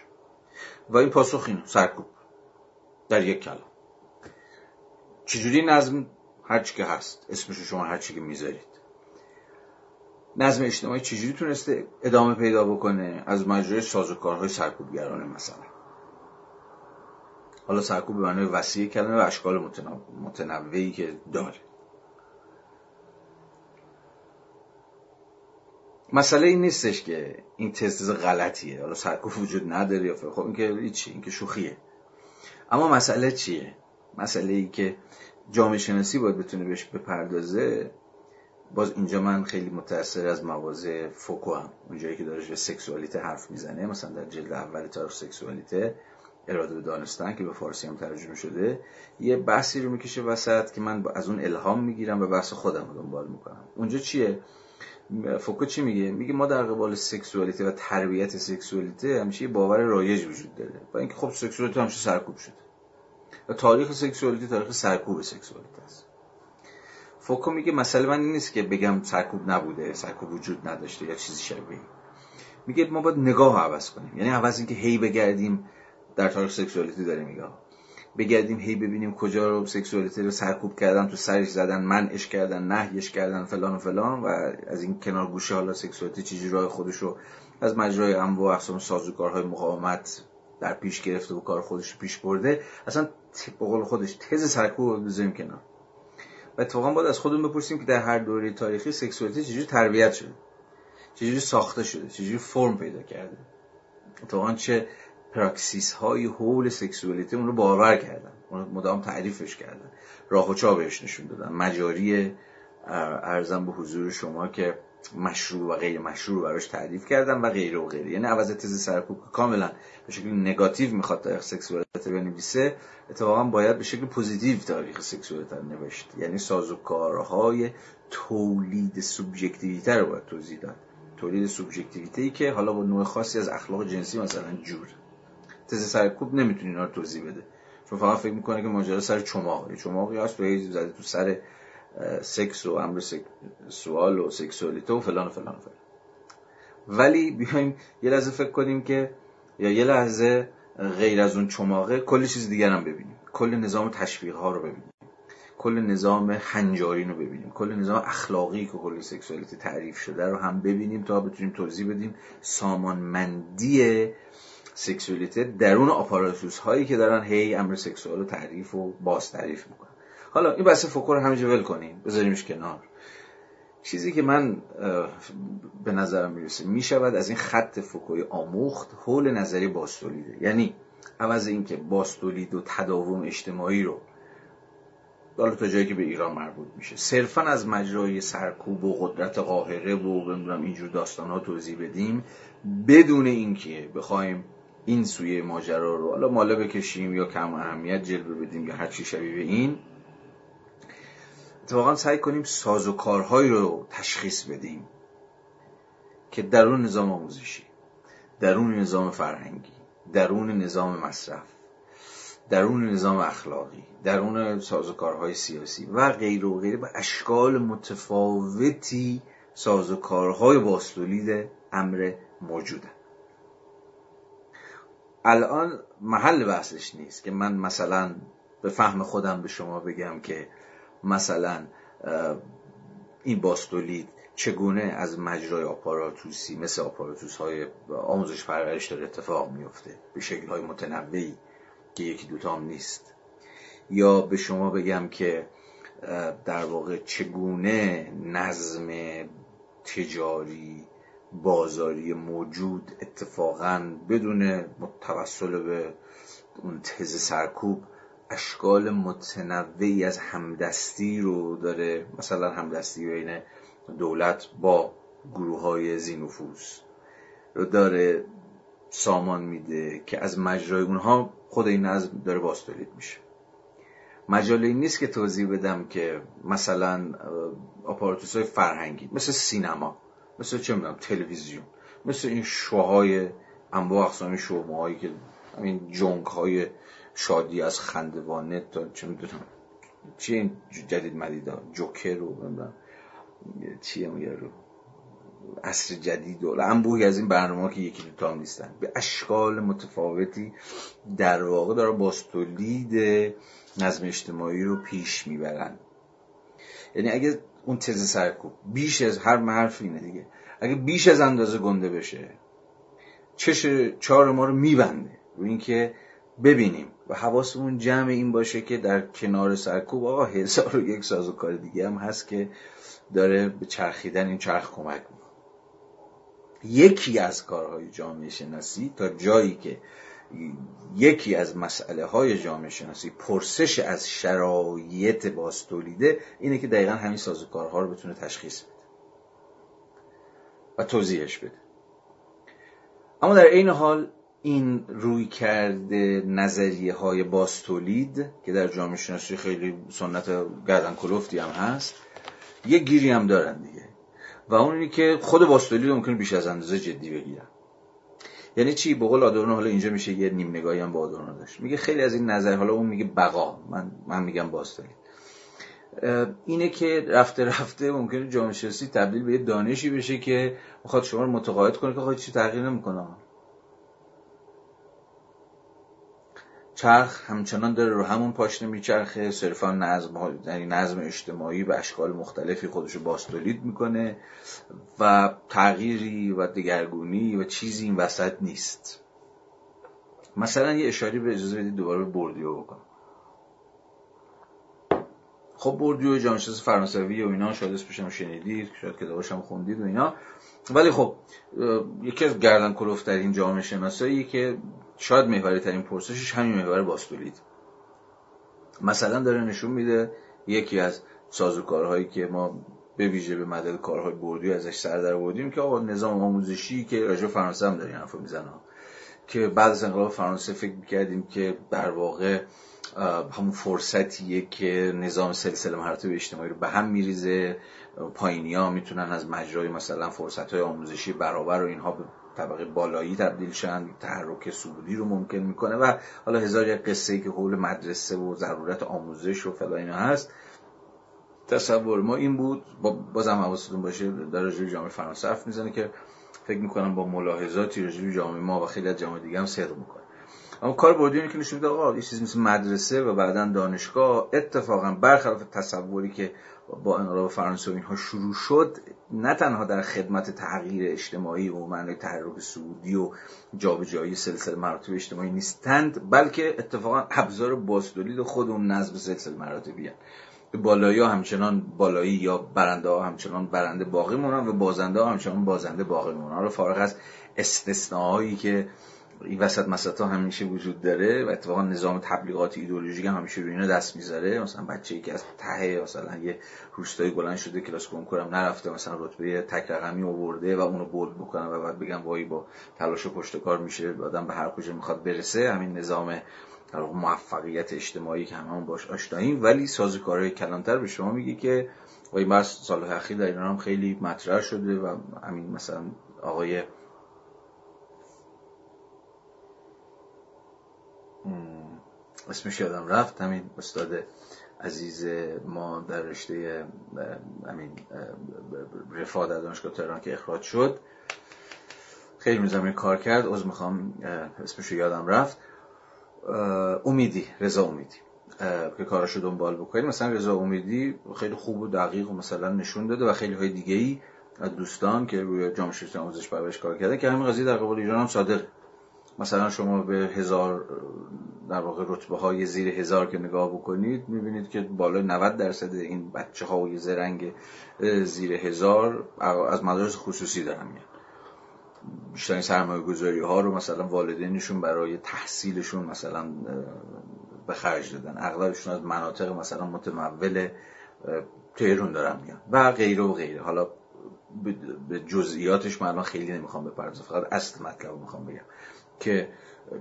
و این پاسخ این سرکوب در یک کلام. چجوری نظم هرچی که هست اسمش شما هرچی که می‌ذارید. نظم اجتماعی چجوری تونسته ادامه پیدا بکنه از مجرای سازوکارهای سرکوبگرانه مثلا؟ حالا سرکوب به معنای وسیع کلمه و اشکال متنوعی که داره. مسئله این نیستش که این تست غلطیه. حالا سرکوب وجود نداره یا خب این که چی این که شوخیه. اما مسئله چیه؟ مسئله ای که جامعه شناسی باید بتونه بهش بپردازه باز اینجا من خیلی متاثر از مواضع فوکو هم. اونجایی که داره سکسوالیته حرف می‌زنه مثلا در جلد اول تاریخ سکسوالیته اراده به دانستن که به فارسی هم ترجمه شده یه بحثی رو می‌کشه وسط که من از اون الهام می‌گیرم و بحث خودم رو دنبال می‌کنم. اونجا چیه؟ فوکو چی میگه؟ میگه ما در قبال سکسوالیته و تربیت سکسوالیته همیشه باور رایج وجود داره. با اینکه خب سکسوالیته همیشه سرکوب شده. و تاریخ سکسوالیته تاریخ سرکوب سکسوالیته است. فوکو میگه مسئله من این نیست که بگم سرکوب نبوده سرکوب وجود نداشته یا چیزی شبیه میگه ما باید نگاه عوض کنیم. یعنی عوض اینکه هی بگردیم در تاریخ سکسوالیتی داره میگه. بگردیم هی ببینیم کجا رو سکسوالیتی رو سرکوب کردن تو سرش زدن منعش کردن نهیش کردن فلان و فلان و از این کنار گوشه حالا سکسوالیتی چیزی راه خودش رو از مجرای انواع اقسام سازوکارهای مقاومت در پیش گرفته و کار خودش رو پیش برده اصلا به قول خودش تز سرکوب رو بذاریم کنار. و اتفاقا باید از خودمون بپرسیم که در هر دوره تاریخی سکسوالیتی چجوری تربیت شده؟ چجوری ساخته شده؟ چجوری فرم پیدا کرده؟ اتفاقا چه پراکسیس های حول سکسوالیتی اون رو باور کردن اون مدام تعریفش کردن راه و چا نشون دادن. مجاری ارزم به حضور شما که مشروع و غیر مشروع براش تعریف کردن و غیره و غیره یعنی عوض تز سرکوب کاملا به شکل نگاتیو می‌خواد تاریخ سکسوالیته بنویسه اتفاقا باید به شکل پوزیتیو تاریخ سکسوالیته نوشت. یعنی سازوکارهای تولید سوبژکتیویته رو باید توضیح داد. تولید سوبژکتیویته ای که حالا با نوع خاصی از اخلاق جنسی مثلا جوره. تز سرکوب نمی‌تونه اینا رو توضیح بده. چون فقط فکر می‌کنه که ماجرا سر چماقی چماقی هست تو زده تو سر سکس و امر sexual و سکسوالیته و فلان و فلان و فلان. ولی بیایم یه لحظه فکر کنیم که یا یه لحظه غیر از اون چماقه کلی چیز دیگر هم ببینیم. کل نظام تشویق ها رو ببینیم. کل نظام هنجاری رو ببینیم. کل نظام اخلاقی که کل سکسوالیتی تعریف شده رو هم ببینیم تا بتونیم توضیح بدیم سامانمندی سکسوالیته درون آپاراتوس هایی که دارن هی امر سکسوال رو تعریف و باز تعریف می‌کنن. حالا این بحث فوکو رو همینجا ول کنیم بذاریمش کنار. چیزی که من به نظرم می‌رسه می‌شود از این خط فوکوی آموخت حول نظری باستولیده یعنی عوض اینکه باستولید و تداوم اجتماعی رو حالا تا جایی که به ایران مربوط میشه. صرفا از مجرای سرکوب و قدرت قاهره و بمیدونم اینجور داستان ها توضیح بدیم بدون اینکه بخوایم این سوی ماجرا رو حالا ماله بکشیم یا کم اهمیت جلوه بدیم یا هر چی شبیه این اتفاقا سعی کنیم ساز و کارهایی رو تشخیص بدیم که درون نظام آموزشی درون نظام فرهنگی درون نظام مصرف درون نظام اخلاقی درون سازوکارهای سیاسی و غیر و غیره به اشکال متفاوتی سازوکارهای باستولید امر موجوده. الان محل بحثش نیست که من مثلا به فهم خودم به شما بگم که مثلا این باستولید چگونه از مجرای آپاراتوسی مثل آپاراتوس های آموزش پرورش داره اتفاق میفته به شکل های متنوعی که یکی دوتا هم نیست. یا به شما بگم که در واقع چگونه نظم تجاری بازاری موجود اتفاقا بدون توسل به اون تز سرکوب اشکال متنوعی از همدستی رو داره. مثلا همدستی بین دولت با گروه های زینوفوس رو داره سامان میده که از مجرای اونها خود این نظم داره باستولید میشه. مجال این نیست که توضیح بدم که مثلا آپاراتوس های فرهنگی مثل سینما مثل چه می‌دونم تلویزیون مثل این شوهای انواع اقسام شوهایی که همین جنگ های شادی از خندوانه تا چه می‌دونم. چیه این جدید مدیدا جوکر رو چیه میگه رو عصر جدید و انبوهی از این برنامه که یکی دوتا هم نیستن. به اشکال متفاوتی در واقع داره باستولید نظم اجتماعی رو پیش می‌برن. یعنی اگه اون تز سرکوب بیش از هر حرف اینه دیگه. اگه بیش از اندازه گنده بشه چش چهار ما رو میبنده. رو اینکه ببینیم و حواسمون جمع این باشه که در کنار سرکوب آقا هزار و یک ساز و کار دیگه هم هست که داره به چرخیدن این چرخ کمک می‌کنه. یکی از کارهای جامعه شناسی تا جایی که یکی از مسئله های جامعه شناسی پرسش از شرایط باستولیده اینه که دقیقا همین سازوکارها رو بتونه تشخیص بده و توضیحش بده. اما در این حال این روی کرده نظریه های باستولید که در جامعه شناسی خیلی سنت گردن کلوفتی هم هست یه گیری هم دارن دیگه. و اون اینه که خود باستولید ممکن بیش از اندازه جدی بگیرن. یعنی چی؟ به قول آدورنو حالا اینجا میشه یه نیم نگاهی هم با آدورنو داشت. میگه خیلی از این نظر حالا اون میگه بقا من من میگم باستولید اینه که رفته رفته ممکنه جامعه شناسی تبدیل به یه دانشی بشه که می‌خواد شما رو متقاعد کنه که خواهد چی تغییر نمی‌کنه؟ چرخ همچنان داره رو همون پاشنه میچرخه صرفا نظم یعنی نظم اجتماعی و اشکال مختلفی خودشو باستولید می‌کنه و تغییری و دگرگونی و چیزی این وسط نیست. مثلا یه اشاری به اجازه بدید دوباره به بوردیو بکنم. خب بوردیو جامعه فرانسوی و اینا شاید اسمش شنیدید شاید کتاباش هم خوندید و اینا. ولی خب یکی از گردن کلوفترین جامعه شناسایی که شاید محوری ترین پرسشش همین محور باستولید. مثلا داره نشون میده یکی از سازوکارهایی که ما به ویژه به مدد کارهای بردی ازش سر در بودیم که آقا نظام آموزشی که راجع فرانسه هم داریم حرف می‌زنه. که بعد از انقلاب فرانسه فکر می‌کردیم که در واقع همون فرصتیه که نظام سلسله مراتب اجتماعی رو به هم میریزه. پایینی ها می‌تونن از مجرای مثلا فرصت های آموزشی برابر و اینها به طبقه بالایی تبدیل شن تحرک سعودی رو ممکن می‌کنه و حالا هزار قصه ای که حول مدرسه و ضرورت آموزش و فلا اینا هست. تصور ما این بود با بازم حواستون باشه در رجوع جامعه فرانسه حرف می‌زنه که فکر می‌کنم با ملاحظاتی رجوع جامعه ما و خیلی از جامعه دیگه هم صدق می‌کنه. اما کار بردیونی که نشون آقا یه چیزی مثل مدرسه و بعدا دانشگاه اتفاقا برخلاف تصوری که با انقلاب فرانسه و اینها شروع شد نه تنها در خدمت تغییر اجتماعی و معنی تحرک سعودی و جابجایی سلسله مراتب اجتماعی نیستند بلکه اتفاقا ابزار بازتولید خود اون نظم سلسله مراتبی بالایی ها همچنان بالایی یا برنده ها همچنان برنده باقی مونن و بازنده ها همچنان بازنده باقی مونن. حالا فارغ از استثناهایی که این وسط مسط ها همیشه وجود داره و اتفاقا نظام تبلیغات ایدئولوژیک همیشه روی اینا دست می‌ذاره. مثلا بچه ای که از ته مثلا یه روستایی بلند شده کلاس کنکورم نرفته مثلا رتبه تک رقمی آورده و اونو بولد بکنه و بعد بگم وای با تلاش و پشتکار میشه آدم به هر کجا می‌خواد برسه. همین نظام موفقیت اجتماعی که همون باش آشناییم. ولی سازوکارهای کلانتر به شما میگه که وای این سال اخیر در ایران هم خیلی مطرح شده و همین مثلا آقای اسمش یادم رفت همین استاد عزیز ما در رشته همین رفاه در دانشگاه تهران که اخراج شد. خیلی میزمین کار کرد. از می‌خوام اسمش یادم رفت. امیدی رضا امیدی. که کاراشو دنبال بکنید مثلا رضا امیدی خیلی خوب و دقیق و مثلا نشون داده و خیلی های دیگه ای از دوستان که روی جامعه شناسی آموزش پرورش کار کرده که همین قضیه در قبال ایران هم صادق مثلا شما به هزار در واقع رتبه های زیر هزار که نگاه بکنید می‌بینید که بالای 90 درصد این بچه های زرنگ زیر هزار از مدارس خصوصی دارن میان. بیشتر سرمایه گذاری ها رو مثلا والدینشون برای تحصیلشون مثلا به خرج دادن. اغلبشون از مناطق مثلا متمول تهرون دارن میان و غیره و غیره. حالا به جزئیاتش من خیلی نمی‌خوام بپردازم فقط اصل مطلب می‌خوام بگم. که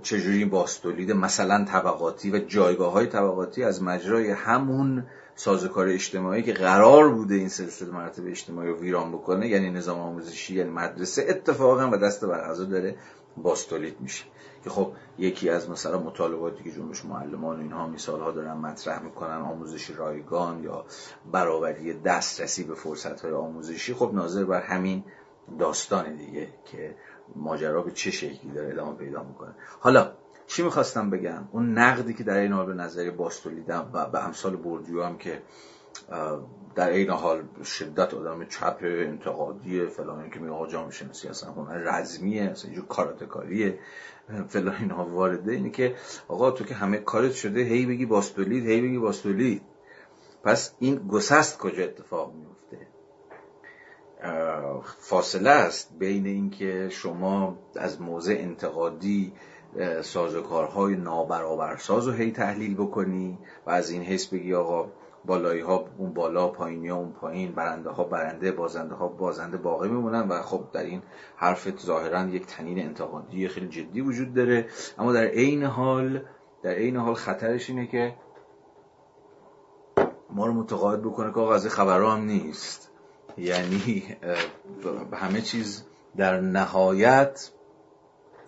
چجوری باستولید مثلا طبقاتی و جایگاه های طبقاتی از مجرای همون سازوکار اجتماعی که قرار بوده این سلسله مراتب اجتماعی رو ویران بکنه یعنی نظام آموزشی یعنی مدرسه اتفاقا و دست بر داره باستولید میشه. که خب یکی از مثلا مطالباتی که جنبش معلمان و اینها مثال ها دارن مطرح می‌کنن آموزش رایگان یا برابری دسترسی به فرصت های آموزشی خب ناظر بر همین داستان دیگه که ماجرا به چه شکلی داره ادامه پیدا می‌کنه. حالا چی می‌خواستم بگم؟ اون نقدی که در این حال به نظر باستولیدم و به امثال بردیو هم که در این حال شدت آدم چپ انتقادی فلان که میگه آقا جامعه شناسی اصلا هنر رزمیه اصلا اینجور کاراتکاریه فلان اینها وارده. اینه که آقا تو که همه کارت شده هی بگی باستولید هی بگی باستولید پس این گسست کجا اتفاق میفته فاصله است بین اینکه شما از موضع انتقادی سازوکارهای نابرابرساز رو هی تحلیل بکنی و از این حس بگی آقا بالایی ها اون بالا پایینی ها اون پایین برنده ها برنده بازنده ها بازنده باقی میمونن و خب در این حرفت ظاهرا یک تنین انتقادی خیلی جدی وجود داره. اما در عین حال در عین حال خطرش اینه که ما رو متقاعد بکنه که آقا از خبرها هم نیست. یعنی همه چیز در نهایت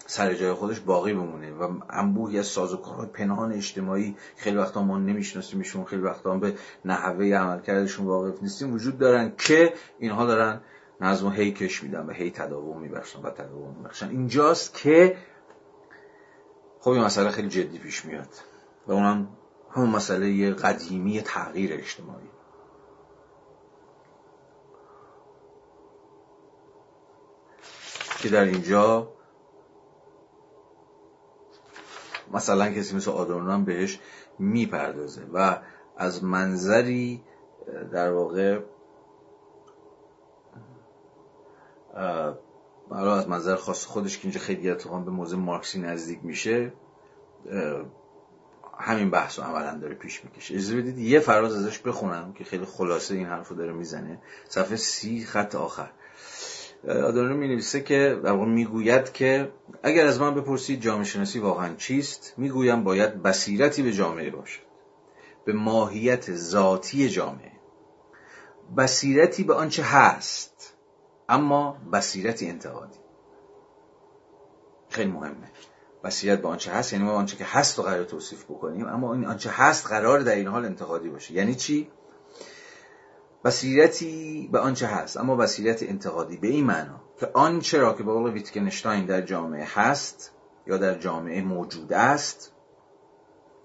سر جای خودش باقی بمونه و انبوهی از سازوکارهای پنهان اجتماعی خیلی وقتا ما نمیشناسیمشون خیلی وقتا به نحوه عملکردشون واقف نیستیم وجود دارن که اینها دارن نظم هی کش میدن و هی تداوم میبخشن و تداوم میبخشن. اینجاست که خب این مسئله خیلی جدی پیش میاد و اونم همون مسئله قدیمی تغییر اجتماعی. که در اینجا مثلا کسی مثل آدورنو بهش می‌پردازه و از منظری در واقع حالا از منظر خاص خودش که اینجا خیلی اتفاقا به موضوع مارکسی نزدیک میشه همین بحث رو عملا داره پیش می‌کشه. اجازه بدید یه فراز ازش بخونم که خیلی خلاصه این حرف رو داره می‌زنه. صفحه سی خط آخر. آدورنو می نویسه که می‌گوید که اگر از من بپرسید جامعه شناسی واقعا چیست می‌گویم باید بصیرتی به جامعه باشد. به ماهیت ذاتی جامعه. بصیرتی به آنچه هست اما بصیرتی انتقادی. خیلی مهمه. بصیرت به آنچه هست یعنی ما آنچه که هست رو قرار توصیف بکنیم اما این آنچه هست قرار در این حال انتقادی باشه. یعنی چی؟ بصیرتی به آنچه هست اما بصیرت انتقادی به این معنا که آنچه را که به قول ویتکنشتاین در جامعه هست یا در جامعه موجود است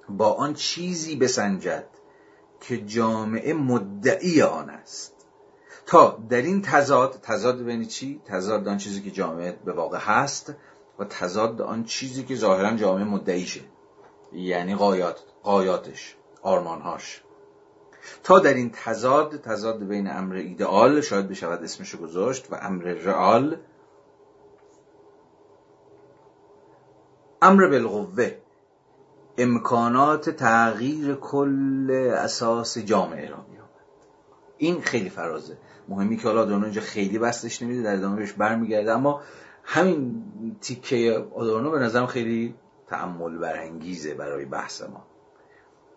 با آن چیزی بسنجد که جامعه مدعی آن است. تا در این تضاد تضاد بین چی؟ تضاد آن چیزی که جامعه به واقع هست و تضاد آن چیزی که ظاهرا جامعه مدعیشه یعنی قایات قایاتش آرمانهاش. تا در این تضاد تضاد بین امر ایدئال شاید بشود اسمشو گذاشت و امر رئال. امر بالقوه امکانات تغییر کل اساس جامعه را میابد این خیلی فرازه. مهمی که حالا آدورنو اینجا خیلی بستش نمیده در ادامه بهش برمیگرده. اما همین تیکه آدورنو به نظرم خیلی تعمل برانگیزه برای بحث ما.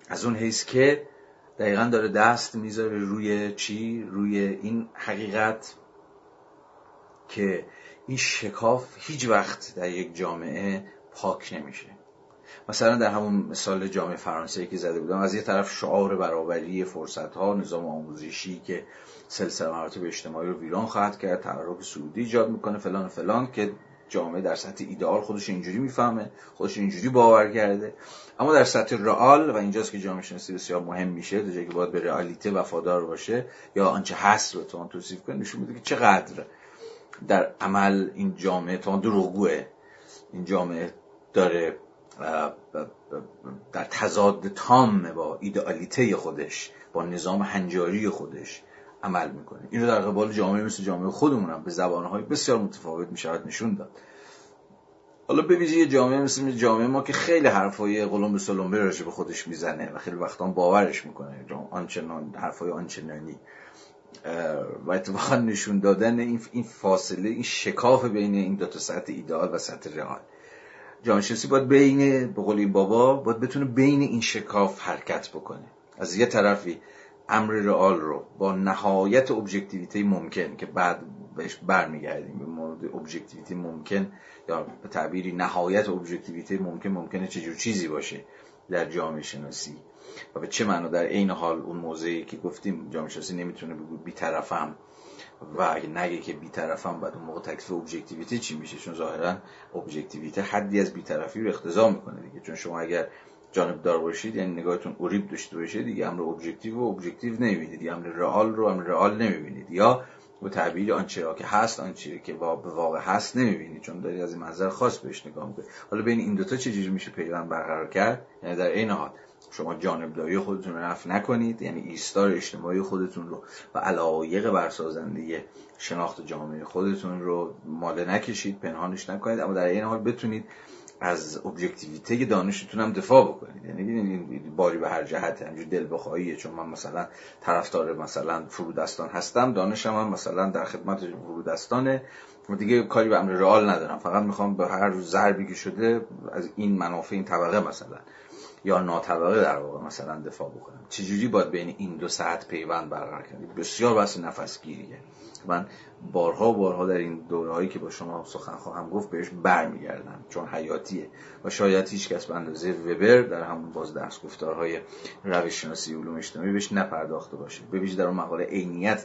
از اون حیث که دقیقا داره دست می‌ذاره روی چی؟ روی این حقیقت که این شکاف هیچ وقت در یک جامعه پاک نمیشه مثلا در همون مثال جامعه فرانسه که زده بودم از یه طرف شعار برابری فرصت ها نظام آموزشی که سلسله مراتب اجتماعی رو ویران خواهد کرد تحرک سعودی ایجاد می‌کنه فلان فلان که جامعه در سطح ایدئال خودش اینجوری می‌فهمه خودش اینجوری باور کرده. اما در سطح رئال و اینجاست که جامعه شناسی بسیار مهم میشه در جایی که باید به رئالیته وفادار باشه یا آنچه هست رو تو توصیف کنه نشون میده که چقدر در عمل این جامعه تا دروغگوه این جامعه داره در تضاد تام با ایدئالیته خودش با نظام هنجاری خودش. عمل می‌کنه. اینو در قبال جامعه مثل جامعه خودمون به زبانهای بسیار متفاوت می‌شود نشون داد. حالا به یه جامعه مثل جامعه ما که خیلی حرفای قلم به سلمبه به خودش می‌زنه و خیلی وقتا باورش می‌کنه. آنچنان حرفای آنچنانی و اتفاقا نشون دادن این فاصله این شکاف بین این دو تا سطح ایدئال و سطح رئال جامعه شناسی باید بین به بابا باید بتونه بین این شکاف حرکت بکنه. از یه طرفی امر رئال رو با نهایت ابجکتیویته ممکن که بعد بهش برمیگردیم به مورد ابجکتیویته ممکن یا به تعبیری نهایت ابجکتیویته ممکن ممکنه چجور چیزی باشه در جامعه شناسی. و به چه معنا در عین حال اون موضعی که گفتیم جامعه شناسی نمی‌تونه بگه بیطرفم و اگه نگه که بیطرفم بعد اون موقع تکلیف ابجکتیویته چی میشه؟ چون ظاهرا ابجکتیویته حدی از بیطرفی رو اقتضا می‌کنه دیگه. چون شما اگر جانب دار باشید یعنی نگاهتون اوریب داشته باشه دیگه امر objective و objective نمی‌بینید امر رئال رو امر رئال نمی‌بینید. یا به تعبیر آنچه را که هست آنچه که با واقع هست نمی‌بینید چون داری از این منظر خاص بهش نگاه می‌کنید حالا بین این دوتا چجوری میشه پیوند برقرار کرد؟ یعنی در این حال شما جانبداری خودتون رو نفع نکنید یعنی ایستار اجتماعی خودتون رو و علایق برسازنده شناخت جامعه خودتون رو ماله نکشید پنهانش نکنید اما در این حال بتونید از ابجکتیویته دانشتون هم دفاع بکنید. یعنی باری به هر جهت همجور دل بخواهیه چون من مثلا طرفدار مثلا فرودستان هستم دانشم هم مثلا در خدمت فرودستانه. و دیگه کاری به امر رئال ندارم. فقط می‌خوام به هر ضربی که شده از این منافع این طبقه مثلا یا ناطبقه در واقع مثلا دفاع بکنم. چجوری باید بین این دو ساعت پیوند برقرار کنید بسیار بحث نفسگیریه. من بارها بارها در این دوره هایی که با شما سخن خواهم گفت بهش برمیگردم چون حیاتیه. و شاید هیچ کس به اندازه وبر در همون باز درس گفتارهای روش شناسی علوم اجتماعی بهش نپرداخته باشه. ببینید در اون مقاله عینیت